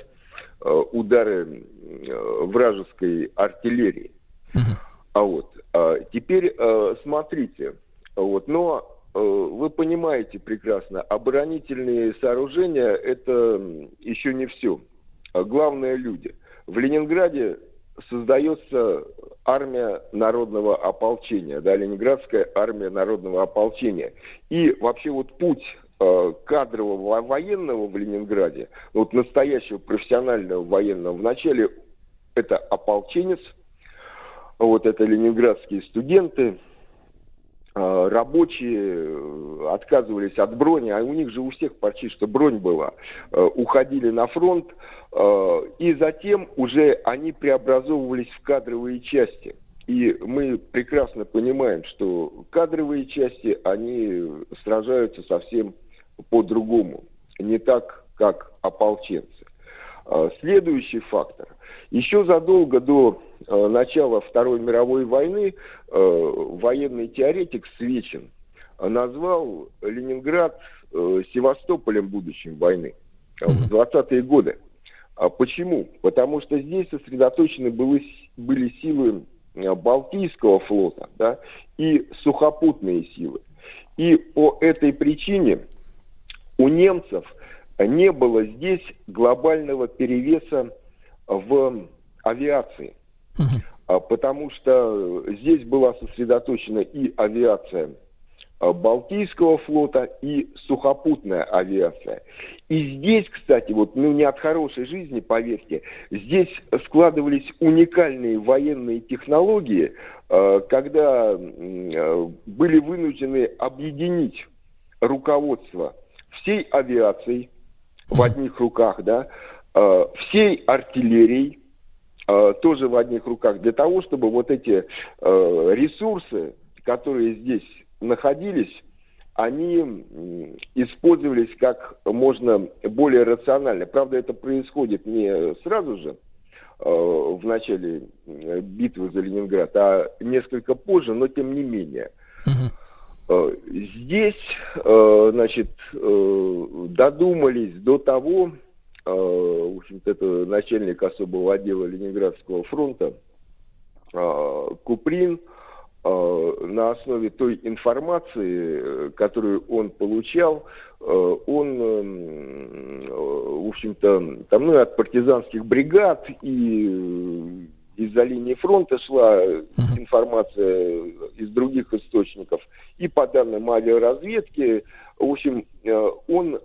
э, удары э, вражеской артиллерии. А вот а, теперь э, смотрите, вот, но э, вы понимаете прекрасно, оборонительные сооружения это еще не все. А главное люди. В Ленинграде создается армия народного ополчения, да, Ленинградская армия народного ополчения. И вообще вот путь э, кадрового военного в Ленинграде, вот настоящего профессионального военного, вначале это ополченец, вот это ленинградские студенты, э, рабочие э, отказывались от брони, а у них же у всех почти что бронь была, э, уходили на фронт, э, и затем уже они преобразовывались в кадровые части. И мы прекрасно понимаем, что кадровые части, они сражаются совсем по-другому, не так, как ополченцы. Следующий фактор. Еще задолго до э, начала Второй мировой войны э, военный теоретик Свечин назвал Ленинград э, Севастополем будущим войны э, в 20-е годы. А почему? Потому что здесь сосредоточены были, были силы э, Балтийского флота да, и сухопутные силы. И по этой причине у немцев не было здесь глобального перевеса в авиации. А, Потому что здесь была сосредоточена и авиация а, Балтийского флота, и сухопутная авиация. И здесь, кстати, вот, ну не от хорошей жизни, поверьте, здесь складывались уникальные военные технологии, э, когда были вынуждены объединить руководство всей авиацией в одних руках, да, всей артиллерией э, тоже в одних руках, для того, чтобы вот эти э, ресурсы, которые здесь находились, они использовались как можно более рационально. Правда, это происходит не сразу же, э, в начале э, битвы за Ленинград, а несколько позже, но тем не менее. Э, Здесь, э, значит, э, додумались до того, э, в общем-то, это начальник особого отдела Ленинградского фронта э, Куприн, э, на основе той информации, э, которую он получал, э, он, э, в общем-то, там, ну, от партизанских бригад и из-за линии фронта шла информация из других источников. И по данным авиаразведки, в общем, он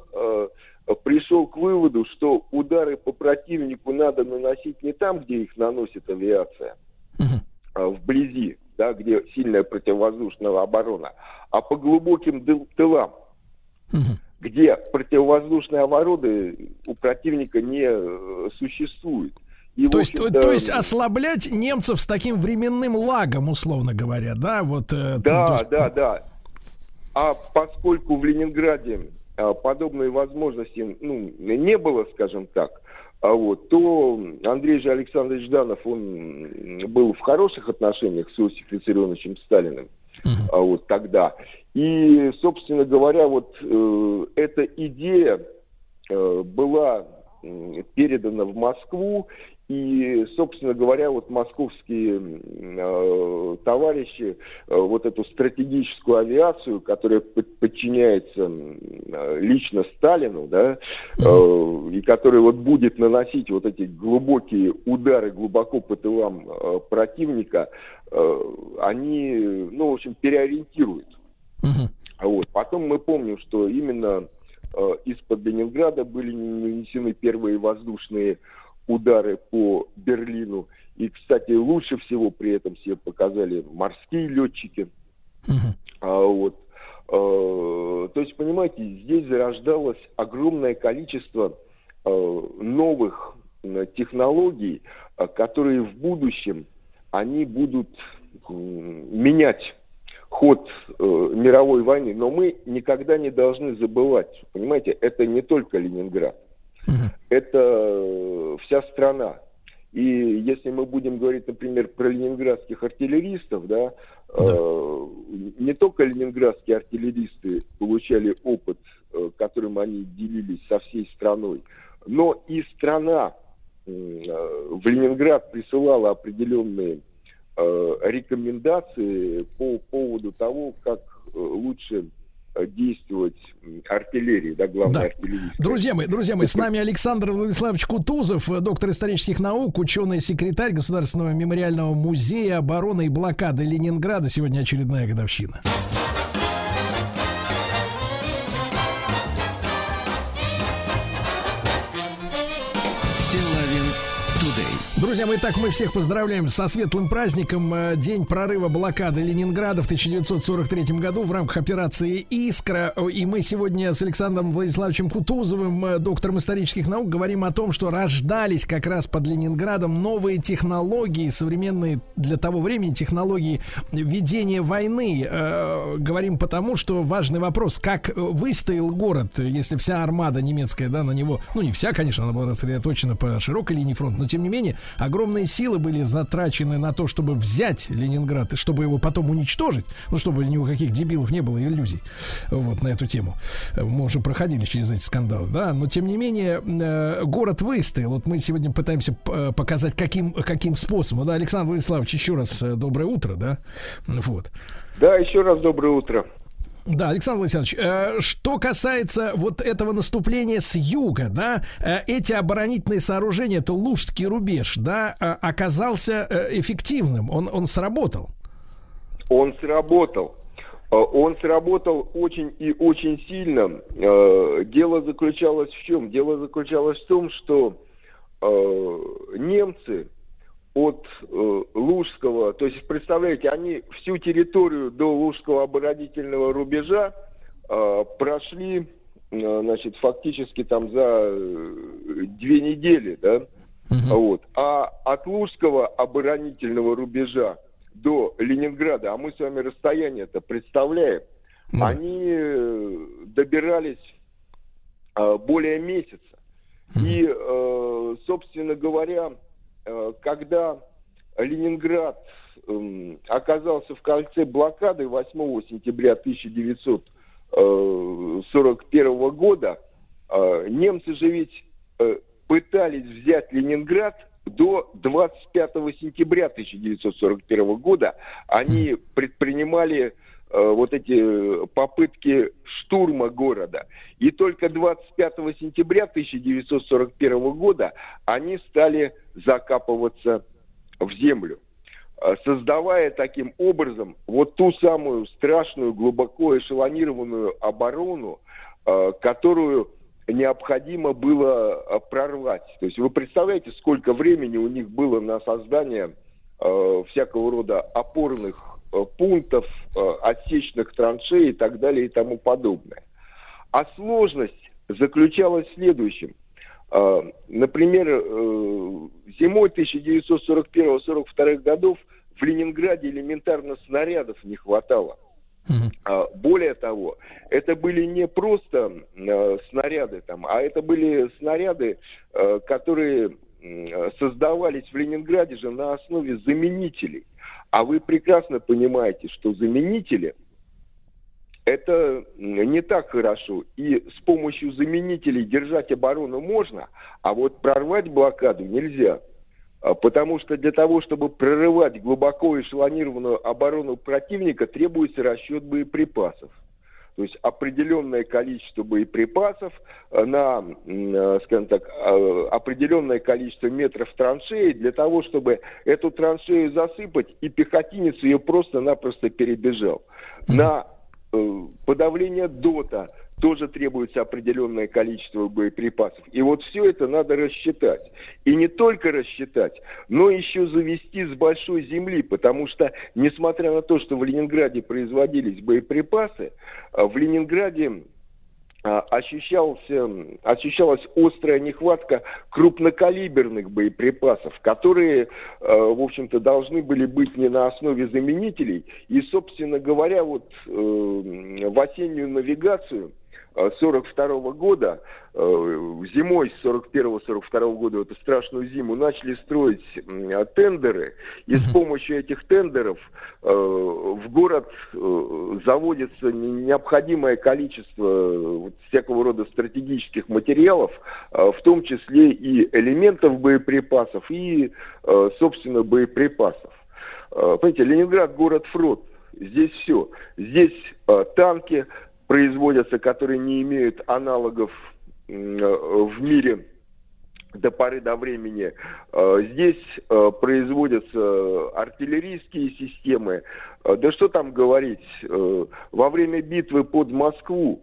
пришел к выводу, что удары по противнику надо наносить не там, где их наносит авиация, а вблизи, да, где сильная противовоздушная оборона, а по глубоким тылам, где противовоздушные обороны у противника не э, существует. И, То есть, то, то есть ослаблять немцев с таким временным лагом, условно говоря, да, вот. э, Да, то есть- да, да. А поскольку в Ленинграде подобной возможности ну, не было, скажем так, а вот, то Андрей же Александрович Жданов, он был в хороших отношениях с Иосифом Виссарионовичем Сталиным а вот тогда. И, собственно говоря, вот э, эта идея э, была передана в Москву, И, собственно говоря, вот московские э, товарищи э, вот эту стратегическую авиацию, которая под- подчиняется э, лично Сталину, да, э, и которая вот будет наносить вот эти глубокие удары глубоко по тылам э, противника, э, они, ну, в общем, переориентируют. Вот. Потом мы помним, что именно э, из-под Ленинграда были нанесены первые воздушные удары по Берлину. И, кстати, лучше всего при этом себе показали морские летчики. Мгм. А, вот. Э, то есть, понимаете, здесь зарождалось огромное количество э, новых технологий, э, которые в будущем они будут менять ход э, мировой войны. Но мы никогда не должны забывать, понимаете, это не только Ленинград, Это э, вся страна. И если мы будем говорить, например, про ленинградских артиллеристов, да, э, не только ленинградские артиллеристы получали опыт, э, которым они делились со всей страной, но и страна э, в Ленинград присылала определенные э, рекомендации по поводу того, как э, лучше действовать м, артиллерии, да, главной Да. артиллерии. Друзья мои, друзья мои, с нами Александр Владиславович Кутузов, э, доктор исторических наук, ученый-секретарь Государственного мемориального музея обороны и блокады Ленинграда. Сегодня очередная годовщина. Друзья мои, так мы всех поздравляем со светлым праздником. Э, День прорыва блокады Ленинграда в 1943 году в рамках операции «Искра». И мы сегодня с Александром Владиславовичем Кутузовым, э, доктором исторических наук, говорим о том, что рождались как раз под Ленинградом новые технологии, современные для того времени технологии ведения войны. Э, Говорим потому, что важный вопрос, как выстоял город, если вся армада немецкая, да, на него, ну не вся, конечно, она была рассредоточена по широкой линии фронта, но тем не менее огромные силы были затрачены на то, чтобы взять Ленинград и чтобы его потом уничтожить, ну чтобы ни у каких дебилов не было иллюзий вот на эту тему. Э, Мы уже проходили через эти скандалы, да, но тем не менее э, город выстоял. Вот мы сегодня пытаемся п- показать, каким, каким способом. Да, Александр Владиславович, еще раз э, доброе утро, да, вот. Да, еще раз доброе утро. Да, Александр Владимирович, э, что касается вот этого наступления с юга, да, э, эти оборонительные сооружения, это Лужский рубеж, да, э, оказался эффективным, он, он сработал. Он сработал. Он сработал очень и очень сильно. Дело заключалось в чем? Дело заключалось в том, что немцы от э, Лужского, то есть, представляете, они всю территорию до Лужского оборонительного рубежа э, прошли, э, значит, фактически там за э, две недели, да, вот. А от Лужского оборонительного рубежа до Ленинграда, а мы с вами расстояние-то представляем, Ну. они э, добирались э, более месяца. И, э, собственно говоря, когда Ленинград эм, оказался в кольце блокады 8 сентября 1941 года, э, немцы же ведь э, пытались взять Ленинград до 25 сентября 1941 года. Они предпринимали э, вот эти попытки штурма города. И только 25 сентября 1941 года они стали закапываться в землю, э, создавая таким образом вот ту самую страшную, глубоко эшелонированную оборону, э, которую необходимо было э, прорвать. То есть вы представляете, сколько времени у них было на создание э, всякого рода опорных э, пунктов, э, отсечных траншей и так далее и тому подобное. А сложность заключалась в следующем. Э, Например, э, зимой 1941-1942 годов в Ленинграде элементарно снарядов не хватало. А, Более того, это были не просто э, снаряды, там, а это были снаряды, э, которые создавались в Ленинграде же на основе заменителей. А вы прекрасно понимаете, что заменители это не так хорошо. И с помощью заменителей держать оборону можно, а вот прорвать блокаду нельзя. А, Потому что для того, чтобы прорывать глубоко эшелонированную оборону противника, требуется расчет боеприпасов. То есть определенное количество боеприпасов э, на, э, скажем так, э, определенное количество метров траншеи для того, чтобы эту траншею засыпать, и пехотинец ее просто-напросто перебежал. На подавление ДОТа тоже требуется определенное количество боеприпасов. И вот все это надо рассчитать. И не только рассчитать, но еще завести с большой земли, потому что, несмотря на то, что в Ленинграде производились боеприпасы, а, в Ленинграде а, ощущался, ощущалась острая нехватка крупнокалиберных боеприпасов, которые, э, в общем-то, должны были быть не на основе заменителей. И, собственно говоря, вот э, в осеннюю навигацию 42 года, э, зимой с 41-42 года, эту страшную зиму, начали строить м, тендеры, и с помощью этих тендеров э, в город э, заводится не- необходимое количество всякого рода стратегических материалов, в том числе и элементов боеприпасов, и, собственно, боеприпасов. Понимаете, Ленинград город-фронт. Здесь все. Здесь э, танки производятся, которые не имеют аналогов э, в мире до поры до времени. Э, Здесь э, производятся артиллерийские системы. Э, Да что там говорить, во время битвы под Москву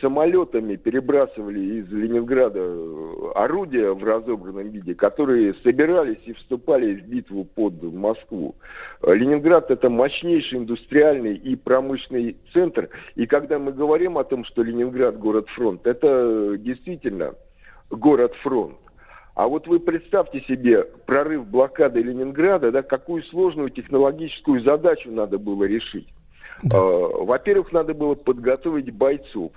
самолетами перебрасывали из Ленинграда орудия в разобранном виде, которые собирались и вступали в битву под Москву. Ленинград это мощнейший индустриальный и промышленный центр. И когда мы говорим о том, что Ленинград город-фронт, это действительно город-фронт. А вот вы представьте себе прорыв блокады Ленинграда, да, какую сложную технологическую задачу надо было решить. Э, Во-первых, надо было подготовить бойцов,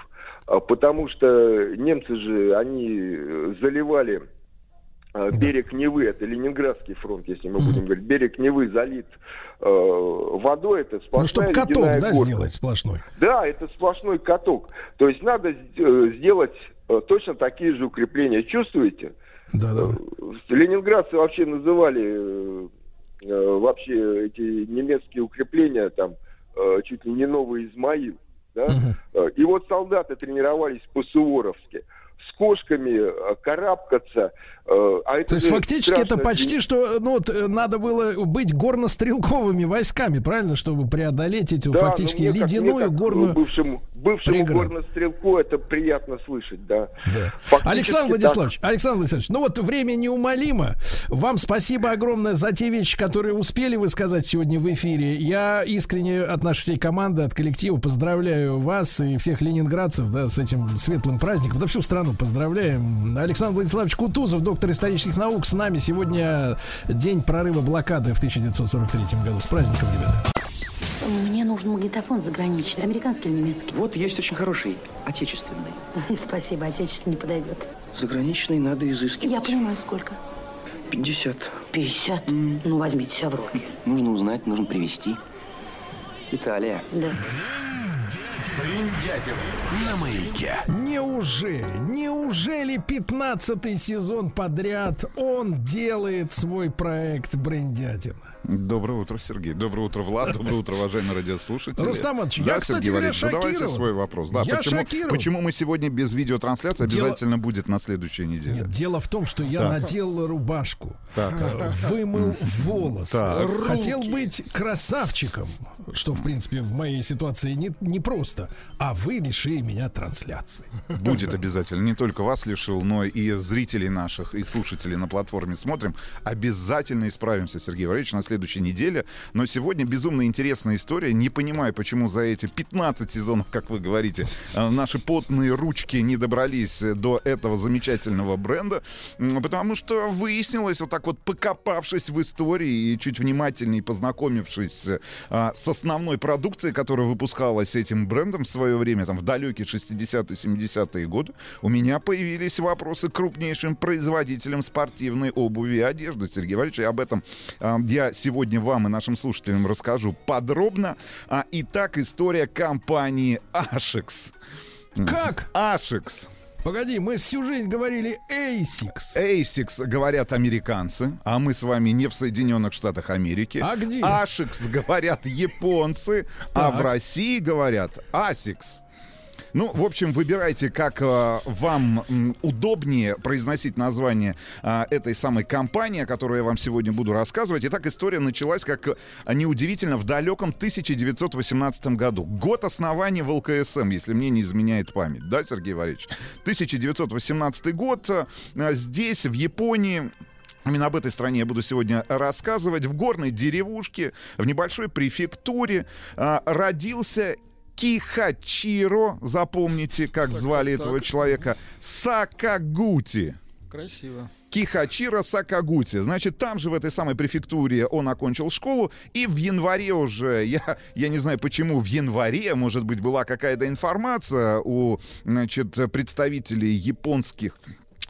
э, потому что немцы же, они э, заливали берег Невы, это Ленинградский фронт, если мы будем говорить, берег Невы залит э, водой, это сплошная Ну, чтобы каток, да, горка. сделать сплошной. Да, это сплошной каток. То есть надо сделать точно такие же укрепления. Чувствуете? Да, да. Ленинградцы вообще называли э, э, вообще эти немецкие укрепления там э, чуть ли не новый Измаил. Да? Э, И вот солдаты тренировались по-суворовски. С кошками карабкаться. Э, а это То есть фактически это почти что, ну вот э, надо было быть горнострелковыми войсками, правильно, чтобы преодолеть эту Да, фактически ну, мне ледяную мне как, горную. э, бывшему, бывшему преграду. горнострелку это приятно слышать, да. Да. Фактически Александр так. Владиславович, Александр Владиславович, ну вот время неумолимо. Вам спасибо огромное за те вещи, которые успели вы сказать сегодня в эфире. Я искренне от нашей всей команды, от коллектива поздравляю вас и всех ленинградцев да, с этим светлым праздником. Да всю страну поздравляем. Александр Владиславович Кутузов, доктор исторических наук, с нами сегодня день прорыва блокады в 1943 году. С праздником, ребята. Мне нужен магнитофон заграничный, американский или немецкий. Вот есть очень хороший, отечественный. Спасибо, отечественный не подойдет. Заграничный надо изыскивать. Я понимаю, сколько. 50. 50? Ну, возьмите себя в руки. Нужно узнать, нужно привезти. Италия. Да. На маяке. Неужели, неужели 15 сезон подряд он делает свой проект Брендятина? Доброе утро, Сергей. Доброе утро, Влад. Доброе утро, уважаемые радиослушатели. Рустам Иванович, да, я, кстати Сергей говоря, задавайте шокирован. свой вопрос. Да, Я почему, шокирован. почему мы сегодня без видеотрансляции Дело- обязательно будет на следующей неделе? Нет, дело в том, что я Так. надел рубашку, Так. э, вымыл волосы, Так. хотел быть красавчиком, что, в принципе, в моей ситуации не, не просто, а вы лишили меня трансляции. Будет обязательно. Не только вас лишил, но и зрителей наших, и слушателей на платформе смотрим. Обязательно исправимся, Сергей Валерьевич, на следующей неделе. Но сегодня безумно интересная история. Не понимаю, почему за эти 15 сезонов, как вы говорите, э, наши потные ручки не добрались э, до этого замечательного бренда. Потому что выяснилось, вот так вот покопавшись в истории и чуть внимательнее познакомившись э, а, с основной продукцией, которая выпускалась этим брендом в свое время, там, в далекие 60-е, 70-е годы, у меня появились вопросы к крупнейшим производителям спортивной обуви и одежды. Сергей Валерьевич, и об этом а, я сегодня вам и нашим слушателям расскажу подробно. А, итак, история компании Ашекс. Как? Ашекс. Погоди, мы всю жизнь говорили ASICS. ASICS говорят американцы, а мы с вами не в Соединенных Штатах Америки. А где? ASICS говорят японцы, а в. России говорят ASICS. Ну, в общем, выбирайте, как э, вам удобнее произносить название э, этой самой компании, о которой я вам сегодня буду рассказывать. Итак, история началась, как э, неудивительно, в далеком 1918 году. Год основания в ЛКСМ, если мне не изменяет память. Да, Сергей Валерьевич? 1918 год. э, Здесь, в Японии, Именно об этой стране я буду сегодня рассказывать. В горной деревушке, в небольшой префектуре а, родился Кихачиро, запомните, как звали так, этого так. человека, Сакагути. Красиво. Кихачира Сакагути. Значит, там же, в этой самой префектуре, он окончил школу, и в январе уже, я, я не знаю почему, в январе, может быть, была какая-то информация у, значит, представителей японских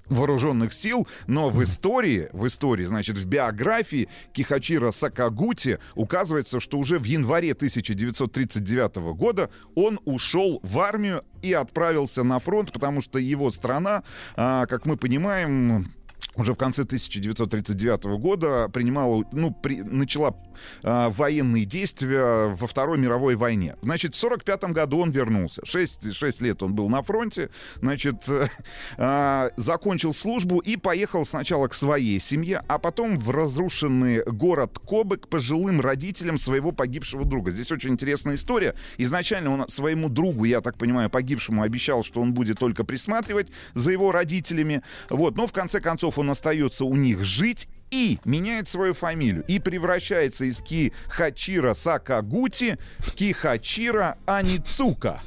вооруженных сил, но в истории, в истории, значит, в биографии Кихачира Сакагути указывается, что уже в январе 1939 года он ушел в армию и отправился на фронт, потому что его страна, а, как мы понимаем, уже в конце 1939 года принимала, ну, при- начала а, военные действия во Второй мировой войне. Значит, в 1945 году он вернулся. Шесть, шесть лет он был на фронте. Значит, э, а, закончил службу и поехал сначала к своей семье, а потом в разрушенный город Кобе к пожилым родителям своего погибшего друга. Здесь очень интересная история. Изначально он своему другу, я так понимаю, погибшему обещал, что он будет только присматривать за его родителями. Вот. Но в конце концов он остается у них жить и меняет свою фамилию и превращается из Кихачира Сакагути в Кихачира Аницука.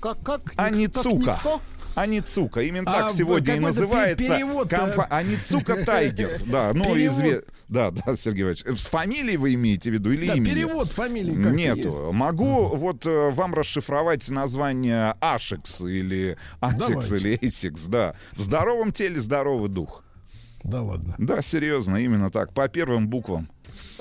Как, как? Как Аницука. никто? Аницука. Именно А так сегодня и называется компа- Аницука Тайгер. Да, ну Перевод. изве... Да, да, Сергей Иванович. С фамилией вы имеете в виду или Да, именем? перевод фамилии как Нету. Могу вот э, вам расшифровать название Ашекс или Давайте. или Эйсикс, да. В здоровом теле здоровый дух. Да ладно. Да, серьезно, именно так, по первым буквам.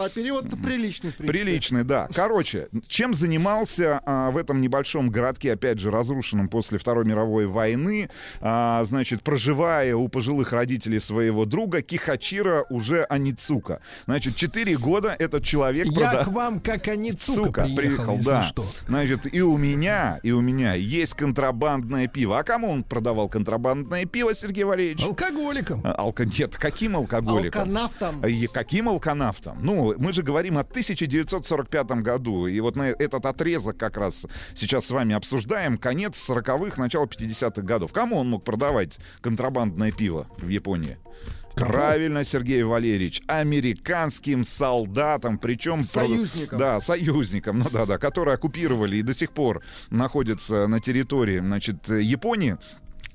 А перевод-то приличный, в принципе. Приличный, да. Короче, чем занимался а, в этом небольшом городке, опять же, разрушенном после Второй мировой войны, а, значит, проживая у пожилых родителей своего друга Кихачира уже Аницука. Значит, четыре года этот человек Я прода- к вам как Аницука Сука, приехал, если да. что. Значит, и у меня, и у меня есть контрабандное пиво. А кому он продавал контрабандное пиво, Сергей Валерьевич? Алкоголиком. Алко... Нет, каким алкоголиком? Алканавтом. И каким алканавтом? Ну, мы же говорим о 1945 году. И вот на этот отрезок как раз сейчас с вами обсуждаем. Конец 40-х, начало 50-х годов. Кому он мог продавать контрабандное пиво в Японии? Правильно, Сергей Валерьевич, американским солдатам, причем... Союзникам. Да, союзникам, ну да-да, которые оккупировали и до сих пор находятся на территории, значит, Японии.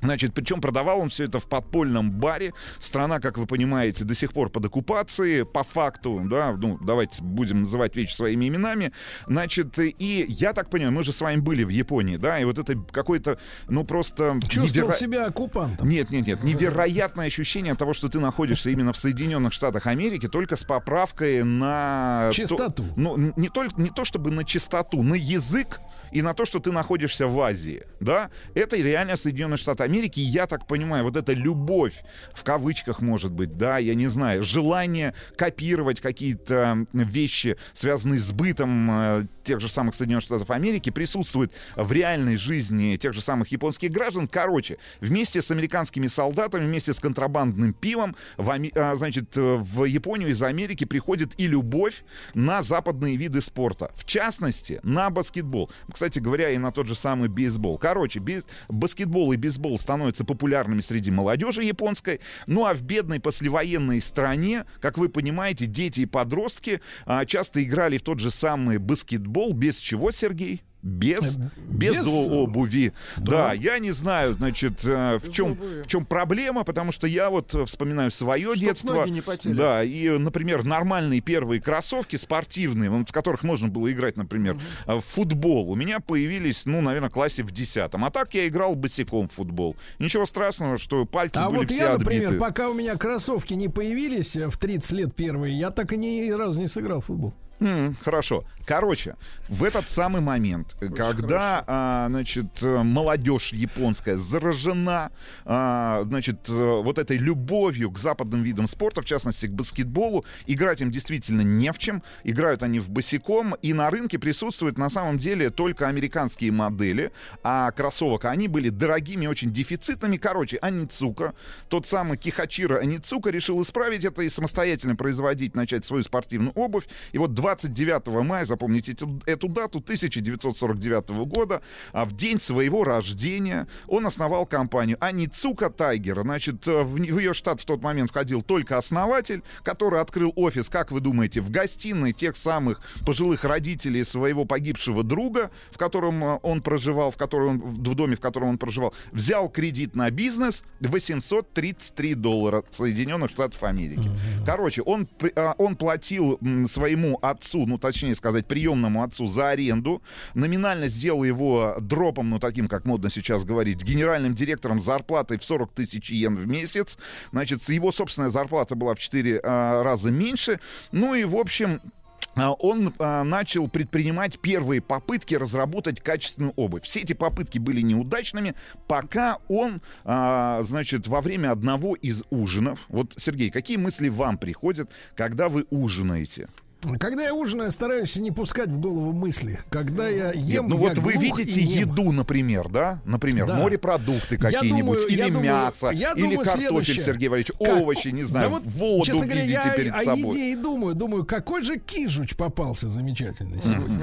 Значит, причем продавал он все это в подпольном баре. Страна, как вы понимаете, до сих пор под оккупацией, по факту, да, ну, давайте будем называть вещи своими именами. Значит, и я так понимаю, мы же с вами были в Японии, да, и вот это какой-то, ну, просто... Чувствовал неверо- себя оккупантом. нет, нет, нет. Невероятное ощущение того, что ты находишься именно в Соединенных Штатах Америки, только с поправкой на... Чистоту. То, ну, не, только, не то чтобы на чистоту, на язык и на то, что ты находишься в Азии, да, это реально Соединенные Штаты Америки, я так понимаю, вот эта любовь, в кавычках, может быть, да, я не знаю, желание копировать какие-то вещи, связанные с бытом э, тех же самых Соединенных Штатов Америки, присутствует в реальной жизни тех же самых японских граждан. Короче, вместе с американскими солдатами, вместе с контрабандным пивом, в, а, значит, э, в Японию из Америки приходит и любовь на западные виды спорта. В частности, на баскетбол. Кстати говоря, и на тот же самый бейсбол. Короче, бейс- баскетбол и бейсбол становятся популярными среди молодежи японской. Ну а в бедной послевоенной стране, как вы понимаете, дети и подростки а, часто играли в тот же самый баскетбол. Без чего, Сергей? Без, без, без, о- обуви. Да. да. я не знаю, значит, э, в чем, в чем проблема, потому что я вот э, вспоминаю свое Чтоб детство. ноги не потели. Да, и, э, например, нормальные первые кроссовки спортивные, вот в которых можно было играть, например, э, в футбол, у меня появились, ну, наверное, в классе в десятом. А так я играл босиком в футбол. Ничего страшного, что пальцы А были вот все я, например, отбиты. пока у меня кроссовки не появились э, в 30 лет первые, я так и ни разу не сыграл в футбол. М, хорошо. Короче, в этот самый момент, когда, а, значит, молодежь японская заражена, а, значит, э, вот этой любовью к западным видам спорта, в частности, к баскетболу, играть им действительно не в чем. Играют они в босиком, и на рынке присутствуют на самом деле только американские модели, а кроссовок, они были дорогими, очень дефицитными. Короче, Аницука, тот самый Кихачира Аницука решил исправить это и самостоятельно производить, начать свою спортивную обувь. И вот 29 мая, запомните эту, эту дату, 1949 года, а в день своего рождения он основал компанию Аницука Тайгер. Значит, э, в, в ее штат в тот момент входил только основатель, который открыл офис, как вы думаете, в гостиной тех самых пожилых родителей своего погибшего друга, в котором э, он проживал, в, котором в доме, в котором он проживал, взял кредит на бизнес 833 доллара Соединенных Штатов Америки. Короче, он, а, он платил своему отцу, ну, точнее сказать, приемному отцу за аренду, номинально сделал его дропом, ну, таким, как модно сейчас говорить, генеральным директором зарплатой в 40 тысяч йен в месяц. Значит, его собственная зарплата была в 4 а, раза меньше. Ну и, в общем, а, он а, начал предпринимать первые попытки разработать качественную обувь. Все эти попытки были неудачными, пока он, а, значит, во время одного из ужинов... Вот, Сергей, какие мысли вам приходят, когда вы ужинаете? Когда я ужинаю, стараюсь не пускать в голову мысли. Когда я Нет, ем, ну я вот вы видите еду, например, да? Например, Да. морепродукты какие-нибудь, или я думаю- мясо, я или думаю картофель, следующее. Сергей Валерьевич, Как- овощи, не знаю, Да вот, воду честно говоря, видите я перед о собой. еде и думаю, думаю, какой же кижуч попался замечательный сегодня.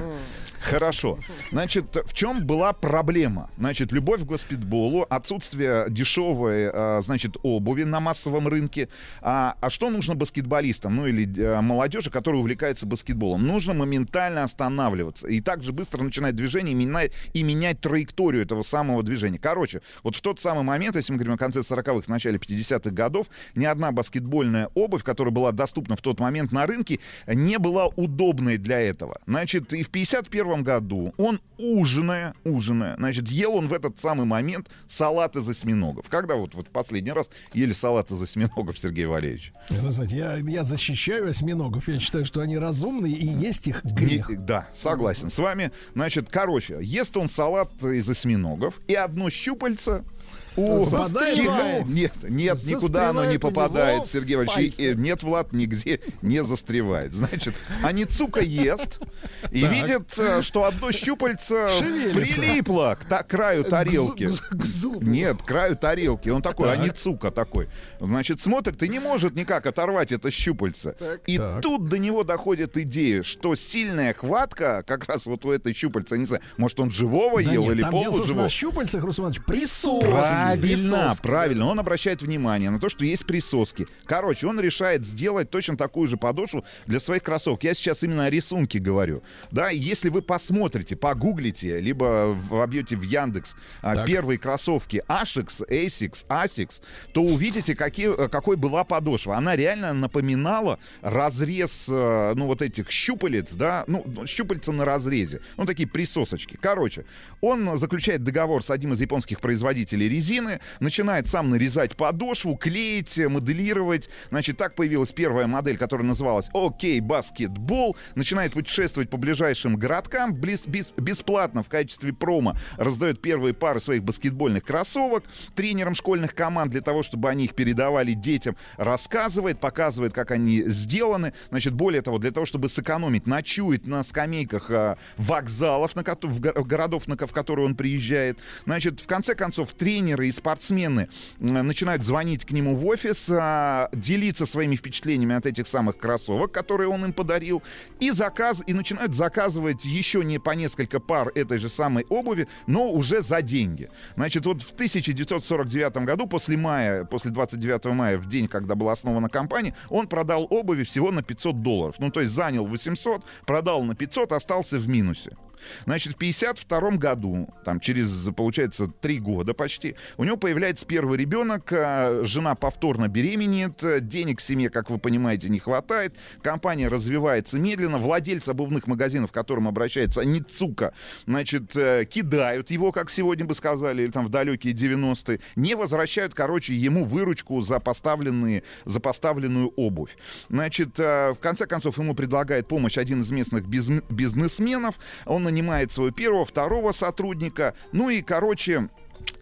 Хорошо. Значит, в чем была проблема? Значит, любовь к баскетболу, отсутствие дешевой, а, значит, обуви на массовом рынке. А, а что нужно баскетболистам, ну или а, молодежи, которая увлекается баскетболом? Нужно моментально останавливаться и также быстро начинать движение и менять, и менять траекторию этого самого движения. Короче, вот в тот самый момент, если мы говорим о конце 40-х, начале 50-х годов, ни одна баскетбольная обувь, которая была доступна в тот момент на рынке, не была удобной для этого. Значит, и в 51 году он, ужиная, ужиная, значит, ел он в этот самый момент салат из осьминогов. Когда вот, вот последний раз ели салат из осьминогов, Сергей Валерьевич? Вы знаете, я, я защищаю осьминогов. Я считаю, что они разумные, и есть их грех. Не- да, согласен с вами. Значит, короче, ест он салат из осьминогов, и одно щупальце у Застревает. Нет, нет, никуда оно не Застревает попадает, Сергей Валерьевич. И, э, Нет, Влад, нигде не застревает. Значит, Аницука ест и Так. видит, э, что одно щупальце Шевелится. прилипло к та- краю тарелки. зу- к зубу. Нет, к краю тарелки. Он такой, Так. Аницука такой. Значит, смотрит и не может никак оторвать это щупальце. И Так. тут до него доходит идея, что сильная хватка как раз вот у этой щупальца, не знаю, может он живого Да ел нет, или там дело полуживого. на щупальцах, Руслан Иванович. Правильно, Присоски. правильно. Он обращает внимание на то, что есть присоски. Короче, он решает сделать точно такую же подошву для своих кроссовок. Я сейчас именно о рисунке говорю. Да, если вы посмотрите, погуглите, либо вобьете в Яндекс а, Так. первые кроссовки Asics, Asics, Asics, то увидите, какие, э, какой была подошва. Она реально напоминала разрез, э, ну, вот этих щупалец, да, ну, щупальца на разрезе. Ну, такие присосочки. Короче, он заключает договор с одним из японских производителей резины, начинает сам нарезать подошву, клеить, э, моделировать. Значит, так появилась первая модель, которая называлась «Окей, баскетбол». Начинает путешествовать по ближайшим городкам близ- бес- бесплатно в качестве промо. Раздает первые пары своих баскетбольных кроссовок тренерам школьных команд для того, чтобы они их передавали детям. Рассказывает, показывает, как они сделаны. Значит, более того, для того, чтобы сэкономить, ночует на скамейках а, вокзалов, на в го- городов, на в которые он приезжает. Значит, в конце концов, тренеры и спортсмены начинают звонить к нему в офис, а, делиться своими впечатлениями от этих самых кроссовок, которые он им подарил, и, заказ, и начинают заказывать еще не по несколько пар этой же самой обуви, но уже за деньги. Значит, вот в 1949 году, после мая, после 29 мая, в день, когда была основана компания, он продал обуви всего на 500 долларов. Ну, то есть занял 800, продал на 500, остался в минусе. Значит, в 52 году, там через, получается, три года почти. У него появляется первый ребенок, а, жена повторно беременеет, э, денег семье, как вы понимаете, не хватает. Компания развивается медленно. Владельцы обувных магазинов, к которым обращается Ницука, значит, э, кидают его, как сегодня бы сказали, или там в далекие 90-е. Не возвращают, короче, ему выручку за, поставленные, за поставленную обувь. Значит, э, в конце концов, ему предлагает помощь один из местных биз- бизнесменов. Он нанимает своего первого, второго сотрудника. Ну и, короче,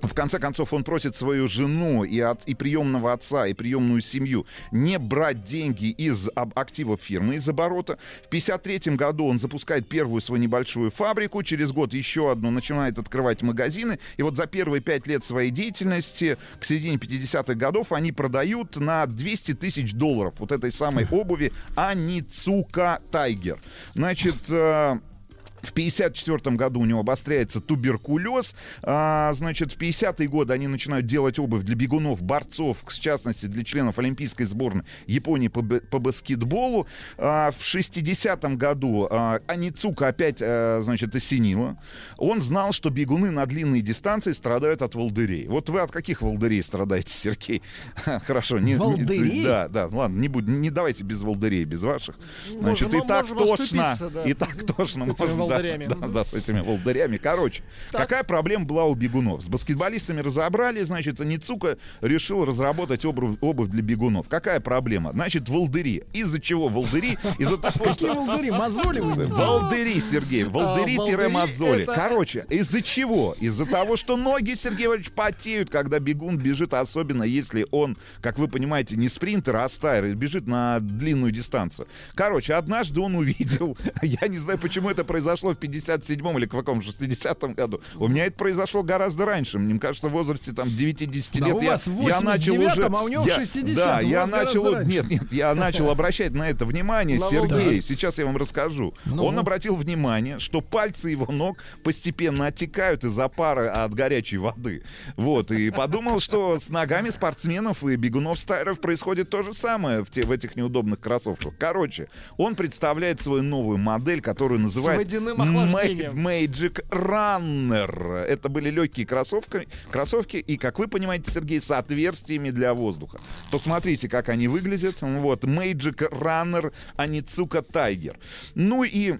в конце концов, он просит свою жену и, от, и приемного отца, и приемную семью не брать деньги из об- активов фирмы, из оборота. В 1953 году он запускает первую свою небольшую фабрику, через год еще одну, начинает открывать магазины. И вот за первые пять лет своей деятельности, к середине 50-х годов, они продают на 200 тысяч долларов вот этой самой обуви Аницука Тайгер. Значит, э, в 54 году у него обостряется туберкулез. А, значит, в 50-е годы они начинают делать обувь для бегунов, борцов, в частности, для членов Олимпийской сборной Японии по, по баскетболу. А, в 60-м году а, Аницука опять, а, значит, осенила. Он знал, что бегуны на длинные дистанции страдают от волдырей. Вот вы от каких волдырей страдаете, Сергей? Хорошо. Не, Волдырей? да, да, ладно, не, будь, не давайте без волдырей, без ваших. Значит, и так тошно, и так тошно этими можно, волдырями. да, да, с этими волдырями. Короче, Так. какая проблема была у бегунов? С баскетболистами разобрали, значит, Ницука решил разработать обувь, обувь для бегунов. Какая проблема? Значит, волдыри. Из-за чего волдыри? Из-за того, Какие волдыри? Мозоли вы? Волдыри, Сергей, А, волдыри волдыри-мозоли. Короче, из-за чего? Из-за того, что ноги, Сергей Валерьевич, потеют, когда бегун бежит, особенно если он, как вы понимаете, не спринтер, а стайр, и бежит на длинную дистанцию. Короче, однажды он увидел, я не знаю, почему это произошло в 57-м или в каком 60-м году. У меня это произошло гораздо раньше. Мне кажется, в возрасте там 9-10 Да лет у я, вас в я начал 89-м, уже... а у него в я- 60-м. Да, я начал... Нет, нет, я начал обращать на это внимание, На Сергей. волдырь. Сейчас я вам расскажу. Ну. Он обратил внимание, что пальцы его ног постепенно оттекают из-за пара от горячей воды. Вот, и подумал, что с ногами спортсменов и бегунов-стайеров происходит то же самое в, те, в этих неудобных кроссовках. Короче, он представляет свою новую модель, которую называет водяным охлаждением. Magic Runner. Это были легкие кроссовки, кроссовки и, как вы понимаете, Сергей, с отверстиями для воздуха. Посмотрите, как они выглядят. Вот, Magic Runner Аницука Тайгер. Ну и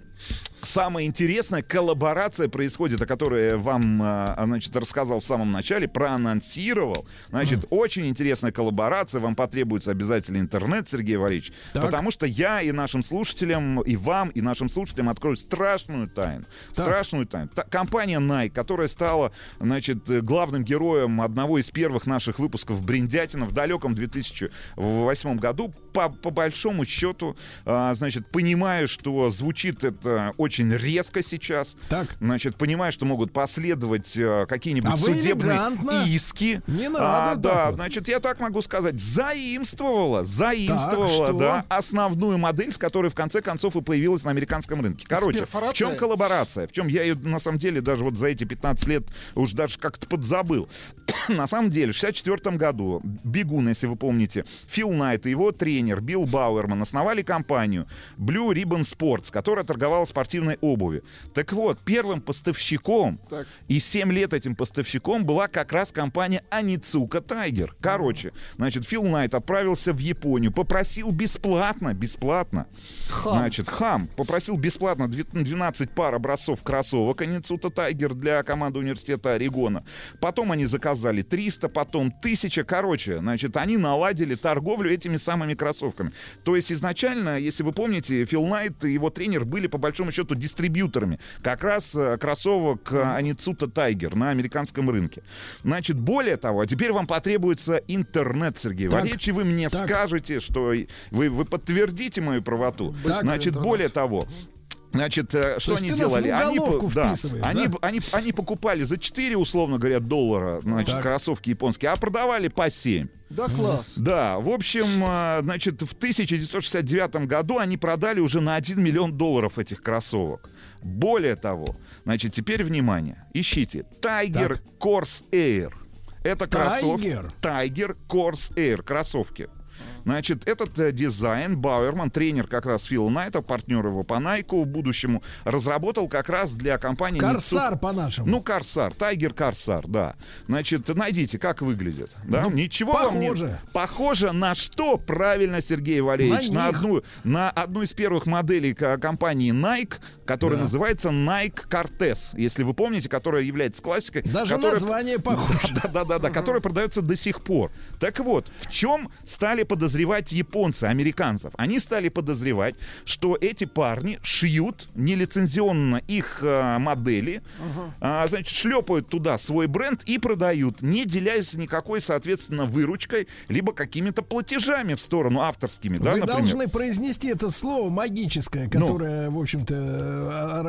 Самая интересная коллаборация происходит, о которой я вам, а, значит, рассказал в самом начале, проанонсировал. Значит, очень интересная коллаборация. Вам потребуется обязательно интернет, Сергей Валерьевич. Так. Потому что я и нашим слушателям, и вам, и нашим слушателям открою страшную тайну. Так. Страшную тайну. Та- компания Nike, которая стала, значит, э, главным героем одного из первых наших выпусков Бриндятина в далеком 2008 году, по, по большому счету, а, значит, понимаю, что звучит это очень резко сейчас. Так. Значит, понимаю, что могут последовать э, какие-нибудь А судебные иски. Не А, надо да, так вот. значит, я так могу сказать, заимствовала, заимствовала, что? да, основную модель, с которой в конце концов и появилась на американском рынке. Короче, в чем коллаборация? В чем я ее, на самом деле, даже вот за эти 15 лет уж даже как-то подзабыл. на самом деле, в 64 году бегун, если вы помните, Фил Найт и его тренер Билл Бауэрман основали компанию Blue Ribbon Sports, которая торговала спортивной обуви. Так вот, первым поставщиком Так. и 7 лет этим поставщиком была как раз компания Аницука Тайгер. Короче, значит, Фил Найт отправился в Японию, попросил бесплатно, бесплатно, Хам. значит, хам, попросил бесплатно две- 12 пар образцов кроссовок Аницута Тайгер для команды университета Орегона. Потом они заказали 300, потом 1000. Короче, значит, они наладили торговлю этими самыми кроссовками. То есть изначально, если вы помните, Фил Найт и его тренер были по большому счету дистрибьюторами как раз э, кроссовок э, Аницута Тайгер на американском рынке. Значит, более того, а теперь вам потребуется интернет, Сергей Так. Валерьевич, и вы мне Так. скажете, что вы, вы подтвердите мою правоту. Так. Значит, более того, Значит, э, что есть они делали? Они, да, вписываешь, они, да? они, они покупали за 4, условно говоря, доллара, значит, Так. кроссовки японские, а продавали по 7. Да, класс. Да, в общем, э, значит, в 1969 году они продали уже на 1 миллион долларов этих кроссовок. Более того, значит, теперь внимание, ищите Tiger Corse Air. Это кроссовки. Tiger? Tiger Corse Air, кроссовки. Значит, этот э, дизайн Бауэрман, тренер как раз Фила Найта, партнер его по Найку в будущему, разработал как раз для компании... Корсар Nitsu- по-нашему. Ну, Корсар, Тайгер Корсар, да. Значит, найдите, как выглядит. Да? Ничего вам не- похоже. Похоже на что? Правильно, Сергей Валерьевич. На На, них. одну, на одну из первых моделей ко- компании Nike, которая Да. называется Nike Cortez, если вы помните, которая является классикой. Даже которая- название похоже. Да, да, да, да, которая продается до сих пор. Так вот, в чем стали подозревать японцы, американцев? Они стали подозревать, что эти парни шьют нелицензионно их э, модели, а, значит, шлепают туда свой бренд и продают, не делясь никакой, соответственно, выручкой, либо какими-то платежами в сторону авторскими, да, Вы например. должны произнести это слово магическое, Ну. которое, в общем-то,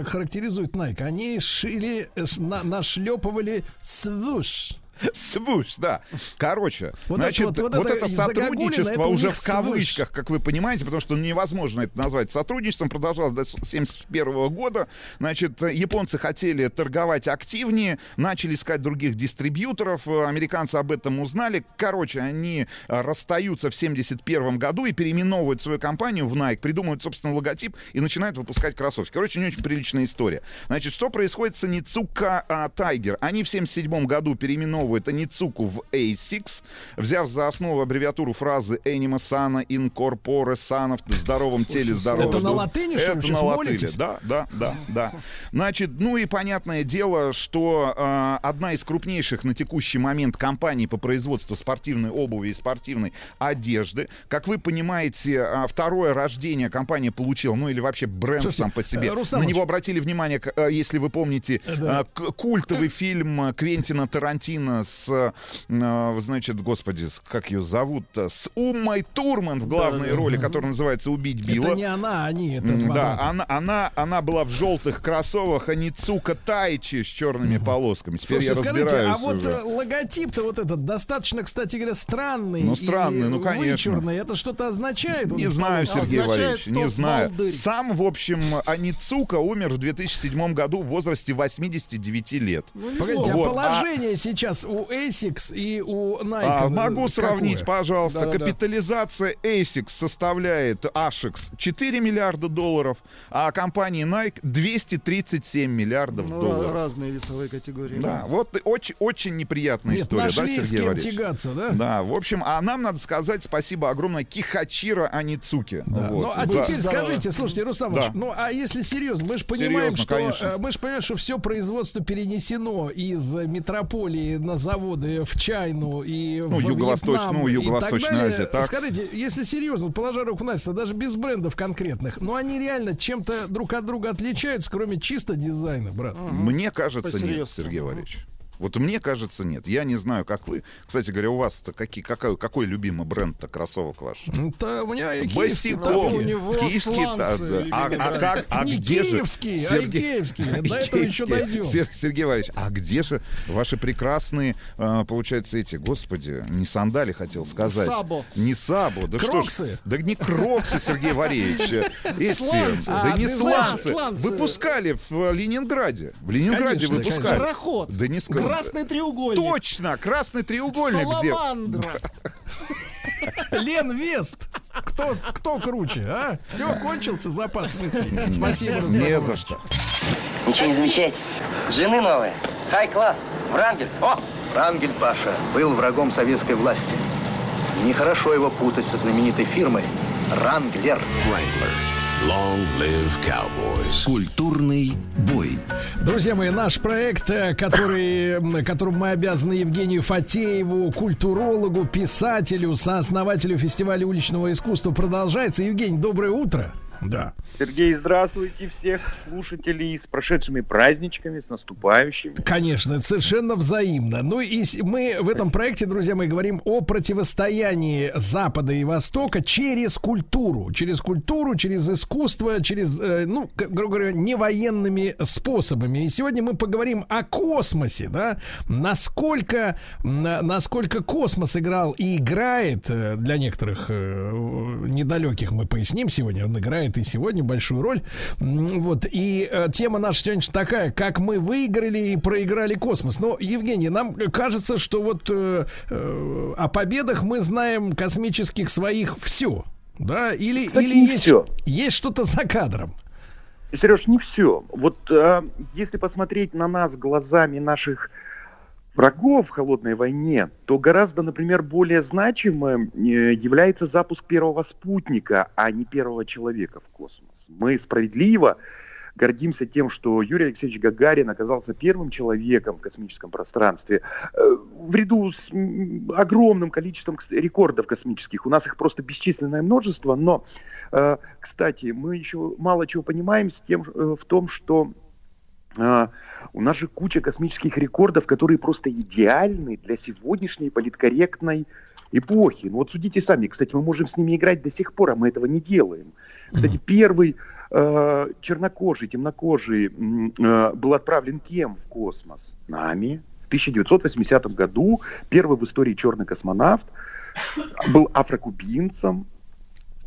э, характеризует Nike. Они шили, э, на- нашлепывали свуш. Свуш, да. Короче, Вот значит, это вот, вот- вот это, сотрудничество это уже в кавычках, как вы понимаете, потому что невозможно это назвать сотрудничеством, продолжалось до 1971 года. Значит, японцы хотели торговать активнее, начали искать других дистрибьюторов, американцы об этом узнали. Короче, они э, расстаются в 1971 году и переименовывают свою компанию в Nike, придумывают, собственно, логотип и начинают выпускать кроссовки. Короче, не очень приличная история. Значит, что происходит с Аницука а, Тайгер? Они в 1977 году переименовывают Аницуку в A6, взяв за основу аббревиатуру фразы Anima Sana Incorpore Sana в здоровом теле, здоровом Это на латыни, что Это на латыни, молитесь? да, да, да, да. Значит, ну и понятное дело, что э, одна из крупнейших на текущий момент компаний по производству спортивной обуви и спортивной одежды. Как вы понимаете, э, второе рождение компания получила, ну или вообще бренд Слушайте, сам по себе. э, Рустам на него обратили внимание, э, если вы помните, Да. э, культовый фильм Квентина Тарантино с, э, значит, господи, с- как ее зовут, с Умой Турман в главной роли, который называется «Убить Билла». Это не она, они. Это Да, она, она, она была в желтых кроссовах, а не Цука Тайчи с черными полосками. Теперь Слушайте, я скажите, разбираюсь а вот уже. э, логотип-то вот этот достаточно, кстати говоря, странный. Ну, странный, и ну, конечно. вычурный. Это что-то означает? Не Он знаю, Сергей означает Валерьевич, не знаю. волдырь. Сам, в общем, Аницука умер в 2007 году в возрасте 89 лет. Погодите, а Вот, а- положение сейчас у Asics и у Nike А, э, могу какое? сравнить, пожалуйста. Да-да-да. Капитализация ASICS составляет ASICS 4 миллиарда долларов, а компании Nike 237 миллиардов Ну, долларов. разные весовые категории. Да, вот очень, очень неприятная Нет, история, да, нашли Сергей с кем Валерьевич? тягаться, да? Да, в общем, а нам надо сказать спасибо огромное Кихачира Аницуке. Да. Вот. Ну, а За- теперь скажите, слушайте, Рустам Ильич, Да. ну, а если серьезно, мы же понимаем, Серьезно, что конечно. э, мы же понимаем, что все производство перенесено из метрополии на заводы в Чайну и Ну, в Юго-Восточ- Вьетнам ну, и Юго-Восточная так далее. Азия, так. Скажите, если серьезно, положа руку на сердце, даже без брендов конкретных, но они реально чем-то друг от друга отличаются, кроме чисто дизайна, брат. Мне кажется, нет. Сергей Валерьевич. Вот мне кажется, нет. Я не знаю, как вы. Кстати говоря, у вас какие, какой, какой любимый бренд-то кроссовок ваш? Это у меня и тапки. у него та- да. любимый А, а как, а Не где же... киевские, а и киевские. До этого еще Киевские. дойдем. Сер- Сергей Валерьевич, а где же ваши прекрасные, а, получается, эти, господи, не сандали хотел сказать. Сабо. Не сабо. Да Кроксы. что ж, да не кроксы, Сергей Валерьевич. Эти, Сланцы. Да А, не сланцы. сланцы. Выпускали в Ленинграде. В Ленинграде Конечно, выпускали. Пароход. Да не ск- Красный треугольник. Точно, красный треугольник где. Саламандра. Лен Вест. Кто, кто круче, а? Все, кончился запас мыслей. Спасибо, Не за что. Ничего не замечаете? Жены новые. Хай-класс. Врангель. О! Рангель Паша был врагом советской власти. И нехорошо его путать со знаменитой фирмой Ранглер. Long live cowboys. Культурный бой. Друзья мои, наш проект, э, который, которым мы обязаны Евгению Фатееву, культурологу, писателю, сооснователю фестиваля уличного искусства, продолжается. Евгений, доброе утро. Да. Сергей, здравствуйте всех слушателей с прошедшими праздничками, с наступающими. Конечно, совершенно взаимно. Ну и мы в этом проекте, друзья мои, говорим о противостоянии Запада и Востока через культуру. Через культуру, через искусство, через, э, ну, грубо говоря, невоенными способами. И сегодня мы поговорим о космосе, да, насколько, на- насколько космос играл и играет, э, для некоторых э, недалеких мы поясним сегодня, он играет играет и сегодня большую роль. Вот, и э, тема наша сегодня такая, как мы выиграли и проиграли космос. Но, Евгений, нам кажется, что вот э, э, о победах мы знаем космических своих все. Да, или, Кстати, или есть, всё. есть что-то за кадром. Сереж, не все. Вот э, если посмотреть на нас глазами наших врагов в холодной войне, то гораздо, например, более значимым э, является запуск первого спутника, а не первого человека в космос. Мы справедливо гордимся тем, что Юрий Алексеевич Гагарин оказался первым человеком в космическом пространстве. Э, В ряду с огромным количеством рекордов космических. У нас их просто бесчисленное множество. Но, э, кстати, мы еще мало чего понимаем с тем, в том, что у нас же куча космических рекордов, которые просто идеальны для сегодняшней политкорректной эпохи. Ну вот судите сами. Кстати, мы можем с ними играть до сих пор, а мы этого не делаем. Кстати, первый э, чернокожий, темнокожий э, был отправлен кем в космос? Нами. В 1980 году первый в истории черный космонавт был афрокубинцем.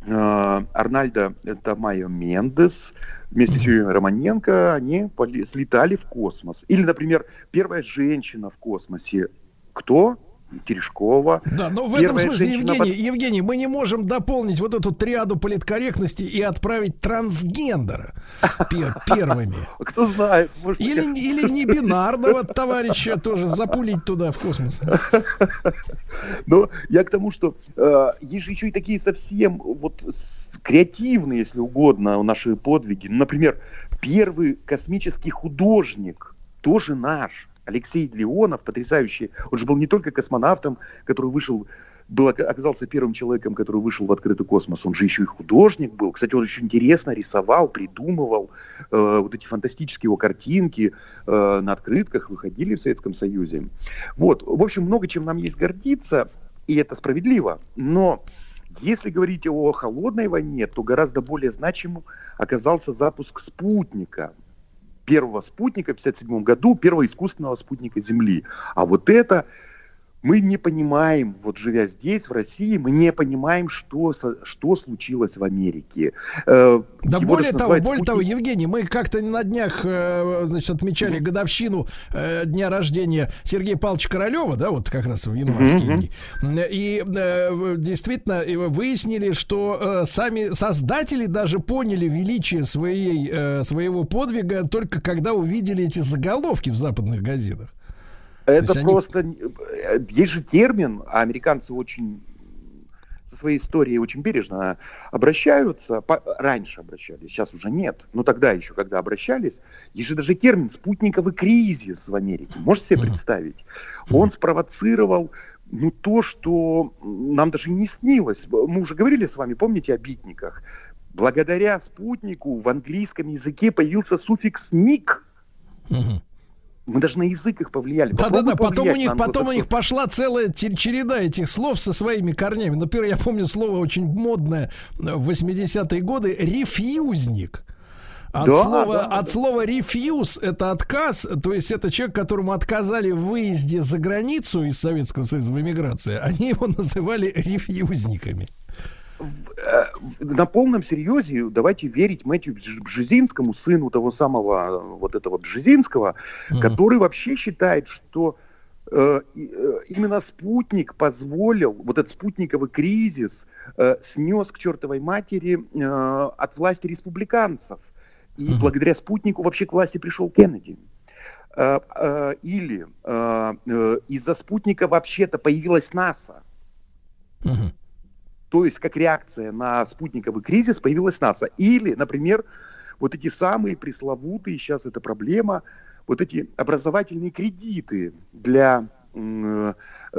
Э, Арнальдо это Майо Мендес вместе с Юрием Романенко они слетали в космос. Или, например, первая женщина в космосе. Кто? Терешкова. Да, но в этом смысле, Евгений, под- Евгений, мы не можем дополнить вот эту триаду политкорректности и отправить трансгендера пе- первыми. Кто знает, может, Или, я- или не бинарного товарища тоже запулить туда в космос. Но я к тому, что э, есть же еще и такие совсем вот креативные, если угодно, наши подвиги. Например, первый космический художник, тоже наш, Алексей Леонов, потрясающий. Он же был не только космонавтом, который вышел был, ока- оказался первым человеком, который вышел в открытый космос. Он же еще и художник был. Кстати, он очень интересно рисовал, придумывал. Э, вот эти фантастические его картинки э, на открытках выходили в Советском Союзе. Вот, в общем, много чем нам есть гордиться, и это справедливо. Но если говорить о холодной войне, то гораздо более значимым оказался запуск спутника. Первого спутника в 1957 году, первого искусственного спутника Земли. А вот это мы не понимаем, вот живя здесь, в России, мы не понимаем, что, что случилось в Америке. Э, Да его более того, более того, спутник- Евгений, мы как-то на днях, э, значит, отмечали годовщину э, дня рождения Сергея Павловича Королева, да, вот как раз в январские Мгм. дни. И действительно выяснили, что сами создатели даже поняли величие своей, своего подвига только когда увидели эти заголовки в западных газетах. Это есть они- просто... э, Есть же термин, а американцы очень со своей историей очень бережно обращаются. По- раньше обращались, сейчас уже нет. Но тогда еще, когда обращались, есть же даже термин «спутниковый кризис» в Америке. Можете себе представить? Он спровоцировал ну, то, что нам даже не снилось. Мы уже говорили с вами, помните, о битниках? Благодаря спутнику в английском языке появился суффикс «ник», мы даже на язык их повлияли. Да-да-да, Попробуй потом у них, потом у них пошла целая череда этих слов со своими корнями. Например, я помню слово очень модное э, в 80-е годы рефьюзник. От, Да, слова, да, от слова рефьюз это отказ, то есть это человек, которому отказали в выезде за границу из Советского Союза в эмиграции, они его называли рефьюзниками. Э, на полном серьезе давайте верить Мэтью Бж- Бжезинскому, сыну того самого э, вот этого Бжезинского, который вообще считает, что э, э, именно спутник позволил, вот этот спутниковый кризис э, снес к чертовой матери э, от власти республиканцев. И благодаря спутнику вообще к власти пришел Кеннеди. Или из-за спутника вообще-то появилась НАСА. То есть, как реакция на спутниковый кризис появилась НАСА. Или, например, вот эти самые пресловутые, сейчас это проблема, вот эти образовательные кредиты для э,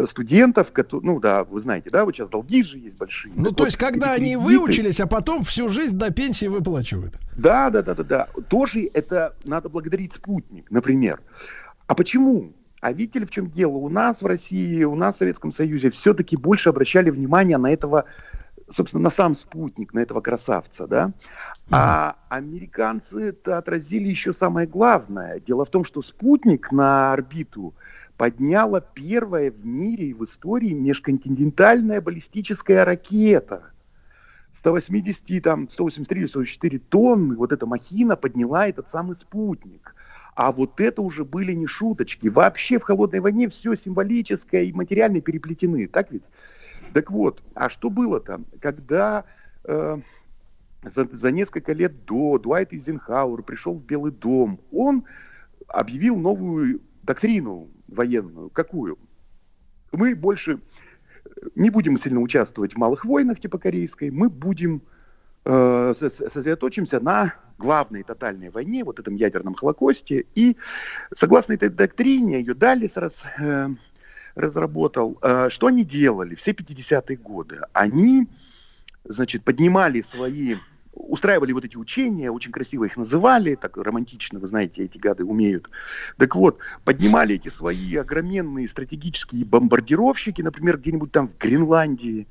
студентов, ну да, вы знаете, да, вот сейчас долги же есть большие. Ну, то вот, есть, когда они кредиты- выучились, а потом всю жизнь до пенсии выплачивают. Да, да, да, да, да. Тоже это надо благодарить спутник, например. А почему? А видите ли, в чем дело? У нас в России, у нас в Советском Союзе все-таки больше обращали внимание на этого, собственно, на сам спутник, на этого красавца, да? А американцы это отразили еще самое главное. Дело в том, что спутник на орбиту подняла первая в мире и в истории межконтинентальная баллистическая ракета 180, там, 183 или 184 тонны вот эта махина подняла этот самый спутник. А вот это уже были не шуточки. Вообще в холодной войне все символическое и материально переплетены. Так ведь? Так вот, а что было там? Когда э, за, за несколько лет до Дуайт Эйзенхауэр пришел в Белый дом, он объявил новую доктрину военную. Какую? Мы больше не будем сильно участвовать в малых войнах типа корейской, мы будем сосредоточимся на главной тотальной войне, вот этом ядерном холокосте. И согласно этой доктрине, ее Даллис раз, э, разработал, э, что они делали все 50-е годы? Они, значит, поднимали свои устраивали вот эти учения, очень красиво их называли, так романтично, вы знаете, эти гады умеют. Так вот, поднимали эти свои огроменные стратегические бомбардировщики, например, где-нибудь там в Гренландии,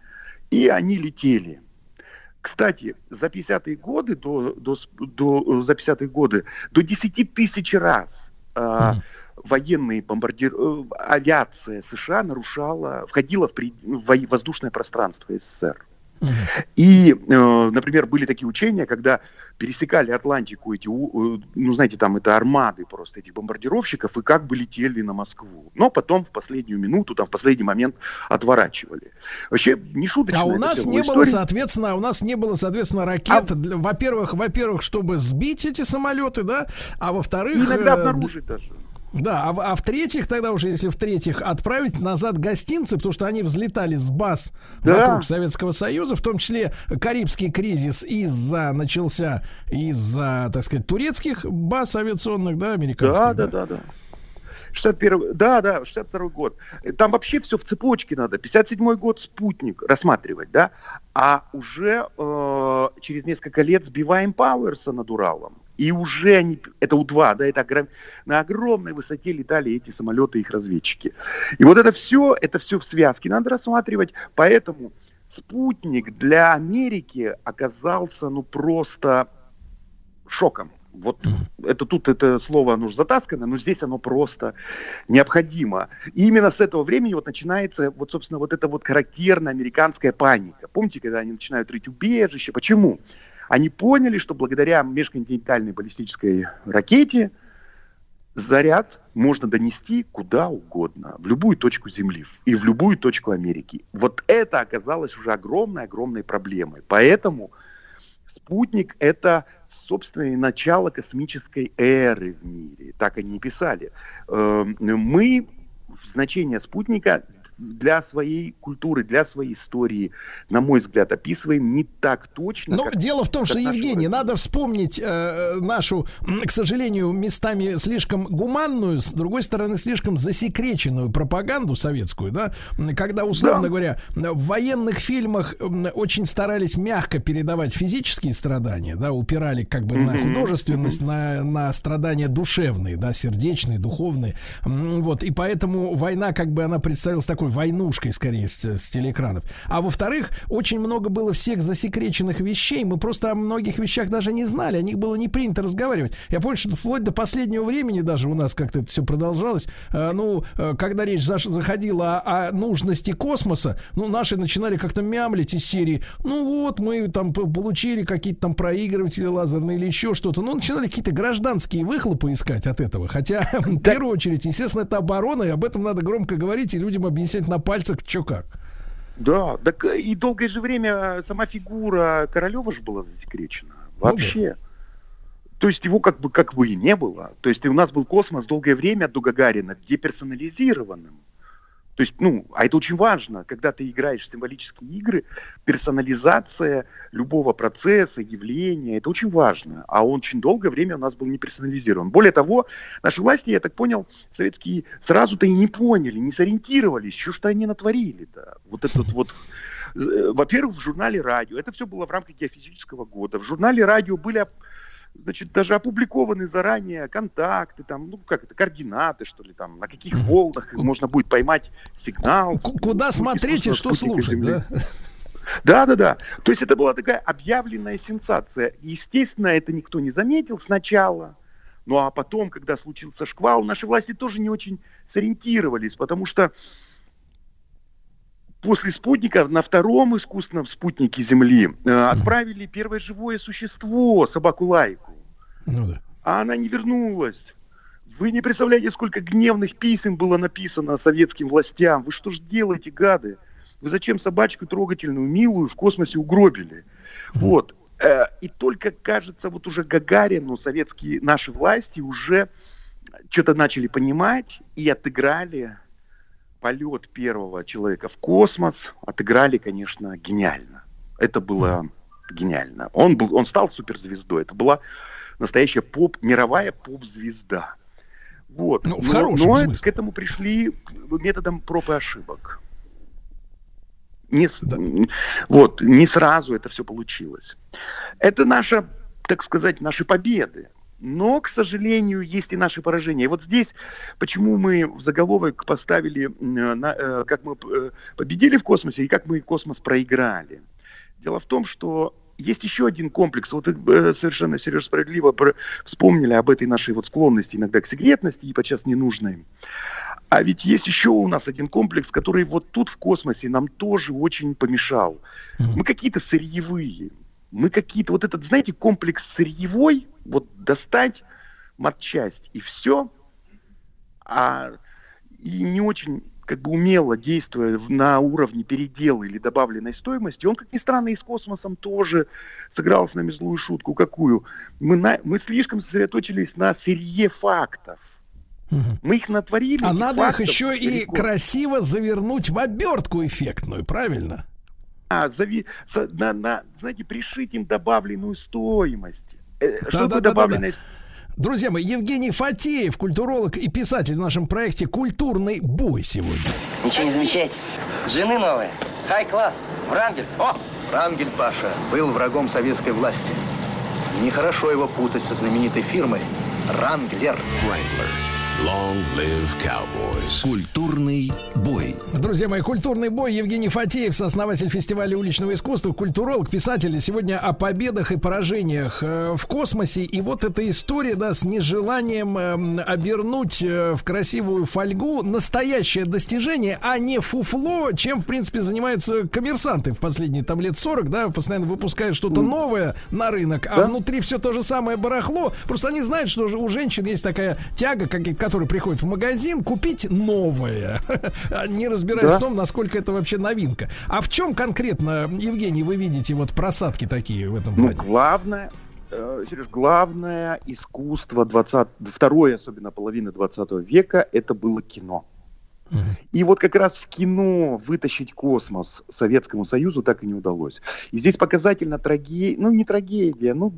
и они летели. Кстати, за 50-е годы, до, до, до, за 50-е годы, до 10 тысяч раз э, mm. военные бомбардир... Э, авиация США нарушала, входила в, при... в воздушное пространство СССР. И, э, например, были такие учения, когда пересекали Атлантику эти, э, ну, знаете, там это армады просто этих бомбардировщиков, и как бы летели на Москву. Но потом в последнюю минуту, там, в последний момент отворачивали. Вообще, не шуточно. А у нас не было, соответственно, у нас не было, соответственно, ракет, а... во-первых, во-первых, чтобы сбить эти самолеты, да, а во-вторых... иногда э, обнаружить даже. Да, а, а в-третьих, тогда уже, если в-третьих, отправить назад гостинцы, потому что они взлетали с баз да. вокруг Советского Союза, в том числе Карибский кризис из-за начался из-за, так сказать, турецких баз авиационных, да, американских. Да, да, да, да. 61 да, да, 62 год. Там вообще все в цепочке надо. 57 год спутник рассматривать, да, а уже э, через несколько лет сбиваем Пауэрса над Уралом. И уже они, это У-2, да, это огром, на огромной высоте летали эти самолеты, их разведчики. И вот это все, это все в связке надо рассматривать. Поэтому спутник для Америки оказался, ну, просто шоком. Вот это тут это слово, оно уже затаскано, но здесь оно просто необходимо. И именно с этого времени вот начинается вот, собственно, вот эта вот характерная американская паника. Помните, когда они начинают рыть убежище? Почему? Они поняли, что благодаря межконтинентальной баллистической ракете заряд можно донести куда угодно, в любую точку Земли и в любую точку Америки. Вот это оказалось уже огромной-огромной проблемой. Поэтому спутник – это собственно, начало космической эры в мире. Так они и писали. Эм, мы значение спутника для своей культуры, для своей истории, на мой взгляд, описываем не так точно. Но как, дело в том, что, Евгений, надо вспомнить э, нашу, к сожалению, местами слишком гуманную, с другой стороны, слишком засекреченную пропаганду советскую, да, когда, условно да. говоря, в военных фильмах очень старались мягко передавать физические страдания, да, упирали как бы на художественность, на, на страдания душевные, да, сердечные, духовные, вот, и поэтому война как бы она представилась такой такой войнушкой, скорее, с, с телеэкранов. А во-вторых, очень много было всех засекреченных вещей. Мы просто о многих вещах даже не знали. О них было не принято разговаривать. Я помню, что вплоть до последнего времени даже у нас как-то это все продолжалось. А, ну, э, когда речь заходила о, о нужности космоса, ну, наши начинали как-то мямлить из серии. Ну вот, мы там получили какие-то там проигрыватели лазерные или еще что-то. Ну, начинали какие-то гражданские выхлопы искать от этого. Хотя, в первую очередь, естественно, это оборона, и об этом надо громко говорить и людям объяснять висеть на пальцах, что как. Да, так и долгое же время сама фигура Королева же была засекречена. Вообще. Ну, да. То есть его как бы как бы и не было. То есть у нас был космос долгое время до Гагарина деперсонализированным. То есть, ну, а это очень важно, когда ты играешь в символические игры, персонализация любого процесса, явления, это очень важно. А он очень долгое время у нас был не персонализирован. Более того, наши власти, я так понял, советские сразу-то и не поняли, не сориентировались, что что они натворили-то. Вот этот вот э, во-первых, в журнале «Радио», это все было в рамках геофизического года, в журнале «Радио» были значит, даже опубликованы заранее контакты, там, ну, как это, координаты, что ли, там, на каких волнах можно будет поймать сигнал. Куда смотреть и что слушать, да? Да, да, да. То есть это была такая объявленная сенсация. Естественно, это никто не заметил сначала. Ну а потом, когда случился шквал, наши власти тоже не очень сориентировались, потому что после спутника на втором искусственном спутнике Земли э, отправили первое живое существо, собаку Лайку. Ну да. А она не вернулась. Вы не представляете, сколько гневных писем было написано советским властям. Вы что ж делаете, гады? Вы зачем собачку трогательную, милую в космосе угробили? Вот. Э, И только, кажется, вот уже Гагарину советские наши власти уже что-то начали понимать и отыграли полет первого человека в космос. Отыграли, конечно, гениально. Это было гениально. Он, был, он стал суперзвездой. Это была настоящая поп, мировая поп-звезда. Вот. Ну, в Но- хорошем но смысле. к этому пришли методом проб и ошибок. Не, м, Вот, не сразу это все получилось. Это наша, так сказать, наши победы. Но, к сожалению, есть и наши поражения. И вот здесь, почему мы в заголовок поставили, на- э, как мы э, победили в космосе и как мы космос проиграли. Дело в том, что есть еще один комплекс. Вот э, совершенно, Сереж, справедливо вспомнили об этой нашей вот склонности иногда к секретности и подчас ненужной. А ведь есть еще у нас один комплекс, который вот тут в космосе нам тоже очень помешал. Мы какие-то сырьевые. Мы какие-то, вот этот, знаете, комплекс сырьевой, вот достать матчасть и все, а и не очень как бы умело действуя на уровне передела или добавленной стоимости, он, как ни странно, и с космосом тоже сыграл с нами злую шутку. Какую? Мы, на- мы слишком сосредоточились на сырье фактов. Мы их натворили. А надо их еще и красиво завернуть в обертку эффектную, правильно? А, зави- на, на, знаете, пришить им добавленную стоимость. Э, Что такое Да-да-да-да-да. добавленная Друзья мои, Евгений Фатеев, культуролог и писатель в нашем проекте «Культурный бой» сегодня. Ничего не замечаете? Жены новые. Хай-класс. Врангель. О! Рангель Паша был врагом советской власти. И нехорошо его путать со знаменитой фирмой Ранглер. Wrangler. Long live cowboys. Культурный бой. Друзья мои, культурный бой. Евгений Фатеев, сооснователь фестиваля уличного искусства, культуролог, писатель. Сегодня о победах и поражениях э, в космосе. И вот эта история, да, с нежеланием эм, обернуть э, в красивую фольгу настоящее достижение, а не фуфло, чем, в принципе, занимаются коммерсанты в последние там лет 40, да, постоянно выпускают что-то новое на рынок, а внутри все то же самое барахло. Просто они знают, что у женщин есть такая тяга, как, которая приходит в магазин, купить новое, не разбираясь Да. в том, насколько это вообще новинка. А в чем конкретно, Евгений, вы видите вот просадки такие в этом Ну, плане? главное, э, Сереж, главное искусство 20, второй, особенно половины 20 века, это было кино. И вот как раз в кино вытащить космос Советскому Союзу так и не удалось. И здесь показательно трагедия, ну не трагедия, ну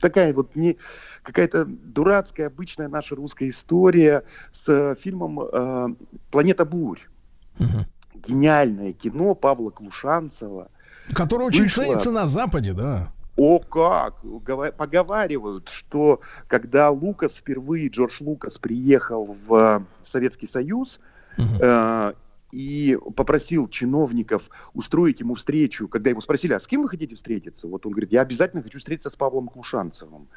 такая вот не какая-то дурацкая обычная наша русская история с э, фильмом э, «Планета бурь». Гениальное кино Павла Клушанцева. Которое очень Вышло- ценится на Западе, да. О как! Гова- Поговаривают, что когда Лукас впервые, Джордж Лукас приехал в э, Советский Союз э, и попросил чиновников устроить ему встречу, когда его спросили, а с кем вы хотите встретиться? Вот он говорит, я обязательно хочу встретиться с Павлом Клушанцевым.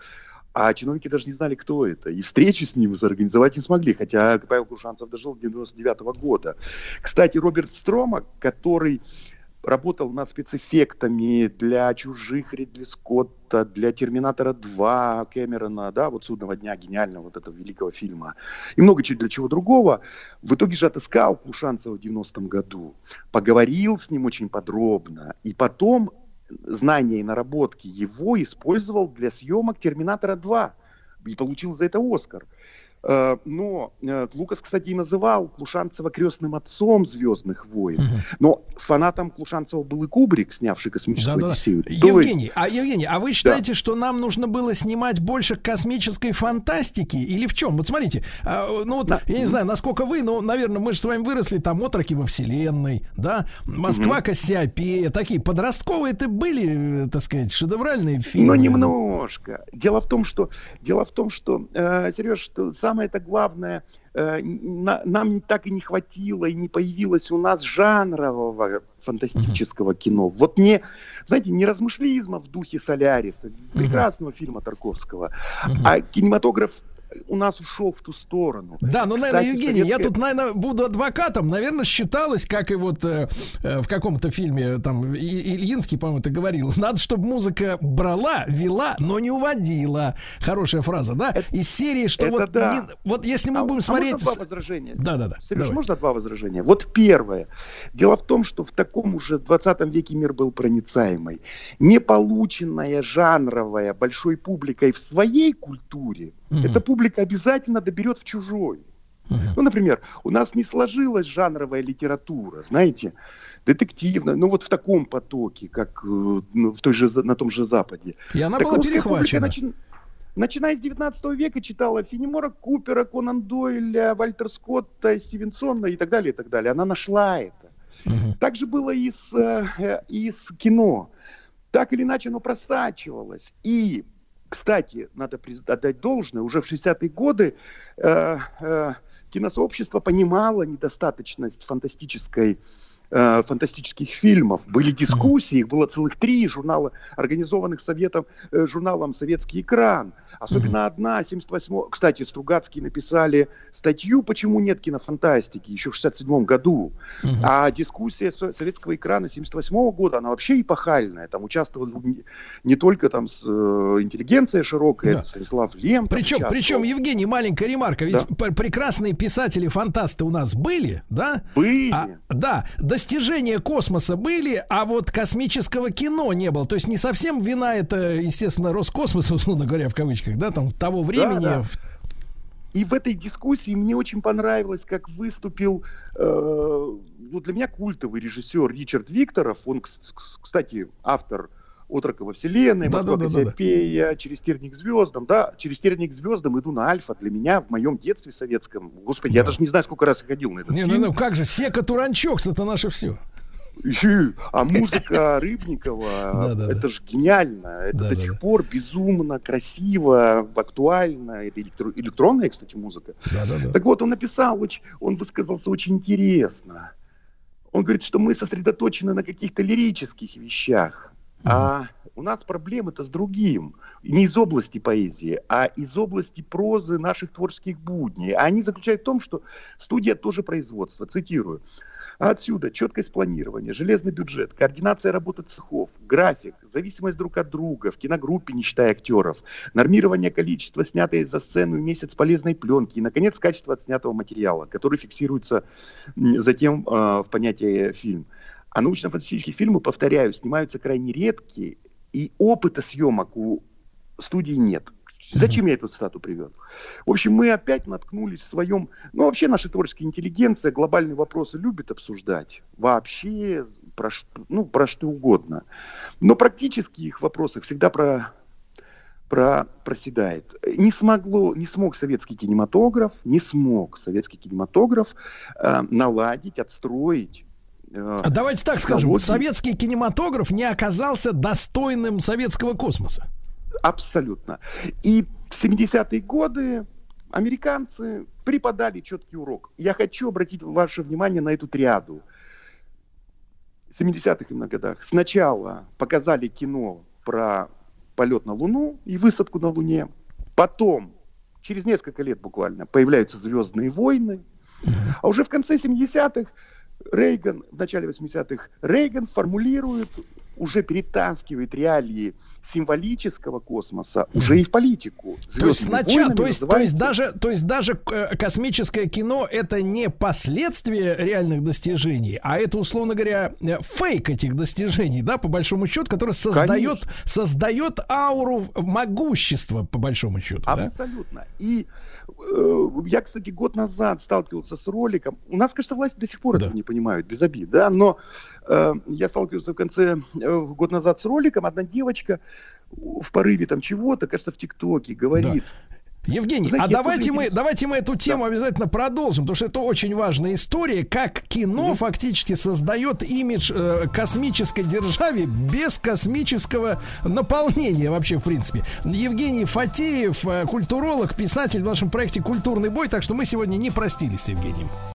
А чиновники даже не знали, кто это. И встречи с ним организовать не смогли, хотя Павел Клушанцев дожил до 99 года. Кстати, Роберт Строма, который работал над спецэффектами для «Чужих» Ридли Скотта, для «Терминатора 2» Кэмерона, да, вот «Судного дня» гениального вот этого великого фильма, и много чего для чего другого, в итоге же отыскал Клушанцева в 90-м году, поговорил с ним очень подробно, и потом знания и наработки его использовал для съемок «Терминатора 2» и получил за это «Оскар». Э, Но э, Лукас, кстати, и называл Клушанцева крестным отцом «Звездных войн». Но фанатом Клушанцева был и Кубрик, снявший «Космическую Да-да-да. Одиссею». То Евгений, есть- а Евгений, а вы считаете, что нам нужно было снимать больше космической фантастики или в чем? Вот смотрите, а, ну вот я не знаю, насколько вы, но, наверное, мы же с вами выросли там отроки во вселенной, да, Москва, Мгм. Кассиопея, такие подростковые это были, э, так сказать, шедевральные фильмы. Но немножко. Дело в том, что, дело в том, что э, Сереж, что самое это главное, э, на- нам так и не хватило и не появилось у нас жанрового фантастического кино. Вот не, знаете, не размышлизма в духе Соляриса, прекрасного фильма Тарковского, а кинематограф у нас ушел в ту сторону. Да, ну, наверное, Кстати, Евгений, я советская- тут, наверное, буду адвокатом. Наверное, считалось, как и вот э, э, в каком-то фильме, там, И- Ильинский, по-моему, это говорил, надо, чтобы музыка брала, вела, но не уводила. Хорошая фраза, да? Из серии, что это вот, да. не- вот если мы А- будем а смотреть... можно два возражения? Да-да-да. Сереж, давай. можно два возражения? Вот первое. Дело в том, что в таком уже 20 веке мир был проницаемый. Неполученная жанровая большой публикой в своей культуре, эта публика обязательно доберет в чужой. Ну, например, у нас не сложилась жанровая литература, знаете, детективная, ну вот в таком потоке, как э, ну, в той же, на том же Западе. И она Так была перехвачена. начи- Начиная с 19 века читала Фенемора Купера, Конан Дойля, Вальтер Скотта, Стивенсона и так далее, и так далее. Она нашла это. Так же было и с, э, и с кино. Так или иначе оно просачивалось. И, кстати, надо отдать должное, уже в 60-е годы э, э, киносообщество понимало недостаточность фантастической э, фантастических фильмов. Были дискуссии, их было целых три журнала, организованных советом, э, журналом «Советский экран». Особенно одна, 78 Кстати, Стругацкие написали статью «Почему нет кинофантастики» еще в 67 году. А дискуссия со- советского экрана 78 года, она вообще эпохальная. Там участвовали не, не только там с, э, интеллигенция широкая, Да. Станислав Лем. Причем, участвовал. причем, Евгений, маленькая ремарка. Ведь пр- прекрасные писатели-фантасты у нас были, да? Были. А, да, достижения космоса были, а вот космического кино не было. То есть не совсем вина это, естественно, Роскосмоса, условно говоря, в кавычках, да, там того времени. Да, да. И в этой дискуссии мне очень понравилось, как выступил э, ну, для меня культовый режиссер Ричард Викторов. Он, кс- кс- кстати, автор «Отрока во вселенной», Да, «Москва да, да, да, да. Кассиопея», «Через терник к звездам». Да, «Через терник к звездам» иду на Альфа. Для меня в моем детстве советском, господи, я даже не знаю, сколько раз я ходил на этот Не, фильм. ну, ну как же, Сека Туранчокс, это наше все. А музыка Рыбникова, это же гениально. Это до сих пор безумно красиво, актуально. Это электро- электронная, кстати, музыка. Так вот, он написал, он высказался очень интересно. Он говорит, что мы сосредоточены на каких-то лирических вещах. А у нас проблемы-то с другим. Не из области поэзии, а из области прозы наших творческих будней. А они заключают в том, что студия тоже производство. Цитирую. А отсюда четкость планирования, железный бюджет, координация работы цехов, график, зависимость друг от друга, в киногруппе, не считая актеров, нормирование количества снятой за сцену месяц полезной пленки и, наконец, качество отснятого материала, который фиксируется затем э, в понятие фильм. А научно-фантастические фильмы, повторяю, снимаются крайне редкие, и опыта съемок у студии нет. Зачем я эту цитату привел? В общем, мы опять наткнулись в своем... Ну, вообще наша творческая интеллигенция глобальные вопросы любит обсуждать. Вообще про, ну, про что угодно. Но практически их вопросы всегда про, про, проседает. Не смогло, не смог советский кинематограф, не смог советский кинематограф э, наладить, отстроить э, А Давайте так скажем, советский кинематограф не оказался достойным советского космоса. Абсолютно. И в 70-е годы американцы преподали четкий урок. Я хочу обратить ваше внимание на эту триаду. В 70-х именно годах сначала показали кино про полет на Луну и высадку на Луне. Потом, через несколько лет буквально, появляются «Звездные войны». А уже в конце 70-х Рейган, в начале 80-х, Рейган формулирует, уже перетаскивает реалии символического космоса уже и в политику. То есть «Звездными сначала, войнами» то есть, то есть называется- даже, то есть даже э, космическое кино это не последствие реальных достижений, а это условно говоря э, фейк этих достижений, да, по большому счету, который создает создает ауру могущества по большому счету, да? Абсолютно. И э, я, кстати, год назад сталкивался с роликом. У нас, кажется, власти до сих пор этого не понимают, без обид, да, но э, я сталкивался в конце, э, год назад с роликом, одна девочка в порыве там чего-то, кажется, в ТикТоке говорит. Евгений, Знаете, а давайте мы, давайте мы эту тему обязательно продолжим, потому что это очень важная история, как кино фактически создает имидж э, космической державе без космического наполнения вообще в принципе. Евгений Фатеев, э, культуролог, писатель в нашем проекте «Культурный бой», так что мы сегодня не простились с Евгением.